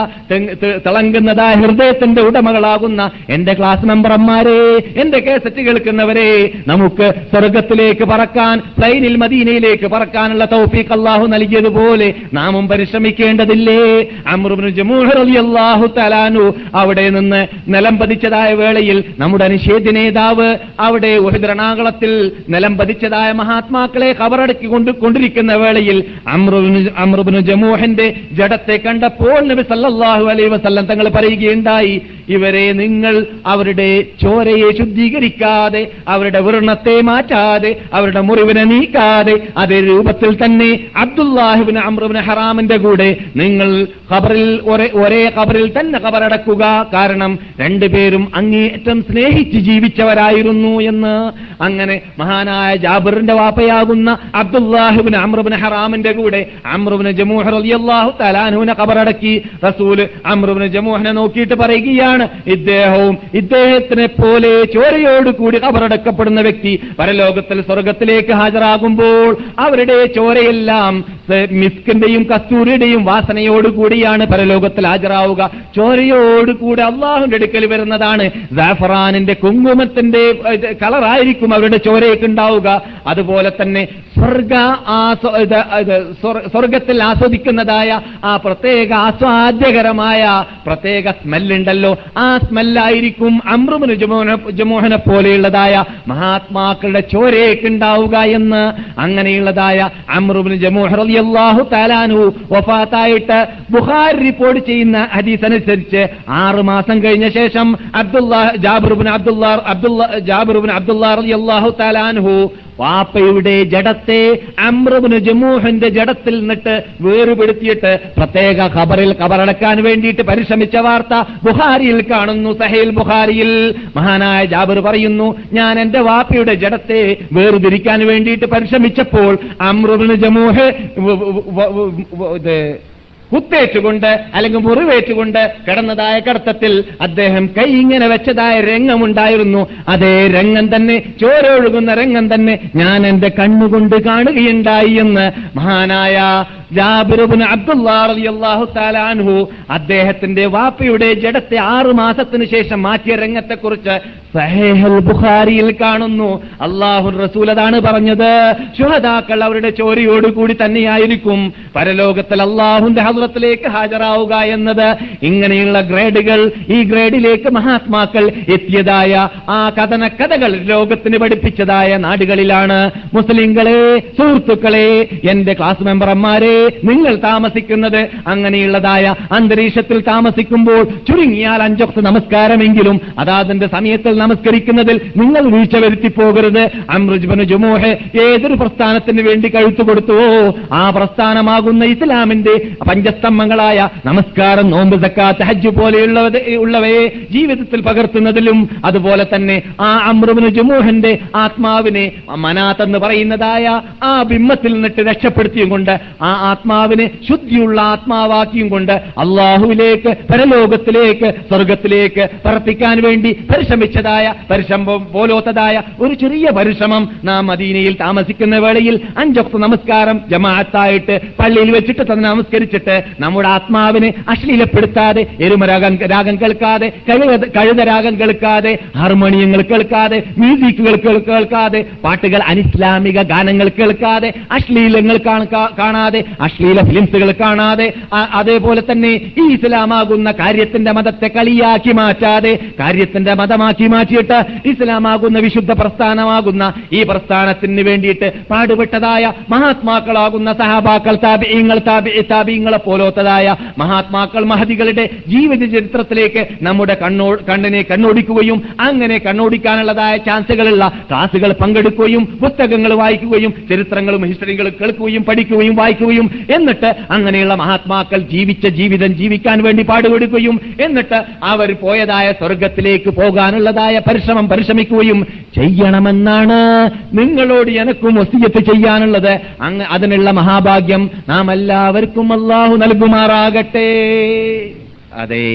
തിളങ്ങുന്നതായ ഹൃദയത്തിന്റെ ഉടമകളാകുന്ന എന്റെ ക്ലാസ് മെമ്പർമാരെ എന്റെ കേസറ്റ് കേൾക്കുന്നവരെ നമുക്ക് സ്വർഗത്തിലേക്ക് പറക്കാൻ പ്ലെയിനിൽ മദീനയിലേക്ക് പറക്കാനുള്ള തൗഫീഖ് അള്ളാഹു നൽകിയതുപോലെ നാമും പരിശ്രമിക്കേണ്ടതില്ലേ? അമ്രുബിന് തലാനു അവിടെ നിന്ന് നിലം പതിച്ചതായ വേളയിൽ നമ്മുടെ അനുഷേധ നേതാവ് അവിടെ ഉഹദ്രണാകുളത്തിൽ നിലം പതിച്ചതായ മഹാത്മാക്കളെ കബറടക്കി കൊണ്ട് കൊണ്ടിരിക്കുന്ന വേളയിൽ അമ്രുബിന് ജമൂഹിന്റെ ജഡത്തെ കണ്ടപ്പോൾ നബി സല്ലാഹു അലൈ വസല്ലം തങ്ങൾ പറയുകയുണ്ടായി ഇവരെ നിങ്ങൾ അവരുടെ ചോരയെ ശുദ്ധീകരിക്കാതെ അവരുടെ വ്രണത്തെ മാറ്റാതെ അവരുടെ മുറിവിനെ നീക്കാതെ അതേ രൂപത്തിൽ തന്നെ അബ്ദുല്ലാഹിബിന് അമ്രുബിന് ഹറാമിന്റെ കൂടെ നിങ്ങൾ ഖബറിൽ ഒരേ ഖബറിൽ തന്നെ ഖബറടക്കുക. കാരണം രണ്ടുപേരും അങ്ങേയറ്റം സ്നേഹിച്ച് ജീവിച്ചവരായിരുന്നു എന്ന്. അങ്ങനെ മഹാനായ ജാബിറിന്റെ വാപ്പയാകുന്ന അബ്ദുല്ലാഹിബിന് അമ്രുബിന് ഹറാമിന്റെ കൂടെ അമ്രുബിന് ജമൂഹർ റളിയല്ലാഹു തലാനുവിനെ ഖബറടക്കി. റസൂൽ അമ്രുബിന് ജമൂഹനെ നോക്കിയിട്ട് പറയുകയാണ് ഇദ്ദേഹവും ഇദ്ദേഹത്തിനെ പോലെ ചോരയോടുകൂടി കബറടക്കപ്പെടുന്ന വ്യക്തി പരലോകത്തിൽ സ്വർഗത്തിലേക്ക് ഹാജരാകുമ്പോൾ അവരുടെ ചോരയെല്ലാം മിസ്കിന്റെയും കസ്തൂരിയുടെയും വാസനയോടുകൂടിയാണ് പരലോകത്തിൽ ഹാജരാവുക. ചോരയോടുകൂടി അള്ളാഹുന്റെ അടുക്കൽ വരുന്നതാണ്. ജാഫറാനിന്റെ കുങ്കുമത്തിന്റെ കളറായിരിക്കും അവരുടെ ചോരയൊക്കെ ഉണ്ടാവുക. അതുപോലെ തന്നെ സ്വർഗ സ്വർഗത്തിൽ ആസ്വദിക്കുന്നതായ ആ പ്രത്യേക ആസ്വാദ്യകരമായ പ്രത്യേക സ്മെല്ലുണ്ടല്ലോ. ആ സ്മെല്ലായിരിക്കും അമ്രുബിന് ജമോഹന പോലെയുള്ളതായ മഹാത്മാക്കളുടെ ചോരയൊക്കെ ഉണ്ടാവുക എന്ന് അങ്ങനെയുള്ളതായ അമ്രുബിന് ജമോഹർ അള്ളാഹു താലാനു വഫാത്തായിട്ട് ബുഹാരി റിപ്പോർട്ട് ചെയ്യുന്ന ഹദീസ് അനുസരിച്ച് ആറ് മാസം കഴിഞ്ഞ ശേഷം Abdullah Jabir bin Abdullah Abdullah Jabir bin Abdullah അള്ളാഹു താലാൻഹു വാപ്പയുടെ ജഡത്തെ അമ്രബിന് ജമൂഹന്റെ ജഡത്തിൽ നിന്നിട്ട് വേറുപെടുത്തിയിട്ട് പ്രത്യേക ഖബറിൽ ഖബറടക്കാൻ വേണ്ടിയിട്ട് പരിശ്രമിച്ച വാർത്ത ബുഹാരിയിൽ കാണുന്നു സഹേൽ ബുഹാരിയിൽ മഹാനായ ജാബർ പറയുന്നു ഞാൻ എന്റെ വാപ്പയുടെ ജഡത്തെ വേറുതിരിക്കാൻ വേണ്ടിയിട്ട് പരിശ്രമിച്ചപ്പോൾ അമ്രബിന് ജമൂഹ് കുത്തേറ്റുകൊണ്ട് അല്ലെങ്കിൽ മുറിവേറ്റുകൊണ്ട് കിടന്നതായ കടത്തത്തിൽ അദ്ദേഹം കൈ ഇങ്ങനെ വെച്ചതായ രംഗമുണ്ടായിരുന്നു. അതേ രംഗം തന്നെ ചോരൊഴുകുന്ന രംഗം തന്നെ ഞാൻ എന്റെ കണ്ണുകൊണ്ട് കാണുകയുണ്ടായി എന്ന് മഹാനായ അബ്ദുല്ലാഹു അദ്ദേഹത്തിന്റെ വാപ്പയുടെ ജഡത്തെ ആറ് മാസത്തിന് ശേഷം മാറ്റിയ രംഗത്തെക്കുറിച്ച് സഹേഹൽ ബുഖാരിയിൽ കാണുന്നു. അള്ളാഹു റസൂൽ അതാണ് പറഞ്ഞത്. ശുഹദാക്കൾ അവരുടെ ചോരയോടുകൂടി തന്നെയായിരിക്കും. പരലോകത്തിൽ അള്ളാഹുന്റെ ഹദ്രത്തിലേക്ക് ഹാജരാവുക എന്നത് ഇങ്ങനെയുള്ള ഗ്രേഡുകൾ ഈ ഗ്രേഡിലേക്ക് മഹാത്മാക്കൾ എത്തിയതായ ആ കഥന കഥകൾ ലോകത്തിന് പഠിപ്പിച്ചതായ നാടുകളിലാണ്. മുസ്ലിങ്ങളെ സുഹൃത്തുക്കളെ എന്റെ ക്ലാസ് മെമ്പർമാരെ നിങ്ങൾ താമസിക്കുന്നത് അങ്ങനെയുള്ളതായ അന്തരീക്ഷത്തിൽ താമസിക്കുമ്പോൾ ചുരുങ്ങിയാൽ അഞ്ചൊക്കെ നമസ്കാരമെങ്കിലും അതാതിന്റെ സമയത്തിൽ നമസ്കരിക്കുന്നതിൽ നിങ്ങൾ വീഴ്ച വരുത്തി പോകരുത് അമ്രുജ്ബന് ജുമോഹെ ഏതൊരു പ്രസ്ഥാനത്തിന് വേണ്ടി കഴുത്തു കൊടുത്തുവോ ആ പ്രസ്ഥാനമാകുന്ന ഇസ്ലാമിന്റെ പഞ്ചസ്തംഭങ്ങളായ നമസ്കാരം നോമ്പ് സക്കാത്ത് ഹജ്ജ് പോലെയുള്ളവ ഉള്ളവയെ ജീവിതത്തിൽ പകർത്തുന്നതിലും അതുപോലെ തന്നെ ആ അമ്രുബിന് ജുമോഹന്റെ ആത്മാവിനെ മനാത്തെന്ന് പറയുന്നതായ ആ ബിംബത്തിൽ നിന്നിട്ട് രക്ഷപ്പെടുത്തിയും കൊണ്ട് ആ ആത്മാവിനെ ശുദ്ധിയുള്ള ആത്മാവാക്കിയും കൊണ്ട് അള്ളാഹുവിലേക്ക് പരലോകത്തിലേക്ക് സ്വർഗത്തിലേക്ക് പറപ്പിക്കാൻ വേണ്ടി പരിശ്രമിച്ചതായ പരിശ്രമം പോലോത്തതായ ഒരു ചെറിയ പരിശ്രമം നാം മദീനയിൽ താമസിക്കുന്ന വേളയിൽ അഞ്ചൊക്കെ നമസ്കാരം ജമാഅത്തായിട്ട് പള്ളിയിൽ വെച്ചിട്ട് തന്നെ നമസ്കരിച്ചിട്ട് നമ്മുടെ ആത്മാവിനെ അശ്ലീലപ്പെടുത്താതെ എരുമരാഗം രാഗം കേൾക്കാതെ കഴുത രാഗം കേൾക്കാതെ ഹാർമോണിയങ്ങൾ കേൾക്കാതെ മ്യൂസിക്കുകൾ കേൾക്കാതെ പാട്ടുകൾ അനിസ്ലാമിക ഗാനങ്ങൾ കേൾക്കാതെ അശ്ലീലങ്ങൾ കാണാതെ അശ്ലീല ഫിലിംസുകൾ കാണാതെ അതേപോലെ തന്നെ ഈ ഇസ്ലാമാകുന്ന കാര്യത്തിന്റെ മതത്തെ കളിയാക്കി മാറ്റാതെ കാര്യത്തിന്റെ മതമാക്കി മാറ്റിയിട്ട് ഇസ്ലാമാകുന്ന വിശുദ്ധ പ്രസ്ഥാനമാകുന്ന ഈ പ്രസ്ഥാനത്തിന് വേണ്ടിയിട്ട് പാടുപെട്ടതായ മഹാത്മാക്കളാകുന്ന സഹാബാക്കൾ താപിയങ്ങൾ താപിയങ്ങളെ പോലോത്തതായ മഹാത്മാക്കൾ മഹതികളുടെ ജീവിത ചരിത്രത്തിലേക്ക് നമ്മുടെ കണ്ണോ കണ്ണിനെ കണ്ണോടിക്കുകയും അങ്ങനെ കണ്ണോടിക്കാനുള്ളതായ ചാൻസുകളുള്ള ക്ലാസുകൾ പങ്കെടുക്കുകയും പുസ്തകങ്ങൾ വായിക്കുകയും ചരിത്രങ്ങളും ഹിസ്റ്ററികളും കേൾക്കുകയും പഠിക്കുകയും വായിക്കുകയും എന്നിട്ട് അങ്ങനെയുള്ള മഹാത്മാക്കൾ ജീവിച്ച ജീവിതം ജീവിക്കാൻ വേണ്ടി പാടുപെടുകയും എന്നിട്ട് അവർ പോയതായ സ്വർഗത്തിലേക്ക് പോകാനുള്ളതായ പരിശ്രമം പരിശ്രമിക്കുകയും ചെയ്യണമെന്നാണ് നിങ്ങളോട് എനക്കും ഒസിയത്ത് ചെയ്യാനുള്ളത്. അതിനുള്ള മഹാഭാഗ്യം നാം എല്ലാവർക്കും അള്ളാഹു നൽകുമാറാകട്ടെ. അതെ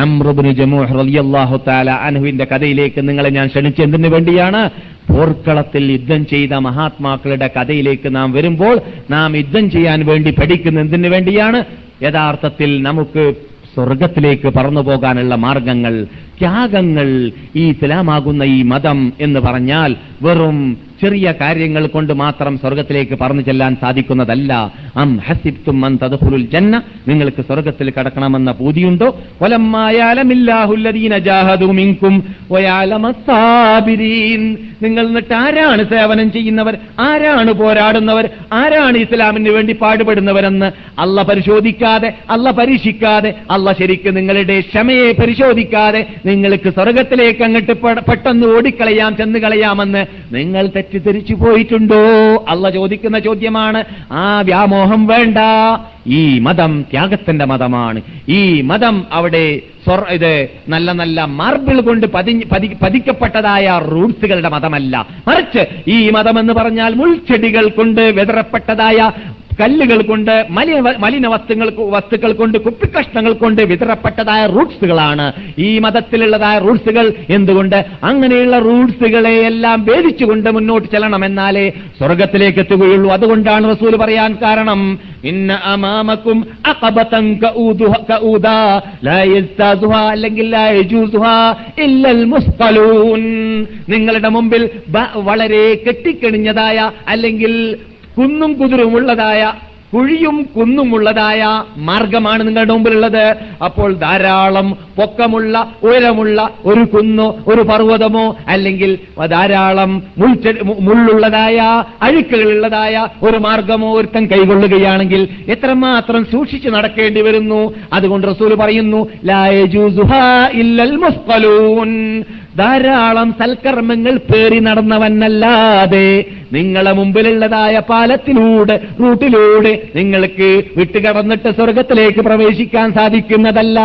അമ്രുബിന് ജമൂഹ് റളിയല്ലാഹു തആല അൻഹുവിന്റെ കഥയിലേക്ക് നിങ്ങളെ ഞാൻ ക്ഷണിച്ചെന്തിനു വേണ്ടിയാണ്. പോർക്കളത്തിൽ യുദ്ധം ചെയ്ത മഹാത്മാക്കളുടെ കഥയിലേക്ക് നാം വരുമ്പോൾ നാം യുദ്ധം ചെയ്യാൻ വേണ്ടി പഠിക്കുന്ന എന്തിനു വേണ്ടിയാണ്. യഥാർത്ഥത്തിൽ നമുക്ക് സ്വർഗത്തിലേക്ക് പറന്നു പോകാനുള്ള മാർഗങ്ങൾ ത്യാഗങ്ങൾ ഈ ഇസ്ലാമാകുന്ന ഈ മതം എന്ന് പറഞ്ഞാൽ വെറും ചെറിയ കാര്യങ്ങൾ കൊണ്ട് മാത്രം സ്വർഗത്തിലേക്ക് പറഞ്ഞു ചെല്ലാൻ സാധിക്കുന്നതല്ല. അം ഹസിബ്തും മൻ ജന്ന. നിങ്ങൾക്ക് സ്വർഗത്തിൽ കടക്കണമെന്ന പൂതിയുണ്ടോ? കൊലമായാലും നിങ്ങൾ എന്നിട്ട് ആരാണ് സേവനം ചെയ്യുന്നവർ? ആരാണ് പോരാടുന്നവർ? ആരാണ് ഇസ്ലാമിന് വേണ്ടി പാടുപെടുന്നവരെന്ന് അല്ല പരിശോധിക്കാതെ അല്ല പരീക്ഷിക്കാതെ അല്ല ശരിക്കും നിങ്ങളുടെ ക്ഷമയെ പരിശോധിക്കാതെ നിങ്ങൾക്ക് സ്വർഗത്തിലേക്ക് അങ്ങോട്ട് പെട്ടെന്ന് ഓടിക്കളയാം ചെന്ന് കളയാമെന്ന് നിങ്ങൾ തെറ്റിദ്ധരിച്ചു പോയിട്ടുണ്ടോ? അല്ല ചോദിക്കുന്ന ചോദ്യമാണ് ആ വ്യാമോഹം വേണ്ട. ഈ മതം ത്യാഗത്തിന്റെ മതമാണ്. ഈ മതം അവിടെ ഇത് നല്ല നല്ല മാർബിൾ കൊണ്ട് പതിക്കപ്പെട്ടതായ റൂട്ട്സുകളുടെ മതമല്ല. മറിച്ച് ഈ മതം എന്ന് പറഞ്ഞാൽ മുൾച്ചെടികൾ കൊണ്ട് വിതറപ്പെട്ടതായ കല്ലുകൾ കൊണ്ട് മലിന മലിന വസ്തുക്കൾ വസ്തുക്കൾ കൊണ്ട് കുപ്പിക്കഷ്ണങ്ങൾ കൊണ്ട് വിതറപ്പെട്ടതായ റൂട്ട്സുകളാണ്. ഈ മതത്തിലുള്ളതായ റൂട്ട്സുകൾ എന്തുകൊണ്ട്? അങ്ങനെയുള്ള റൂട്ട്സുകളെ എല്ലാം ഭേദിച്ചുകൊണ്ട് മുന്നോട്ട് ചെല്ലണം എന്നാലേ സ്വർഗത്തിലേക്ക് എത്തുകയുള്ളൂ. അതുകൊണ്ടാണ് റസൂൽ പറയാൻ കാരണം ഇന്ന അമാമക്കും അല്ലെങ്കിൽ നിങ്ങളുടെ മുമ്പിൽ വളരെ കെട്ടിക്കണിഞ്ഞതായ അല്ലെങ്കിൽ കുന്നും കുതിരുമുള്ളതായ കുഴിയും കുന്നുമുള്ളതായ മാർഗമാണ് നിങ്ങളുടെ മുമ്പിലുള്ളത്. അപ്പോൾ ധാരാളം പൊക്കമുള്ള ഉയരമുള്ള ഒരു കുന്നോ ഒരു പർവതമോ അല്ലെങ്കിൽ ധാരാളം മുള്ളുള്ളതായ അഴുക്കുകളുള്ളതായ ഒരു മാർഗമോ ഒരുത്തം കൈകൊള്ളുകയാണെങ്കിൽ എത്രമാത്രം സൂക്ഷിച്ചു നടക്കേണ്ടി വരുന്നു? അതുകൊണ്ട് റസൂൽ പറയുന്നു ധാരാളം സൽക്കർമ്മങ്ങൾ പേറി നടന്നവനല്ലാതെ നിങ്ങളെ മുമ്പിലുള്ളതായ പാലത്തിലൂടെ റൂട്ടിലൂടെ നിങ്ങൾക്ക് വിട്ടുകടന്നിട്ട് സ്വർഗത്തിലേക്ക് പ്രവേശിക്കാൻ സാധിക്കുന്നതല്ല.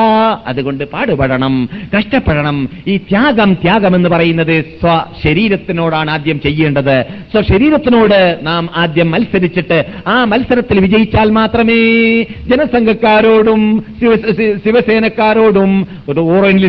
അതുകൊണ്ട് പാടുപെടണം കഷ്ടപ്പെടണം. ഈ ത്യാഗം ത്യാഗം എന്ന് പറയുന്നത് സ്വ ശരീരത്തിനോടാണ് ആദ്യം ചെയ്യേണ്ടത്. സ്വ ശരീരത്തിനോട് നാം ആദ്യം മത്സരിച്ചിട്ട് ആ മത്സരത്തിൽ വിജയിച്ചാൽ മാത്രമേ ജനസംഘക്കാരോടും ശിവസേനക്കാരോടും ഒരു ഓറഞ്ച്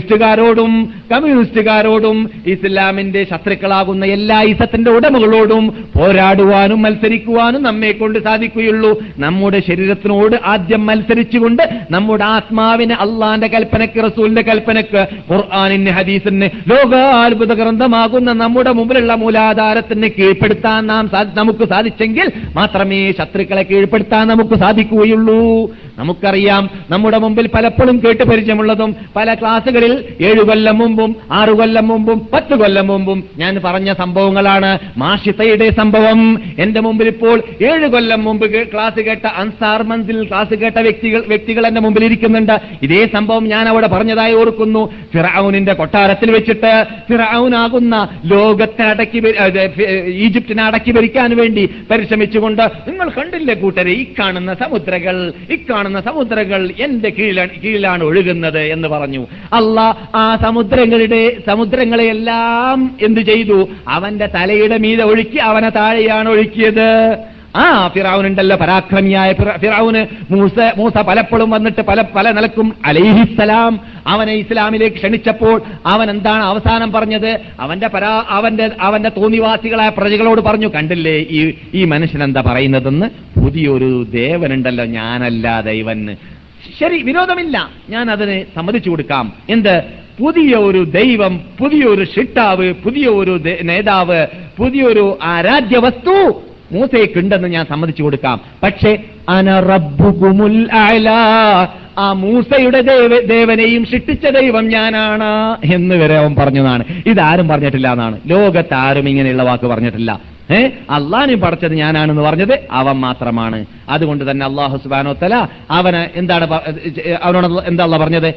കമ്മ്യൂണിസ്റ്റുകാരോടും ഇസ്ലാമിന്റെ ശത്രുക്കളാകുന്ന എല്ലാ ഇസത്തിന്റെ ഉടമകളോടും പോരാടുവാനും മത്സരിക്കുവാനും നമ്മെ കൊണ്ട് സാധിക്കുകയുള്ളൂ. നമ്മുടെ ശരീരത്തിനോട് ആദ്യം മത്സരിച്ചുകൊണ്ട് നമ്മുടെ ആത്മാവിനെ അള്ളാന്റെ കൽപ്പനക്ക് റസൂലിന്റെ കൽപ്പനക്ക് ഖുർആാനിന് ഹദീസിന് ലോകാത്ഭുത ഗ്രന്ഥമാകുന്ന നമ്മുടെ മുമ്പിലുള്ള മൂലാധാരത്തിന് കീഴ്പ്പെടുത്താൻ നാം നമുക്ക് സാധിച്ചെങ്കിൽ മാത്രമേ ശത്രുക്കളെ കീഴ്പ്പെടുത്താൻ നമുക്ക് സാധിക്കുകയുള്ളൂ. നമുക്കറിയാം നമ്മുടെ മുമ്പിൽ പലപ്പോഴും കേട്ട് പരിചയമുള്ളതും പല ക്ലാസ്സുകളിൽ ഏഴു കൊല്ലം മുമ്പും ആറു കൊല്ലം മുമ്പും പത്ത് കൊല്ലം മുമ്പും ഞാൻ പറഞ്ഞ സംഭവങ്ങളാണ്. മാഷിത്തയുടെ സംഭവം. എന്റെ മുമ്പിൽ ഇപ്പോൾ ഏഴ് കൊല്ലം മുമ്പ് ക്ലാസ് കേട്ട അൻസാർ മന്ദിൽ ക്ലാസ് കേട്ട വ്യക്തികൾ വ്യക്തികൾ എന്റെ മുമ്പിൽ ഇരിക്കുന്നുണ്ട്. ഇതേ സംഭവം ഞാൻ അവിടെ പറഞ്ഞതായി ഓർക്കുന്നു. ഫിറൌനിന്റെ കൊട്ടാരത്തിൽ വെച്ചിട്ട് ഫിറൌനാകുന്ന ലോകത്തെ അടക്കി ഈജിപ്തിനെ അടക്കി ഭരിക്കാൻ വേണ്ടി പരിശ്രമിച്ചുകൊണ്ട് നിങ്ങൾ കണ്ടില്ലേ കൂട്ടരെ ഈ കാണുന്ന സമുദ്രകൾ ഈ കാണുന്ന സമുദ്രകൾ എന്റെ കീഴിലാണ് ഒഴുകുന്നത് എന്ന് പറഞ്ഞു. അല്ല ആ സമുദ്രങ്ങളുടെ സമുദ്രങ്ങളെയെല്ലാം എന്ത് ചെയ്തു? അവന്റെ തലയുടെ മീതെ ഒഴുക്കി അവനെ താഴെയാണ് ഒഴുക്കിയത്. ആ ഫിറാവുനുണ്ടല്ലോ പരാക്രമിയായ ഫിറ- ഫിറാവുന് മൂസ മൂസ പലപ്പോഴും വന്നിട്ട് പല പല നിലക്കും അലൈഹിസ്സലാം അവനെ ഇസ്ലാമിലേക്ക് ക്ഷണിച്ചപ്പോൾ അവൻ എന്താണ് അവസാനം പറഞ്ഞത്? അവന്റെ പരാ അവന്റെ അവന്റെ തോന്നിവാസികളായ പ്രജകളോട് പറഞ്ഞു കണ്ടില്ലേ ഈ ഈ മനുഷ്യൻ എന്താ പറയുന്നതെന്ന്? പുതിയൊരു ദേവനുണ്ടല്ലോ ഞാനല്ല ദൈവന് ശരി വിരോധമില്ല. ഞാൻ അതിന് സമ്മതിച്ചു കൊടുക്കാം. എന്ത്? പുതിയ ഒരു ദൈവം പുതിയൊരു ഷിട്ടാവ് പുതിയ ഒരു നേതാവ് പുതിയൊരു ആരാധ്യ വസ്തു മൂസയ്ക്കുണ്ടെന്ന് ഞാൻ സമ്മതിച്ചു കൊടുക്കാം. പക്ഷേ അന റബ്ബുകുമുൽ അഅ്ലാ. ആ മൂസയുടെ ദേവ ദേവനെയും ഷിട്ടിച്ച ദൈവം ഞാനാണ് എന്ന് വരെ അവൻ പറഞ്ഞതാണ്. ഇതാരും പറഞ്ഞിട്ടില്ല എന്നാണ്. ലോകത്താരും ഇങ്ങനെയുള്ള വാക്ക് പറഞ്ഞിട്ടില്ല. ഏ? അള്ളാഹിനെ പഠിച്ചത് ഞാനാണെന്ന് പറഞ്ഞത് അവൻ മാത്രമാണ്. അതുകൊണ്ട് തന്നെ അള്ളാഹു സുബാനോ തല അവന് എന്താണ് അവനോട് എന്താ പറഞ്ഞത്?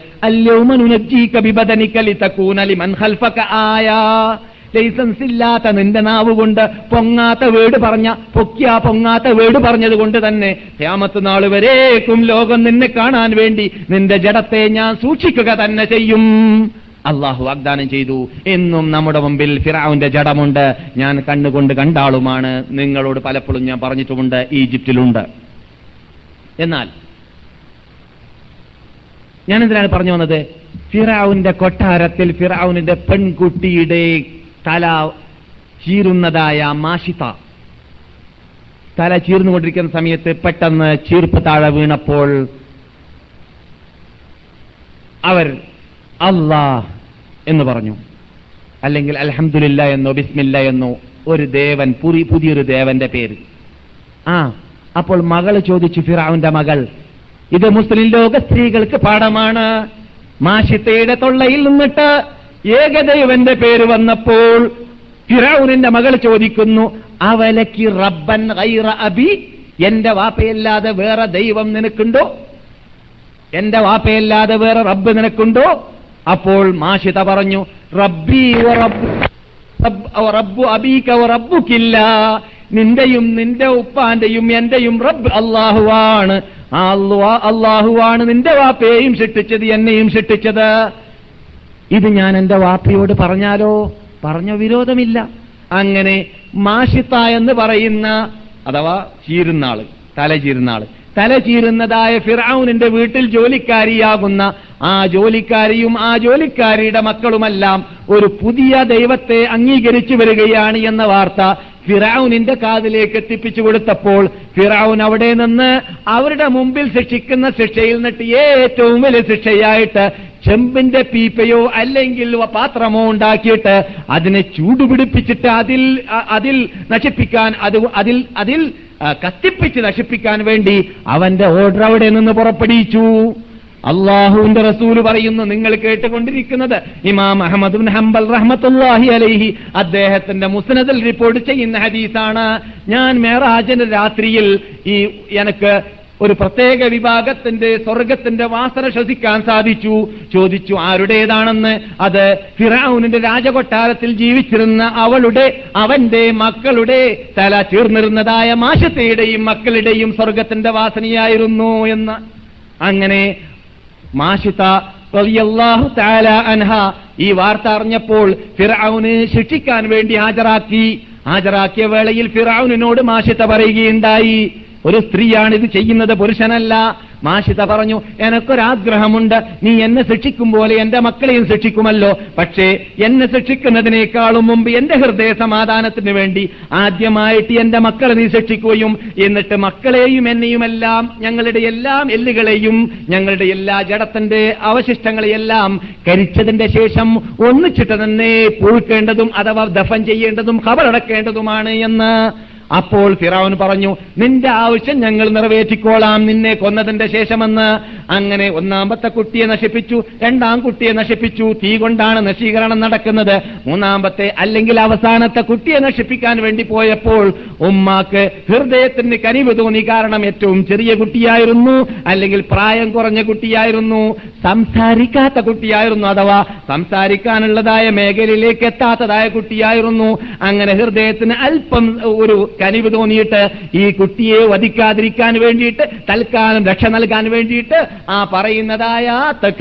ലൈസൻസ് ഇല്ലാത്ത നിന്റെ നാവ് കൊണ്ട് പൊങ്ങാത്ത വേട് പറഞ്ഞ പൊക്കിയ പൊങ്ങാത്ത വേട് പറഞ്ഞത് കൊണ്ട് തന്നെ ക്യാമത്ത് നാൾ വരേക്കും ലോകം നിന്നെ കാണാൻ വേണ്ടി നിന്റെ ജഡത്തെ ഞാൻ സൂക്ഷിക്കുക തന്നെ ചെയ്യും. അള്ളാഹു വാഗ്ദാനം ചെയ്തു. എന്നും നമ്മുടെ മുമ്പിൽ ഫിറാവിന്റെ ജഡമുണ്ട്. ഞാൻ കണ്ണുകൊണ്ട് കണ്ടാളുമാണ്. നിങ്ങളോട് പലപ്പോഴും ഞാൻ പറഞ്ഞിട്ടുമുണ്ട് ഈജിപ്തിലുണ്ട്. എന്നാൽ ഞാൻ എന്തിനാണ് പറഞ്ഞു വന്നത്? ഫിറാവുന്റെ കൊട്ടാരത്തിൽ ഫിറാവുനിന്റെ പെൺകുട്ടിയുടെ തല ചീറുന്നതായ മാഷിത. തല ചീർന്നുകൊണ്ടിരിക്കുന്ന സമയത്ത് പെട്ടെന്ന് ചീർപ്പ് താഴെ വീണപ്പോൾ അവർ അള്ളാ എന്ന് പറഞ്ഞു. അല്ലെങ്കിൽ അലഹമില്ല എന്നോ ബിസ്മില്ല എന്നോ ഒരു ദേവൻ പുരി പുതിയൊരു ദേവന്റെ പേര്. ആ അപ്പോൾ മകൾ ചോദിച്ചു ഫിറാവിന്റെ മകൾ ഇത് മുസ്ലിം ലോക സ്ത്രീകൾക്ക് പാഠമാണ്. മാഷിത്തയുടെ തൊള്ളയിൽ നിന്നിട്ട് ഏകദൈവന്റെ പേര് വന്നപ്പോൾ ഫിറൌനിന്റെ മകൾ ചോദിക്കുന്നു അവലക്ക് റബ്ബൻ അബി എന്റെ വാപ്പയല്ലാതെ വേറെ ദൈവം നിനക്കുണ്ടോ? എന്റെ വാപ്പയല്ലാതെ വേറെ റബ്ബ് നിനക്കുണ്ടോ? അപ്പോൾ മാഷിത പറഞ്ഞു റബ്ബി റബ്ബു അബീക റബ്ബുക്കില്ല. നിന്റെയും നിന്റെ ഉപ്പാന്റെയും എന്റെയും റബ്ബ് അള്ളാഹുവാണ് അള്ളാഹുവാണ് നിന്റെ വാപ്പയെയും സൃഷ്ടിച്ചത് എന്നെയും സൃഷ്ടിച്ചത്. ഇത് ഞാൻ എന്റെ വാപ്പയോട് പറഞ്ഞാലോ? പറഞ്ഞ വിരോധമില്ല. അങ്ങനെ മാഷിത്ത എന്ന് പറയുന്ന അഥവാ ചീരുന്നാൾ തല ചീരുന്നാൾ തല ചീരുന്നതായ ഫിറൌനിന്റെ വീട്ടിൽ ജോലിക്കാരിയാകുന്ന ആ ജോലിക്കാരിയും ആ ജോലിക്കാരിയുടെ മക്കളുമെല്ലാം ഒരു പുതിയ ദൈവത്തെ അംഗീകരിച്ചു വരികയാണ് എന്ന വാർത്ത ഫിറൌനിന്റെ കാതിലേക്ക് എത്തിപ്പിച്ചു കൊടുത്തപ്പോൾ ഫിറൌൻ അവിടെ നിന്ന് അവരുടെ മുമ്പിൽ ശിക്ഷിക്കുന്ന ശിക്ഷയിൽ നിന്നിട്ട് ഏറ്റവും വലിയ ശിക്ഷയായിട്ട് ചെമ്പിന്റെ പീപ്പയോ അല്ലെങ്കിൽ പാത്രമോ ഉണ്ടാക്കിയിട്ട് അതിനെ ചൂടുപിടിപ്പിച്ചിട്ട് അതിൽ അതിൽ നശിപ്പിക്കാൻ അത് അതിൽ അതിൽ കത്തിപ്പിച്ച് നശിപ്പിക്കാൻ വേണ്ടി അവന്റെ ഓർഡർ അവിടെ നിന്ന് പുറപ്പെടുവിച്ചു. അള്ളാഹുവിന്റെ റസൂൽ പറയുന്നു നിങ്ങൾ കേട്ടുകൊണ്ടിരിക്കുന്നത് ഇമാം അഹമ്മദ് ഹംബൽ റഹ്മത്തുല്ലാഹി അലൈഹി അദ്ദേഹത്തിന്റെ മുസ്നദിൽ റിപ്പോർട്ട് ചെയ്യുന്ന ഹദീസാണ്. ഞാൻ മേറാജന്റെ രാത്രിയിൽ ഈ എനിക്ക് ഒരു പ്രത്യേക വിഭാഗത്തിന്റെ സ്വർഗത്തിന്റെ വാസന ശ്വസിക്കാൻ സാധിച്ചു. ചോദിച്ചു ആരുടേതാണെന്ന്? അത് ഫിറാവുനിന്റെ രാജകൊട്ടാരത്തിൽ ജീവിച്ചിരുന്ന അവളുടെ അവന്റെ മക്കളുടെ തല ചീർന്നിരുന്നതായ മാഷത്തയുടെയും മക്കളുടെയും സ്വർഗത്തിന്റെ വാസനയായിരുന്നു എന്ന്. അങ്ങനെ മാഷിത റളിയല്ലാഹു തആല അൻഹ ഈ വാർത്ത അറിഞ്ഞപ്പോൾ ഫിർഔന് ശിക്ഷിക്കാൻ വേണ്ടി ഹാജരാക്കി. ഹാജരാക്കിയ വേളയിൽ ഫിർഔനിനോട് മാഷിത്ത പറയുകയുണ്ടായി ഒരു സ്ത്രീയാണ് ഇത് ചെയ്യുന്നത് പുരുഷനല്ല. മാഷിത പറഞ്ഞു എനക്കൊരാഗ്രഹമുണ്ട്. നീ എന്നെ ശിക്ഷിക്കും പോലെ എന്റെ മക്കളെയും ശിക്ഷിക്കുമല്ലോ. പക്ഷേ എന്നെ ശിക്ഷിക്കുന്നതിനേക്കാളും മുമ്പ് എന്റെ ഹൃദയ സമാധാനത്തിന് വേണ്ടി ആദ്യമായിട്ട് എന്റെ മക്കളെ നീ ശിക്ഷിക്കുകയും എന്നിട്ട് മക്കളെയും എന്നെയുമെല്ലാം ഞങ്ങളുടെ എല്ലാം എല്ലുകളെയും ഞങ്ങളുടെ എല്ലാ ജഡത്തിന്റെ അവശിഷ്ടങ്ങളെയെല്ലാം കരിച്ചതിന്റെ ശേഷം ഒന്നിച്ചിട്ട് തന്നെ പൂഴ്ക്കേണ്ടതും അഥവാ ദഫൻ ചെയ്യേണ്ടതും ഖബറടക്കേണ്ടതുമാണ് എന്ന് അപ്പോൾ ഫിറാവുൻ പറഞ്ഞു നിന്റെ ആവശ്യം ഞങ്ങൾ നിറവേറ്റിക്കോളാം. നിന്നെ കൊന്നതിന്റെ ശേഷമെന്ന്. അങ്ങനെ ഒന്നാമത്തെ കുട്ടിയെ നശിപ്പിച്ചു രണ്ടാം കുട്ടിയെ നശിപ്പിച്ചു. തീ കൊണ്ടാണ് നശീകരണം നടക്കുന്നത്. മൂന്നാമത്തെ അല്ലെങ്കിൽ അവസാനത്തെ കുട്ടിയെ നശിപ്പിക്കാൻ വേണ്ടി പോയപ്പോൾ ഉമ്മാക്ക് ഹൃദയത്തിന് കനിവ് തോന്നി. കാരണം ഏറ്റവും ചെറിയ കുട്ടിയായിരുന്നു അല്ലെങ്കിൽ പ്രായം കുറഞ്ഞ കുട്ടിയായിരുന്നു സംസാരിക്കാത്ത കുട്ടിയായിരുന്നു അഥവാ സംസാരിക്കാനുള്ളതായ മേഖലയിലേക്ക് എത്താത്തതായ കുട്ടിയായിരുന്നു. അങ്ങനെ ഹൃദയത്തിന് അല്പം ഒരു കനിവ് തോന്നിയിട്ട് ഈ കുട്ടിയെ വധിക്കാതിരിക്കാൻ വേണ്ടിയിട്ട് തൽക്കാലം രക്ഷ നൽകാൻ വേണ്ടിയിട്ട് ആ പറയുന്നതായ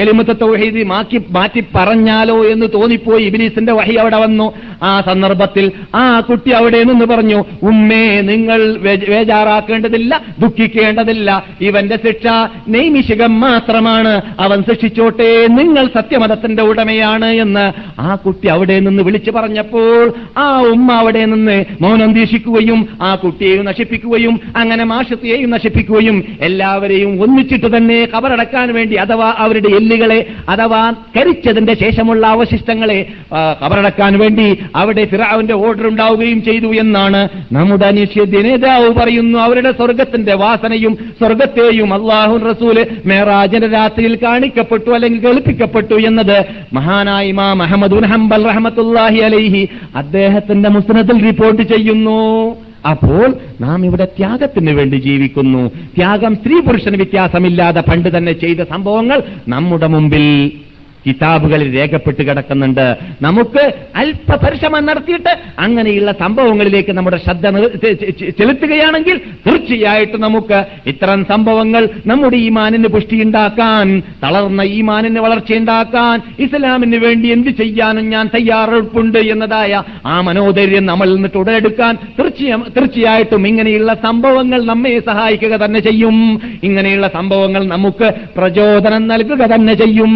കലിമത്തെ തൗഹീദ് മാറ്റി മാറ്റി പറഞ്ഞാലോ എന്ന് തോന്നിപ്പോയി ഇബിലീസിന്റെ വഹി അവിടെ വന്നു. ആ സന്ദർഭത്തിൽ ആ കുട്ടി അവിടെ നിന്ന് പറഞ്ഞു ഉമ്മേ നിങ്ങൾ വേജാറാക്കേണ്ടതില്ല ദുഃഖിക്കേണ്ടതില്ല. ഇവന്റെ ശിക്ഷ നൈമിഷികം മാത്രമാണ്. അവൻ ശിക്ഷിച്ചോട്ടെ നിങ്ങൾ സത്യമതത്തിന്റെ ഉടമയാണ് എന്ന്. ആ കുട്ടി അവിടെ നിന്ന് വിളിച്ചു പറഞ്ഞപ്പോൾ ആ ഉമ്മ അവിടെ നിന്ന് മൗനം ദീക്ഷിക്കുകയും ആ കുട്ടിയെയും നശിപ്പിക്കുകയും അങ്ങനെ മാഷത്തെയും നശിപ്പിക്കുകയും എല്ലാവരെയും ഒന്നിച്ചിട്ട് തന്നെ കബറടക്കാൻ വേണ്ടി അഥവാ അവരുടെ എല്ലുകളെ അഥവാ കരിച്ചതിന്റെ ശേഷമുള്ള അവശിഷ്ടങ്ങളെ കബറടക്കാൻ വേണ്ടി അവിടെ ഫിറാവിന്റെ ഓർഡർ ഉണ്ടാവുകയും ചെയ്തു എന്നാണ് നമ്മുടെ അനിശ്ചിത നേതാവ് പറയുന്നു. അവരുടെ സ്വർഗത്തിന്റെ വാസനയും സ്വർഗത്തെയും അള്ളാഹു റസൂൽ മേറാജന്റെ രാത്രിയിൽ കാണിക്കപ്പെട്ടു അല്ലെങ്കിൽ കേൾപ്പിക്കപ്പെട്ടു എന്നത് മഹാനായ ഇമാം ഹംബൽ റഹമത്തുല്ലാഹി അലൈഹി അദ്ദേഹത്തിന്റെ മുസ്നദിൽ റിപ്പോർട്ട് ചെയ്യുന്നു. അപ്പോൾ നാം ഇവിടെ ത്യാഗത്തിന് വേണ്ടി ജീവിക്കുന്നു. ത്യാഗം സ്ത്രീ പുരുഷന് വ്യത്യാസമില്ലാതെ പണ്ട് തന്നെ ചെയ്ത സംഭവങ്ങൾ നമ്മുടെ മുമ്പിൽ കിതാബുകളിൽ രേഖപ്പെട്ട് കിടക്കുന്നുണ്ട്. നമുക്ക് അല്പപരിശ്രമം നടത്തിയിട്ട് അങ്ങനെയുള്ള സംഭവങ്ങളിലേക്ക് നമ്മുടെ ശ്രദ്ധ ചെലുത്തുകയാണെങ്കിൽ തീർച്ചയായിട്ടും നമുക്ക് ഇത്തരം സംഭവങ്ങൾ നമ്മുടെ ഈ മാനിന് പുഷ്ടിയുണ്ടാക്കാൻ തളർന്ന ഈ മാനിന് വളർച്ചയുണ്ടാക്കാൻ ഇസ്ലാമിന് വേണ്ടി എന്ത് ചെയ്യാനും ഞാൻ തയ്യാറെടുപ്പുണ്ട് എന്നതായ ആ മനോധൈര്യം നമ്മളിൽ നിന്ന് തുടരെടുക്കാൻ തീർച്ചയായിട്ടും ഇങ്ങനെയുള്ള സംഭവങ്ങൾ നമ്മെ സഹായിക്കുക തന്നെ ചെയ്യും. ഇങ്ങനെയുള്ള സംഭവങ്ങൾ നമുക്ക് പ്രചോദനം നൽകുക തന്നെ ചെയ്യും.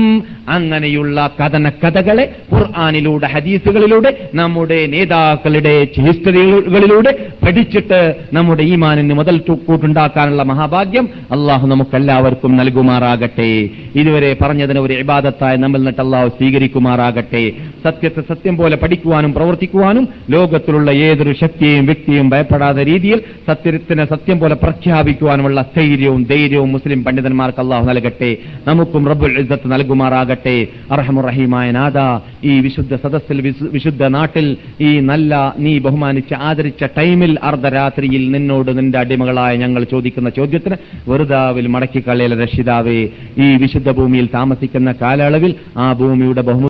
അങ്ങനെയുള്ള കഥന കഥകളെ ഖുർആാനിലൂടെ ഹദീസുകളിലൂടെ നമ്മുടെ നേതാക്കളുടെ ഹിസ്റ്ററികളിലൂടെ പഠിച്ചിട്ട് നമ്മുടെ ഈമാനിന് മുതൽ കൂട്ടുണ്ടാക്കാനുള്ള മഹാഭാഗ്യം അള്ളാഹു നമുക്കെല്ലാവർക്കും നൽകുമാറാകട്ടെ. ഇതുവരെ പറഞ്ഞതിന് ഒരു ഇബാദത്തായ നമ്മൾ നിന്നിട്ട് അള്ളാഹു സ്വീകരിക്കുമാറാകട്ടെ. സത്യത്തെ സത്യം പോലെ പഠിക്കുവാനും പ്രവർത്തിക്കുവാനും ലോകത്തിലുള്ള ഏതൊരു ശക്തിയും വ്യക്തിയും ഭയപ്പെടാത്ത രീതിയിൽ സത്യത്തിനെ സത്യം പോലെ പ്രഖ്യാപിക്കുവാനുമുള്ള സ്ഥൈര്യവും ധൈര്യവും മുസ്ലിം പണ്ഡിതന്മാർക്ക് അള്ളാഹു നൽകട്ടെ. നമുക്കും റബ്ബുൽ ഇസ്സത്ത് നൽകുമാറാകട്ടെ. അർഹമുറഹീമായ നാഥ ഈ വിശുദ്ധ സദസ്സിൽ വിശുദ്ധ നാട്ടിൽ ഈ നല്ല നീ ബഹുമാനിച്ച് ആദരിച്ച ടൈമിൽ അർദ്ധരാത്രിയിൽ നിന്നോട് നിന്റെ അടിമകളായ ഞങ്ങൾ ചോദിക്കുന്ന ചോദ്യത്തിന് വെറുതാവിൽ മടക്കിക്കളയൽ രക്ഷിതാവേ ഈ വിശുദ്ധ ഭൂമിയിൽ താമസിക്കുന്ന കാലയളവിൽ ആ ഭൂമിയുടെ